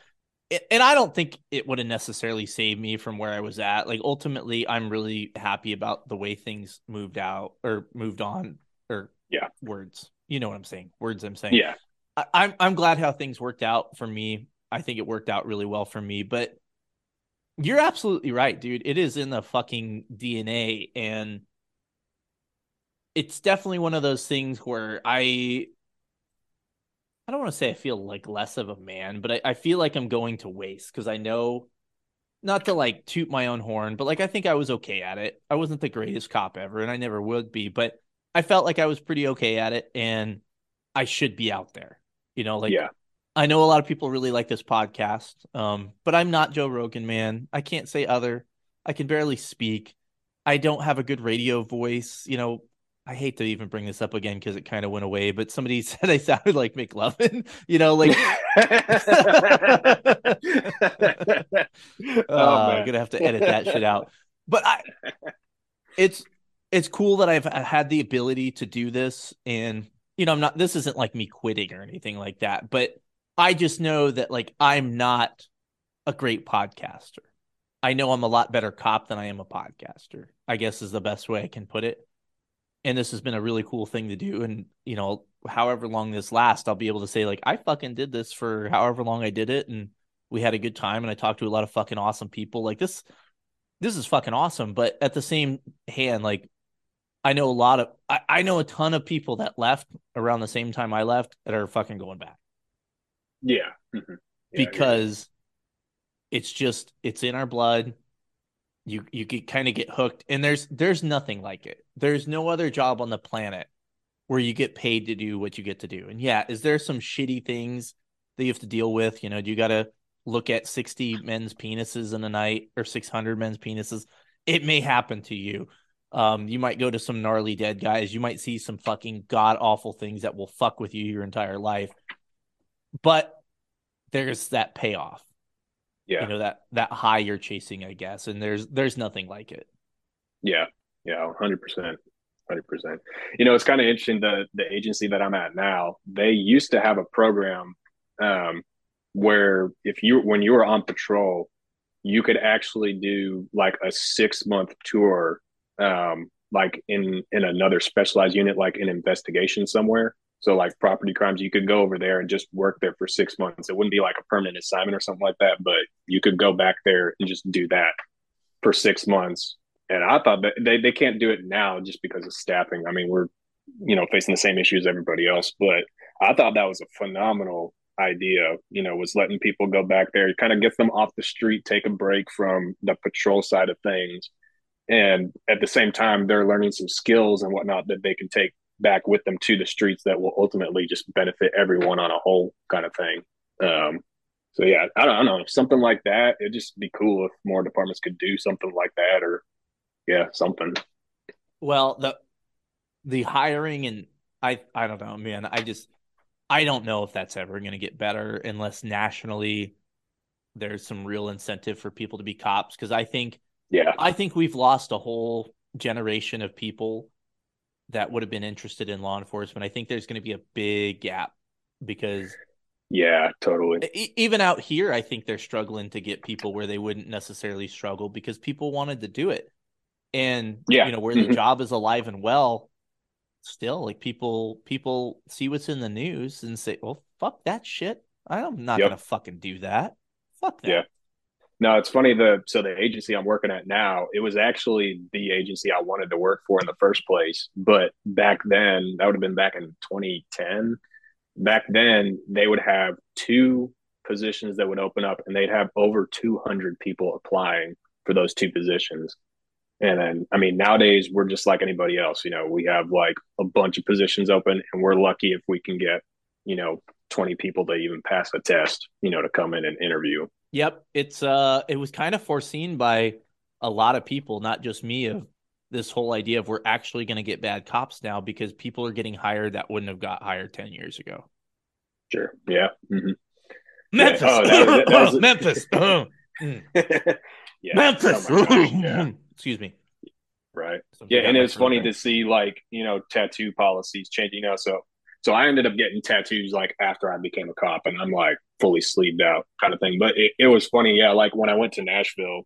And I don't think it would have necessarily saved me from where I was at. Like ultimately, I'm really happy about the way things moved out or moved on or Yeah. words. You know what I'm saying? Words I'm saying. yeah I, I'm I'm glad how things worked out for me. I think it worked out really well for me. But you're absolutely right, dude. It is in the fucking DNA, and it's definitely one of those things where I I don't want to say I feel like less of a man, but I, I feel like I'm going to waste because I know not to like toot my own horn, but like I think I was okay at it. I wasn't the greatest cop ever, and I never would be, but I felt like I was pretty okay at it, and I should be out there. You know, like yeah I know a lot of people really like this podcast, um, but I'm not Joe Rogan, man. I can't say other. I can barely speak. I don't have a good radio voice. You know, I hate to even bring this up again because it kind of went away, but somebody said I sounded like McLovin. You know, like oh, uh, man. I'm gonna have to edit that shit out. But I, it's it's cool that I've had the ability to do this, and you know, I'm not. This isn't like me quitting or anything like that, but I just know that like I'm not a great podcaster. I know I'm a lot better cop than I am a podcaster. I guess is the best way I can put it. And this has been a really cool thing to do. And you know, however long this lasts, I'll be able to say like I fucking did this for however long I did it, and we had a good time. And I talked to a lot of fucking awesome people. Like this, this is fucking awesome. But at the same hand, like I know a lot of I, I know a ton of people that left around the same time I left that are fucking going back yeah Mhm. Yeah, because it's just it's in our blood. You you get kind of get hooked, and there's there's nothing like it. There's no other job on the planet where you get paid to do what you get to do. And yeah, is there some shitty things that you have to deal with? You know, do you got to look at 60 men's penises in a night or 600 men's penises? It may happen to you, Um, you might go to some gnarly dead guys. You might see some fucking god awful things that will fuck with you your entire life. But there's that payoff. Yeah. You know that that high you're chasing, I guess, and there's there's nothing like it. Yeah, yeah, hundred percent, hundred percent. You know, it's kind of interesting. The the agency that I'm at now, they used to have a program um, where if you when you were on patrol, you could actually do like a six month tour, um, like in in another specialized unit, like an investigation somewhere. So like property crimes, you could go over there and just work there for six months. It wouldn't be like a permanent assignment or something like that, but you could go back there and just do that for six months. And I thought that they, they can't do it now just because of staffing. I mean, we're, you know, facing the same issues everybody else, but I thought that was a phenomenal idea, you know, was letting people go back there, kind of get them off the street, take a break from the patrol side of things. And at the same time, they're learning some skills and whatnot that they can take back with them to the streets that will ultimately just benefit everyone on a whole kind of thing. Um, so yeah, I don't, I don't know something like that. It'd just be cool if more departments could do something like that, or yeah, something. Well, the the hiring and I I don't know, man. I just I don't know if that's ever going to get better unless nationally there's some real incentive for people to be cops because I think Yeah, I think we've lost a whole generation of people that would have been interested in law enforcement. I think there's going to be a big gap because yeah, totally. e- even out here, I think they're struggling to get people where they wouldn't necessarily struggle because people wanted to do it. And Yeah. you know, where the Mhm. job is alive and well, still like people people see what's in the news and say, Well, fuck that shit. I'm not Yep. gonna fucking do that. Fuck that. Yeah. No, it's funny. The so the agency I'm working at now, it was actually the agency I wanted to work for in the first place. But back then, that would have been back in 2010. Back then, they would have two positions that would open up, and they'd have over 200 people applying for those two positions. And then, I mean, nowadays we're just like anybody else. You know, we have like a bunch of positions open, and we're lucky if we can get, you know, 20 people to even pass a test, you know, to come in and interview. Yep, it's uh it was kind of foreseen by a lot of people, not just me, of this whole idea of we're actually going to get bad cops now because people are getting hired that wouldn't have got hired 10 years ago. Sure. Yeah. hmm Memphis. Oh, that was- that was- Memphis. yeah. Memphis. Yeah. Excuse me. Right. Some Yeah, and it's funny to see like you know tattoo policies changing now. So so I ended up getting tattoos like after I became a cop, and I'm like fully sleeved out kind of thing. But it, it was funny, yeah. Like when I went to Nashville,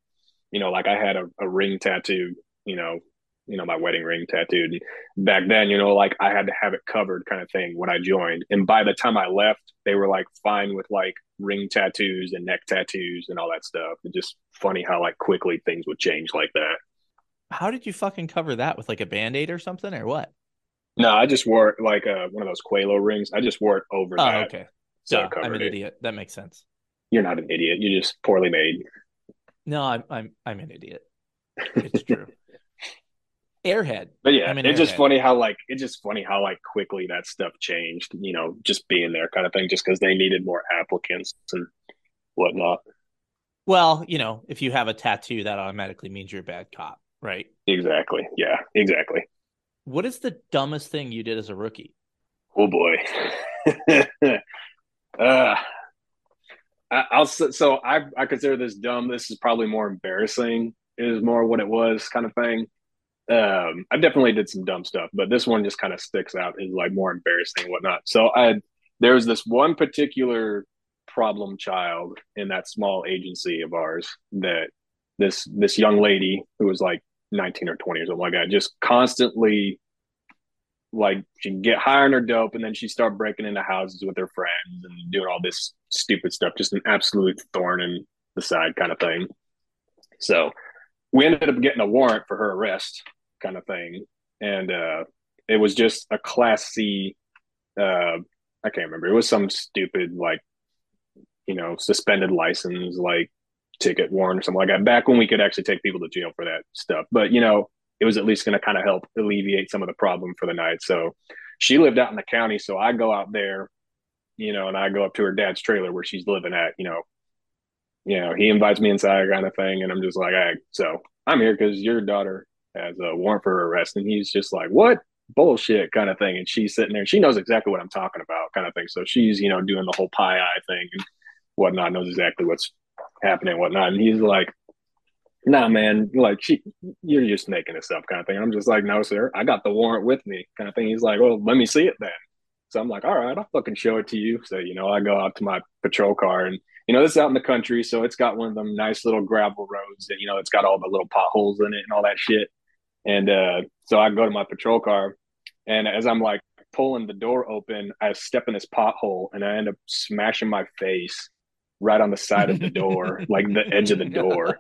you know, like I had a, a ring tattoo, you know, you know my wedding ring tattooed. Back then, you know, like I had to have it covered kind of thing when I joined. And by the time I left, they were like fine with like ring tattoos and neck tattoos and all that stuff. It's just funny how like quickly things would change like that. How did you fucking cover that with like a band-aid or something or what? No, I just wore it like uh, one of those Qalo rings. I just wore it over Oh, that. okay. So I'm an it. idiot. That makes sense. You're not an idiot. You're just poorly made. No, I'm I'm I'm an idiot. It's true. Airhead. But yeah, I'm an it's just funny how like it's just funny how like quickly that stuff changed. You know, just being there kind of thing, just because they needed more applicants and whatnot. Well, you know, if you have a tattoo, that automatically means you're a bad cop, right? Exactly. Yeah. Exactly. What is the dumbest thing you did as a rookie? Oh boy. uh, I, I'll so I I consider this dumb. This is probably more embarrassing. Is more what it was kind of thing. Um, I definitely did some dumb stuff, but this one just kind of sticks out is like more embarrassing and whatnot. So I there was this one particular problem child in that small agency of ours that this this young lady who was like 19 or 20 or something like that just constantly like she'd get high on her dope and then she'd start breaking into houses with her friends and doing all this stupid stuff just an absolute thorn in the side kind of thing. So we ended up getting a warrant for her arrest kind of thing and uh it was just a class c uh i can't remember it was some stupid like you know suspended license like ticket warrant or something like that back when we could actually take people to jail for that stuff but you know it was at least going to kind of help alleviate some of the problem for the night. So she lived out in the county. So I go out there, you know, and I go up to her dad's trailer where she's living at, you know, you know, he invites me inside kind of thing. And I'm just like, so I'm here because your daughter has a warrant for arrest. And he's just like, what? Bullshit kind of thing. And she's sitting there, she knows exactly what I'm talking about kind of thing. So she's, you know, doing the whole pie eye thing and whatnot, knows exactly what's happening and whatnot. And he's like, nah, man, like she, you're just making this up kind of thing. I'm just like, no, sir, I got the warrant with me kind of thing. He's like, well, let me see it then. So I'm like, all right, I'll fucking show it to you. So, you know, I go out to my patrol car and, you know, this is out in the country. So it's got one of them nice little gravel roads that, you know, it's got all the little potholes in it and all that shit. And uh, so I go to my patrol car and as I'm like pulling the door open, I step in this pothole and I end up smashing my face right on the side of the door, like the edge of the door.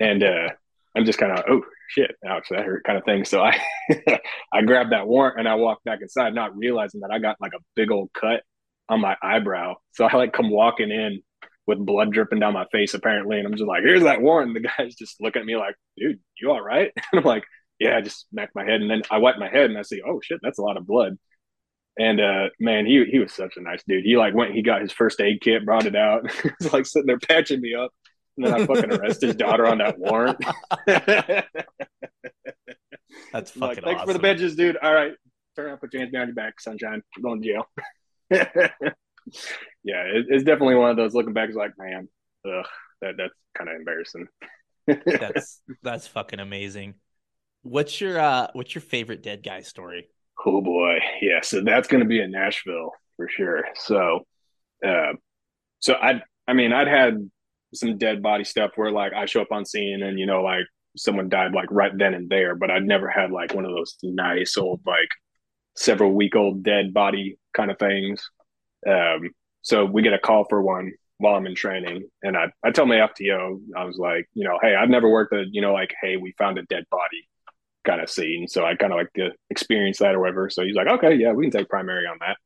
And uh, I'm just kind of, oh shit, ouch, that hurt kind of thing. So I I grabbed that warrant and I walked back inside, not realizing that I got like a big old cut on my eyebrow. So I like come walking in with blood dripping down my face apparently. And I'm just like, here's that warrant. And the guy's just looking at me like, dude, you all right? And I'm like, yeah, I just smacked my head. And then I wipe my head and I see, oh shit, that's a lot of blood. And uh man, he he was such a nice dude. He like went, he got his first aid kit, brought it out. He's like sitting there patching me up. And then I fucking arrest his daughter on that warrant. That's fucking like, thanks awesome. for the benches, dude. All right. Turn around, put your hands behind your back, sunshine. We're going to jail. yeah, it, it's definitely one of those looking back is like, man, ugh, that that's kind of embarrassing. That's that's fucking amazing. What's your uh what's your favorite dead guy story? Oh boy, yeah. So that's going to be in Nashville for sure. So, uh, so I, I mean, I'd had some dead body stuff where like I show up on scene and you know like someone died like right then and there, but I'd never had like one of those nice old like several week old dead body kind of things. Um, so we get a call for one while I'm in training, and I I tell my FTO I was like, you know, hey, I've never worked a you know like hey we found a dead body kind of scene. So I kind of like to experience that or whatever. So he's like, okay, yeah, we can take primary on that.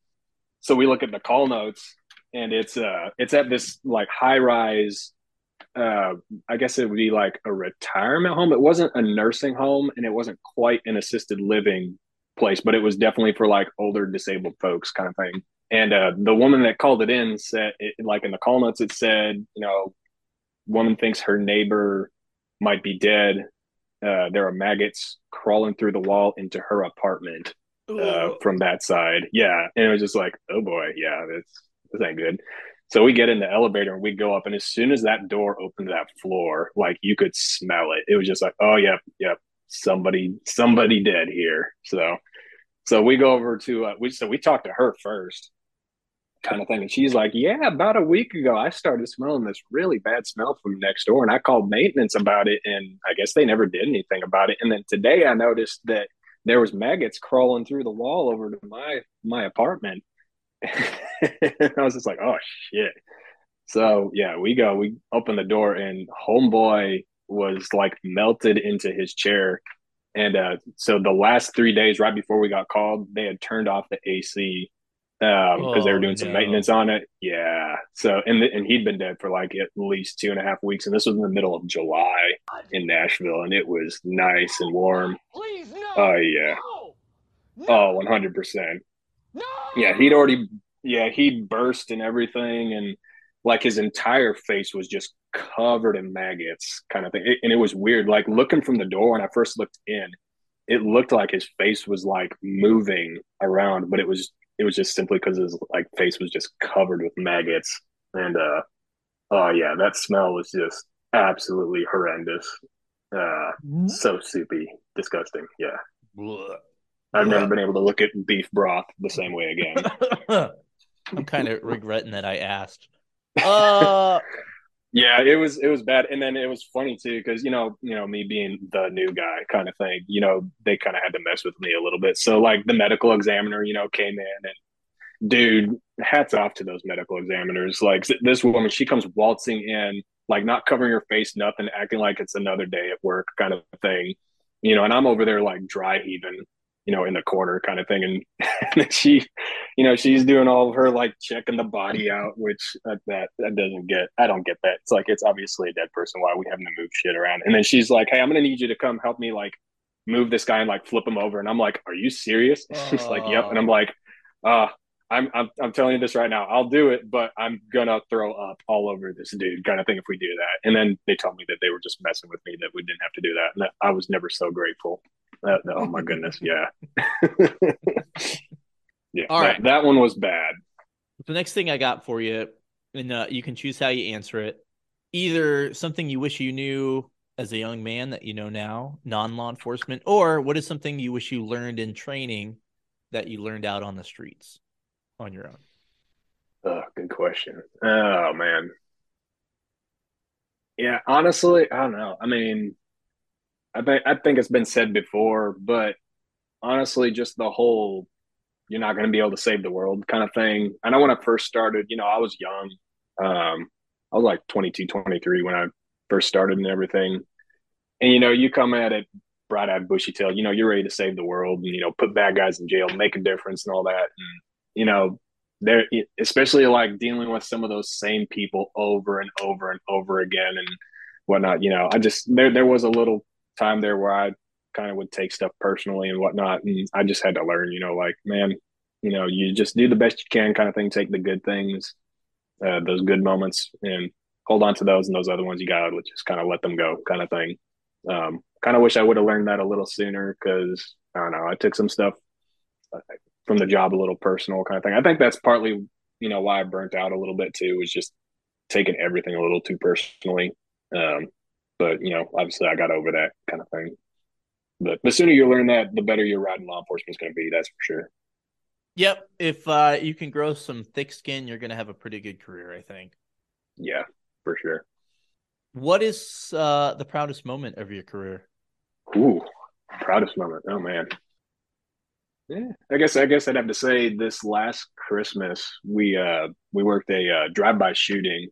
So we look at the call notes and it's uh it's at this like high rise uh I guess it would be like a retirement home. It wasn't a nursing home and it wasn't quite an assisted living place, but it was definitely for like older disabled folks kind of thing. And uh the woman that called it in said it, like in the call notes it said, you know, woman thinks her neighbor might be dead uh, there are maggots crawling through the wall into her apartment uh, from that side. Yeah, and it was just like, oh boy, yeah, this this ain't good. So we get in the elevator and we go up, and as soon as that door opened that floor, like you could smell it. It was just like, oh yep, yep, somebody somebody dead here. So so we go over to uh, we so we talked to her first kind of thing. And she's like, Yeah, about a week ago, I started smelling this really bad smell from next door. And I called maintenance about it. And I guess they never did anything about it. And then today I noticed that there was maggots crawling through the wall over to my my apartment. I was just like, oh shit. So yeah, we go, we open the door and homeboy was like melted into his chair. And uh, so the last three days, right before we got called, they had turned off the AC um because they were Oh, doing some no. maintenance on it. Yeah. So and the, and he'd been dead for like at least two and a half weeks and this was in the middle of july in nashville and it was nice and warm. Please, no. oh yeah. No. oh 100 percent. No. yeah he'd already yeah he'd burst and everything and like his entire face was just covered in maggots kind of thing. It- and it was weird. Like looking from the door when i first looked in it looked like his face was like moving around but it was it was just simply because his like face was just covered with maggots. And uh oh yeah that smell was just absolutely horrendous. Uh so soupy. Disgusting. Yeah. I've never been able to look at beef broth the same way again. I'm kind of regretting that I asked. Uh, Yeah, it was it was bad, and then it was funny too because you know you know me being the new guy kind of thing. You know they kind of had to mess with me a little bit. So like the medical examiner, you know, came in and dude, hats off to those medical examiners. Like this woman, she comes waltzing in, like not covering her face, nothing, acting like it's another day at work kind of thing. You know, and I'm over there like dry heaving, you know, in the corner kind of thing, and, and she you know, she's doing all of her like checking the body out, which uh, that that doesn't get. I don't get that. It's like it's obviously a dead person. Why are we having to move shit around? And then she's like, "Hey, I'm gonna need you to come help me like move this guy and like flip him over." And I'm like, "Are you serious?" She's like, "Yep." And I'm like, "Uh, I'm, I'm I'm telling you this right now. I'll do it, but I'm gonna throw up all over this dude, kind of thing. If we do that, and then they told me that they were just messing with me, that we didn't have to do that, and I was never so grateful. That, oh my goodness, yeah, yeah. All that, right. that one was bad. The next thing I got for you, and uh, you can choose how you answer it. Either something you wish you knew as a young man that you know now, non law enforcement, or what is something you wish you learned in training that you learned out on the streets on your own? Oh, good question. Oh man. Yeah, honestly, I don't know. I mean, I think I think it's been said before, but honestly, just the whole you're not going to be able to save the world kind of thing. I know when I first started, you know, I was young. Um, I was like 22, 23 when I first started and everything. And you know, you come at it bright-eyed, bushy-tailed. You know, you're ready to save the world and you know, put bad guys in jail, make a difference, and all that. And you know, there, especially like dealing with some of those same people over and over and over again and whatnot. You know, I just there there was a little time there where I kind of would take stuff personally and whatnot, and I just had to learn. You know, like man, you know, you just do the best you can, kind of thing. Take the good things, uh, those good moments, and hold on to those, and those other ones you gotta just kind of let them go, kind of thing. Um, kind of wish I would have learned that a little sooner because I don't know. I took some stuff uh, from the job a little personal kind of thing. I think that's partly, you know, why I burnt out a little bit too, was just taking everything a little too personally. Um, but you know, obviously I got over that kind of thing. But the sooner you learn that, the better your ride in law enforcement is going to be. That's for sure. Yep. If uh, you can grow some thick skin, you're going to have a pretty good career, I think. Yeah, for sure. What is uh, the proudest moment of your career? Ooh, proudest moment. Oh man. Yeah, I guess I guess I'd have to say this last Christmas we uh we worked a uh, drive-by shooting.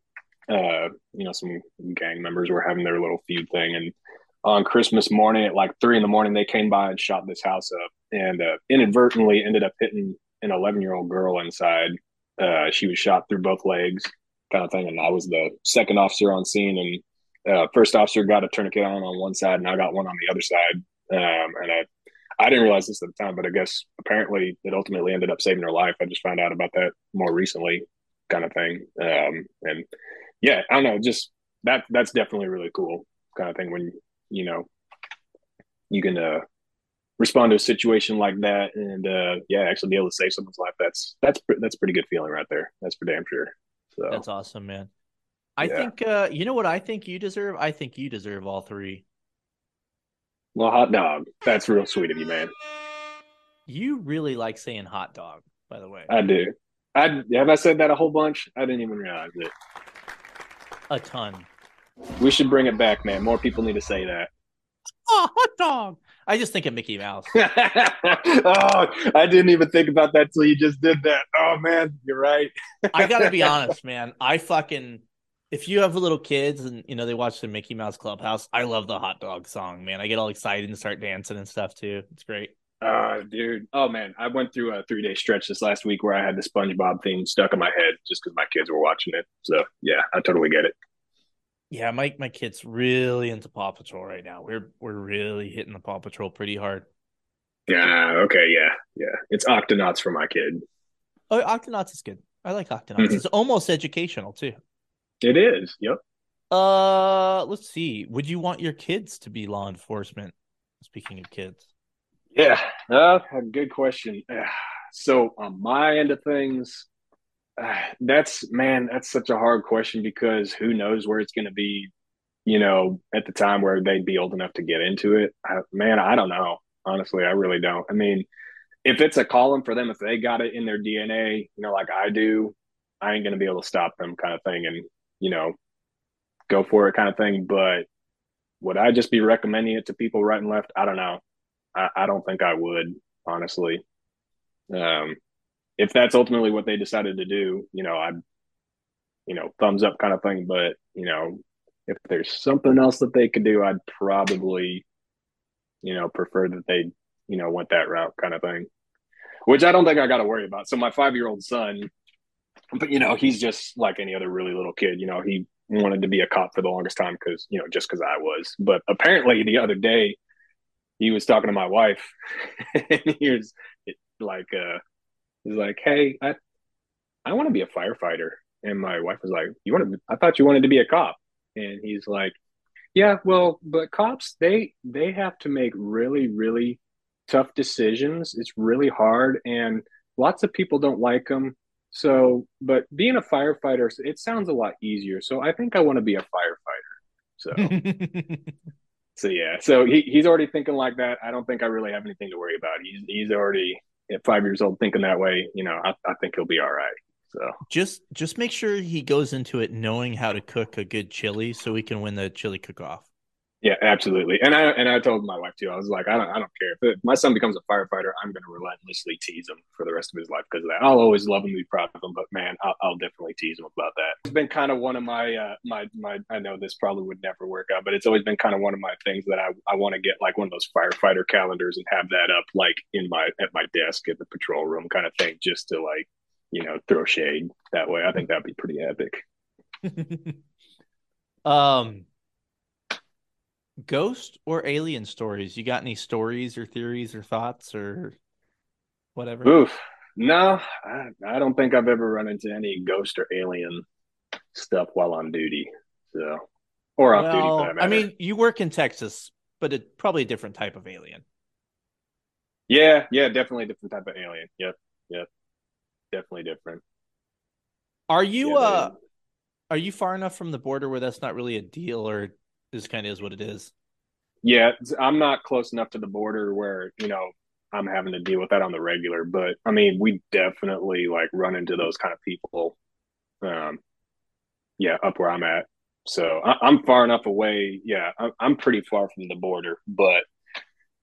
Uh, you know, some gang members were having their little feud thing, and on Christmas morning at like three in the morning, they came by and shot this house up, and uh, inadvertently ended up hitting an 11-year-old girl inside. Uh, she was shot through both legs, kind of thing, and I was the second officer on scene, and uh, first officer got a tourniquet on on one side, and I got one on the other side. Um, and I I didn't realize this at the time, but I guess apparently it ultimately ended up saving her life. I just found out about that more recently, kind of thing. Um, and yeah, I don't know, just that that's definitely really cool, kind of thing. When you know you can uh, respond to a situation like that, and uh, yeah, actually be able to save someone's life. That's that's that's a pretty good feeling right there. That's for damn sure. So That's awesome, man. I Yeah. think uh, you know what I think you deserve. I think you deserve all three. well, hot dog. That's real sweet of you, man. You really like saying hot dog, by the way. I do. I have I said that a whole bunch. I didn't even realize it. A ton. We should bring it back, man. More people need to say that. Oh, hot dog. I just think of Mickey Mouse. oh, I didn't even think about that till you just did that. Oh man, you're right. I gotta be honest, man. I fucking if you have little kids and you know they watch the Mickey Mouse Clubhouse, I love the hot dog song, man. I get all excited and start dancing and stuff too. It's great. Oh, dude. Oh man, I went through a three day stretch this last week where I had the SpongeBob theme stuck in my head just because my kids were watching it. So yeah, I totally get it. Yeah, my my kid's really into Paw Patrol right now. We're we're really hitting the Paw Patrol pretty hard. Yeah. Okay. Yeah. Yeah. It's Octonauts for my kid. Oh, Octonauts is good. I like Octonauts. Mhm. It's almost educational too. It is. Yep. Uh, let's see. Would you want your kids to be law enforcement? Speaking of kids, Yeah. Uh, a good question. Ah, So on my end of things, uh, that's man, that's such a hard question because who knows where it's going to be, you know, at the time where they'd be old enough to get into it. I, man, I don't know. Honestly, I really don't. I mean, if it's a calling for them, if they got it in their DNA, you know, like I do, I ain't going to be able to stop them, kind of thing, and you know, go for it, kind of thing. But would I just be recommending it to people right and left? I don't know. I, I don't think I would, honestly. Um, if that's ultimately what they decided to do, you know, I'd, you know, thumbs up kind of thing. But, you know, if there's something else that they could do, I'd probably, you know, prefer that they, you know, went that route kind of thing, which I don't think I got to worry about. So my five year old son, but, you know, he's just like any other really little kid, you know, he wanted to be a cop for the longest time because, you know, just because I was. But apparently the other day, he was talking to my wife and he was like uh he's like hey I, I want to be a firefighter. And my wife was like, You want to? I thought you wanted to be a cop. And he's like, Yeah, well, but cops they they have to make really really tough decisions. It's really hard, and lots of people don't like them. So, but being a firefighter, it sounds a lot easier. So I think I want to be a firefighter. So, so yeah. So he, he's already thinking like that. I don't think I really have anything to worry about. He's he's already at five years old thinking that way. You know, I, I think he'll be all right. So just just make sure he goes into it knowing how to cook a good chili so we can win the chili cook off. Yeah, absolutely. And I and I told my wife too. I was like, I don't, I don't care if it, my son becomes a firefighter. I'm going to relentlessly tease him for the rest of his life because of that. I'll always love him, be proud of him, but man, I'll, I'll definitely tease him about that. It's been kind of one of my uh, my my. I know this probably would never work out, but it's always been kind of one of my things that I I want to get like one of those firefighter calendars and have that up like in my at my desk at the patrol room kind of thing, just to like you know throw shade that way. I think that'd be pretty epic. um ghost or alien stories? You got any stories or theories or thoughts or whatever? Oof. No, I, I don't think I've ever run into any ghost or alien stuff while on duty. So, or off well, duty. I mean, you work in Texas, but it's probably a different type of alien. Yeah, yeah, definitely a different type of alien. Yep, yep, definitely different. Are you yeah, uh, are you far enough from the border where that's not really a deal, or this kind of is what it is. Yeah, I'm not close enough to the border where you know I'm having to deal with that on the regular. But I mean, we definitely like run into those kind of people. Um, yeah, up where I'm at. So I, am far enough away. Yeah, I'm, I'm pretty far from the border, but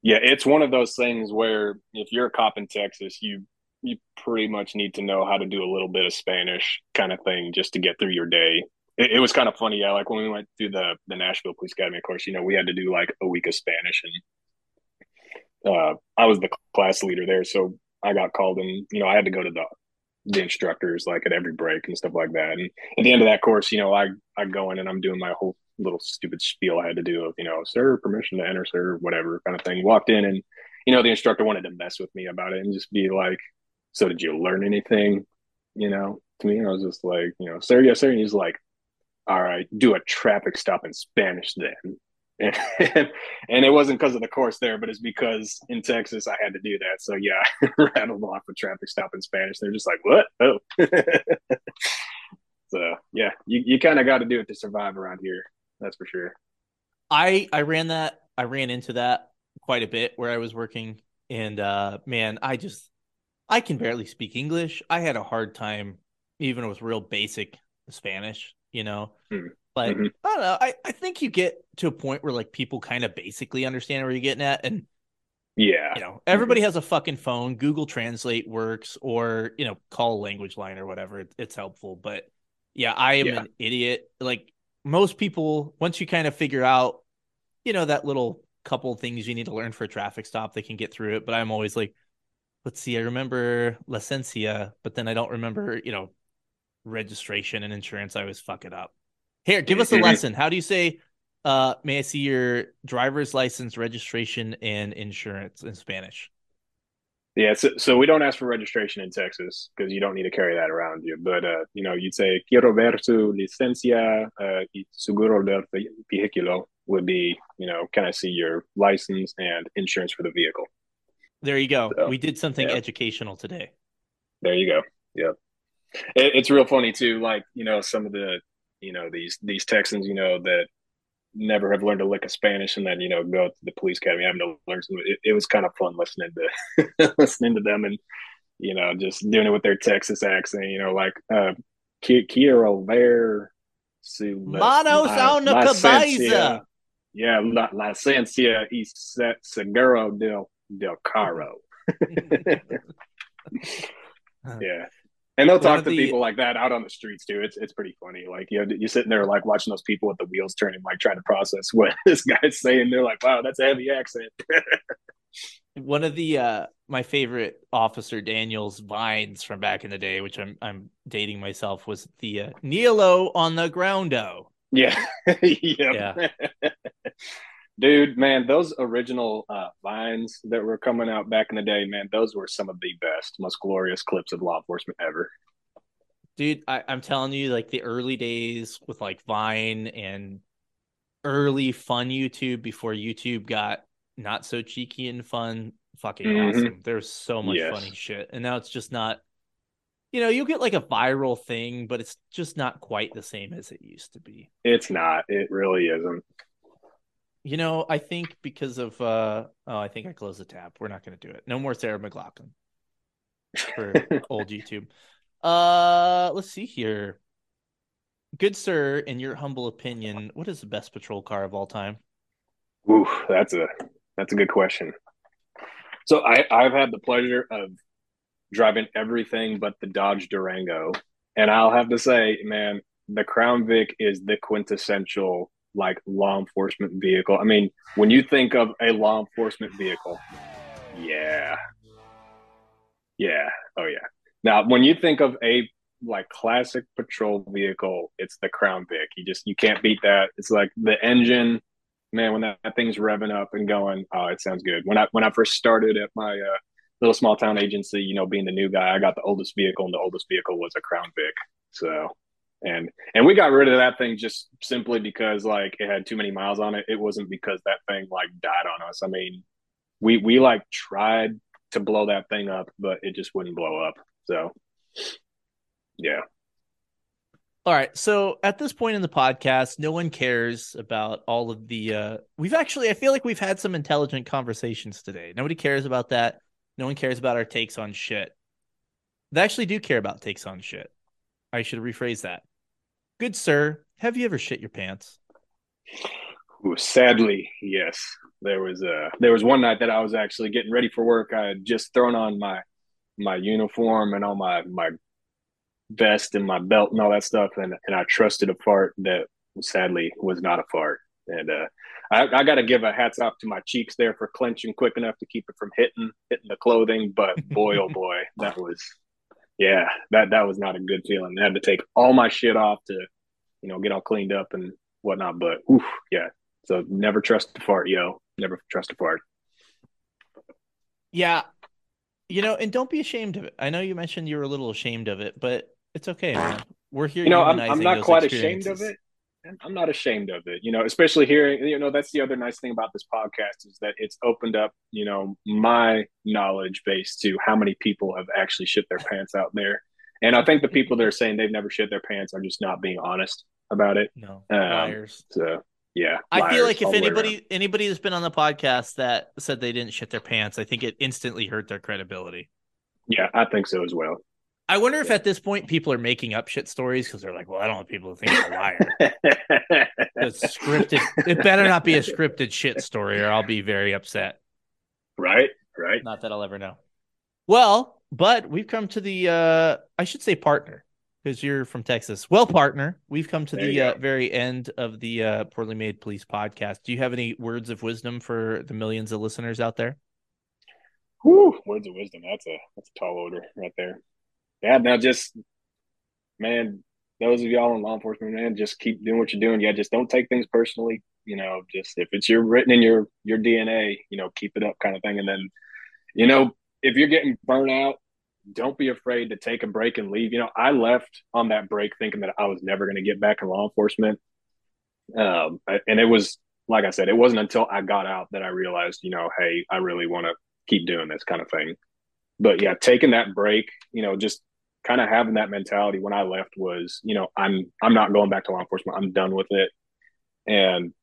yeah, it's one of those things where if you're a cop in Texas, you you pretty much need to know how to do a little bit of Spanish kind of thing just to get through your day it, it, was kind of funny. Yeah, like when we went through the the Nashville Police Academy, of course, you know, we had to do like a week of Spanish, and uh, I was the class leader there, so I got called, and you know, I had to go to the the instructors like at every break and stuff like that. And at the end of that course, you know, I I go in and I'm doing my whole little stupid spiel I had to do of you know, sir, permission to enter, sir, whatever kind of thing. Walked in and you know, the instructor wanted to mess with me about it and just be like, "So did you learn anything?" You know, to me, I was just like, you know, sir, yes, sir. And he's like, all right, do a traffic stop in Spanish then. And, it wasn't because of the course there, but it's because in Texas I had to do that. So yeah, I rattled off a traffic stop in Spanish. They're just like, what? Oh. so yeah, you, you kind of got to do it to survive around here. That's for sure. I I ran that. I ran into that quite a bit where I was working, and uh, man, I just I can barely speak English. I had a hard time even with real basic Spanish you know? Mm-hmm. But mm-hmm. I don't know. I, I think you get to a point where like people kind of basically understand where you're getting at. And yeah, you know, everybody mm-hmm. has a fucking phone. Google Translate works, or you know, call a language line or whatever. It, it's helpful. But yeah, I am yeah. an idiot. Like most people, once you kind of figure out, you know, that little couple things you need to learn for a traffic stop, they can get through it. But I'm always like, let's see, I remember licencia, but then I don't remember, you know, registration and insurance, I always fuck it up. Here, give us a lesson. How do you say, uh, may I see your driver's license, registration, and insurance in Spanish? Yeah, so, so we don't ask for registration in Texas because you don't need to carry that around you. But uh, you know, you'd say quiero ver su licencia uh, y seguro del vehículo would be, you know, can I see your license and insurance for the vehicle? There you go. So, we did something yeah. educational today. There you go. Yep it, it's real funny too. Like you know, some of the you know these these Texans, you know that never have learned a lick of Spanish, and then you know go to the police academy having to learn some. It, it was kind of fun listening to listening to them and you know just doing it with their Texas accent. You know, like uh, quiero ver su manos a una cabeza. Yeah, la, licencia y seguro del del carro. yeah and they'll talk to the, people like that out on the streets too. It's it's pretty funny. Like you know, you're sitting there like watching those people with the wheels turning, like trying to process what this guy's saying. They're like, "Wow, that's a heavy accent." One of the uh my favorite Officer Daniels vines from back in the day, which I'm I'm dating myself, was the uh, Nilo on the groundo. Yeah, yeah dude man those original uh, vines that were coming out back in the day man those were some of the best most glorious clips of law enforcement ever Dude, I, I'm telling you, like the early days with like Vine and early fun YouTube before YouTube got not so cheeky and fun, fucking Mhm. awesome. There's so much Yes. funny shit. And now it's just not, you know, you'll get like a viral thing, but it's just not quite the same as it used to be. It's not. It really isn't. You know, I think because of uh oh, I think I closed the tab. We're not gonna do it. No more Sarah McLachlan for old YouTube. Uh let's see here. Good sir, in your humble opinion, what is the best patrol car of all time? Ooh, that's a that's a good question. So I I've had the pleasure of driving everything but the Dodge Durango, and I'll have to say, man, the Crown Vic is the quintessential like law enforcement vehicle. I mean, when you think of a law enforcement vehicle, yeah, yeah, oh yeah. Now, when you think of a like classic patrol vehicle, it's the Crown Vic. You just you can't beat that. It's like the engine man, when that, that thing's revving up and going, oh, it sounds good. When I when I first started at my uh, little small town agency, you know, being the new guy, I got the oldest vehicle, and the oldest vehicle was a Crown Vic. So, and and we got rid of that thing just simply because like it had too many miles on it. It wasn't because that thing like died on us. I mean, we we like tried to blow that thing up, but it just wouldn't blow up. So, yeah. All right. So at this point in the podcast, no one cares about all of the uh we've actually I feel like we've had some intelligent conversations today. Nobody cares about that. No one cares about our takes on shit. They actually do care about takes on shit. I should rephrase that. Good sir, have you ever shit your pants? Ooh, sadly, yes. There was uh there was one night that I was actually getting ready for work. I had just thrown on my my uniform and all my my vest and my belt and all that stuff, and and I trusted a fart that sadly was not a fart. And uh, I, I got to give a hats off to my cheeks there for clenching quick enough to keep it from hitting hitting the clothing. But boy, oh boy, that was yeah, that that was not a good feeling. I had to take all my shit off to you know get all cleaned up and whatnot. But oof, yeah. So never trust a fart, yo. Never trust a fart. Yeah. You know, and don't be ashamed of it. I know you mentioned you were a little ashamed of it, but it's okay, man. We're here. You know, I'm, I'm not quite ashamed of it. I'm not ashamed of it, you know, especially hearing, you know, that's the other nice thing about this podcast is that it's opened up, you know, my knowledge base to how many people have actually shit their pants out there. And I think the people that are saying they've never shit their pants are just not being honest about it. No, Um, liars. So, yeah. I feel like if all the way anybody anybody that's been on the podcast that said they didn't shit their pants, I think it instantly hurt their credibility. Yeah, I think so as well. I wonder if at this point people are making up shit stories because they're like, "Well, I don't want people to think I'm a liar." It's scripted. It better not be a scripted shit story, or I'll be very upset. right, right. Not that I'll ever know. Well, but we've come to the uh I should say partner because you're from Texas. Well, partner, we've come to There the uh, very end of the uh Poorly Made Police podcast. Do you have any words of wisdom for the millions of listeners out there? Whew, words of wisdom. That's a that's a tall order right there. Yeah, now just man, those of y'all in law enforcement, man, just keep doing what you're doing. Yeah, just don't take things personally. You know, just if it's your written in your your DNA, you know, keep it up, kind of thing. And then, you know, if you're getting burnt out, don't be afraid to take a break and leave. You know, I left on that break thinking that I was never going to get back in law enforcement. Um, and it was like I said, it wasn't until I got out that I realized, you know, hey, I really want to keep doing this kind of thing. But yeah, taking that break, you know, just kind of having that mentality when I left was, you know, I'm I'm not going back to law enforcement. I'm done with it. And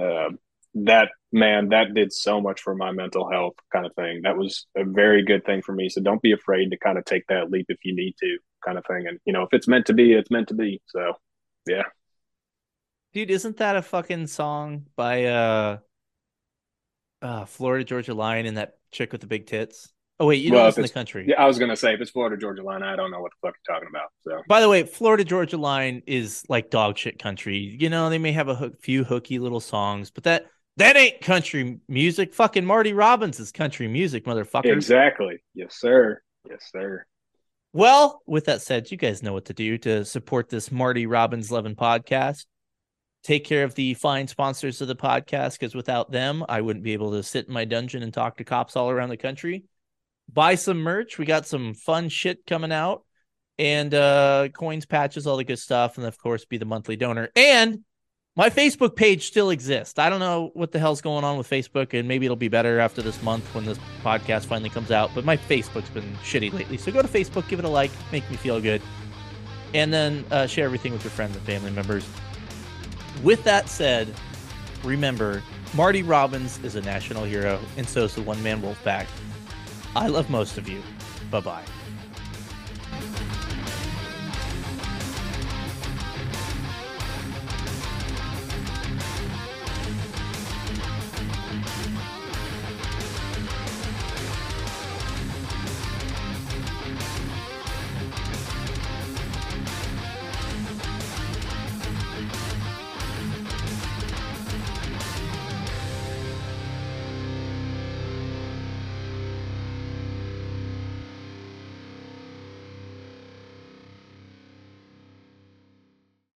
uh, that man, that did so much for my mental health kind of thing. That was a very good thing for me. So don't be afraid to kind of take that leap if you need to, kind of thing. And you know, if it's meant to be, it's meant to be. So yeah. Dude, isn't that a fucking song by uh uh Florida Georgia Line and that chick with the big tits? Oh wait, you Well, listen to it's- country. Yeah, I was gonna say if it's Florida Georgia line, I don't know what the fuck you're talking about. So By the way, Florida Georgia Line is like dog shit country. You know, they may have a hook, few hooky little songs, but that that ain't country music. Fucking Marty Robbins is country music, motherfucker. exactly. Yes, sir. Yes, sir. Well, with that said, you guys know what to do to support this Marty Robbins Levin podcast. Take care of the fine sponsors of the podcast because without them, I wouldn't be able to sit in my dungeon and talk to cops all around the country. Buy some merch. We got some fun shit coming out. and uh, coins, patches, all the good stuff, and of course, be the monthly donor. And my Facebook page still exists. I don't know what the hell's going on with Facebook, and maybe it'll be better after this month when this podcast finally comes out. But my Facebook's been shitty lately. So go to Facebook, give it a like, make me feel good, and then uh, share everything with your friends and family members. With that said, remember Marty Robbins is a national hero, and so is the one man wolf pack. I love most of you. Bye bye.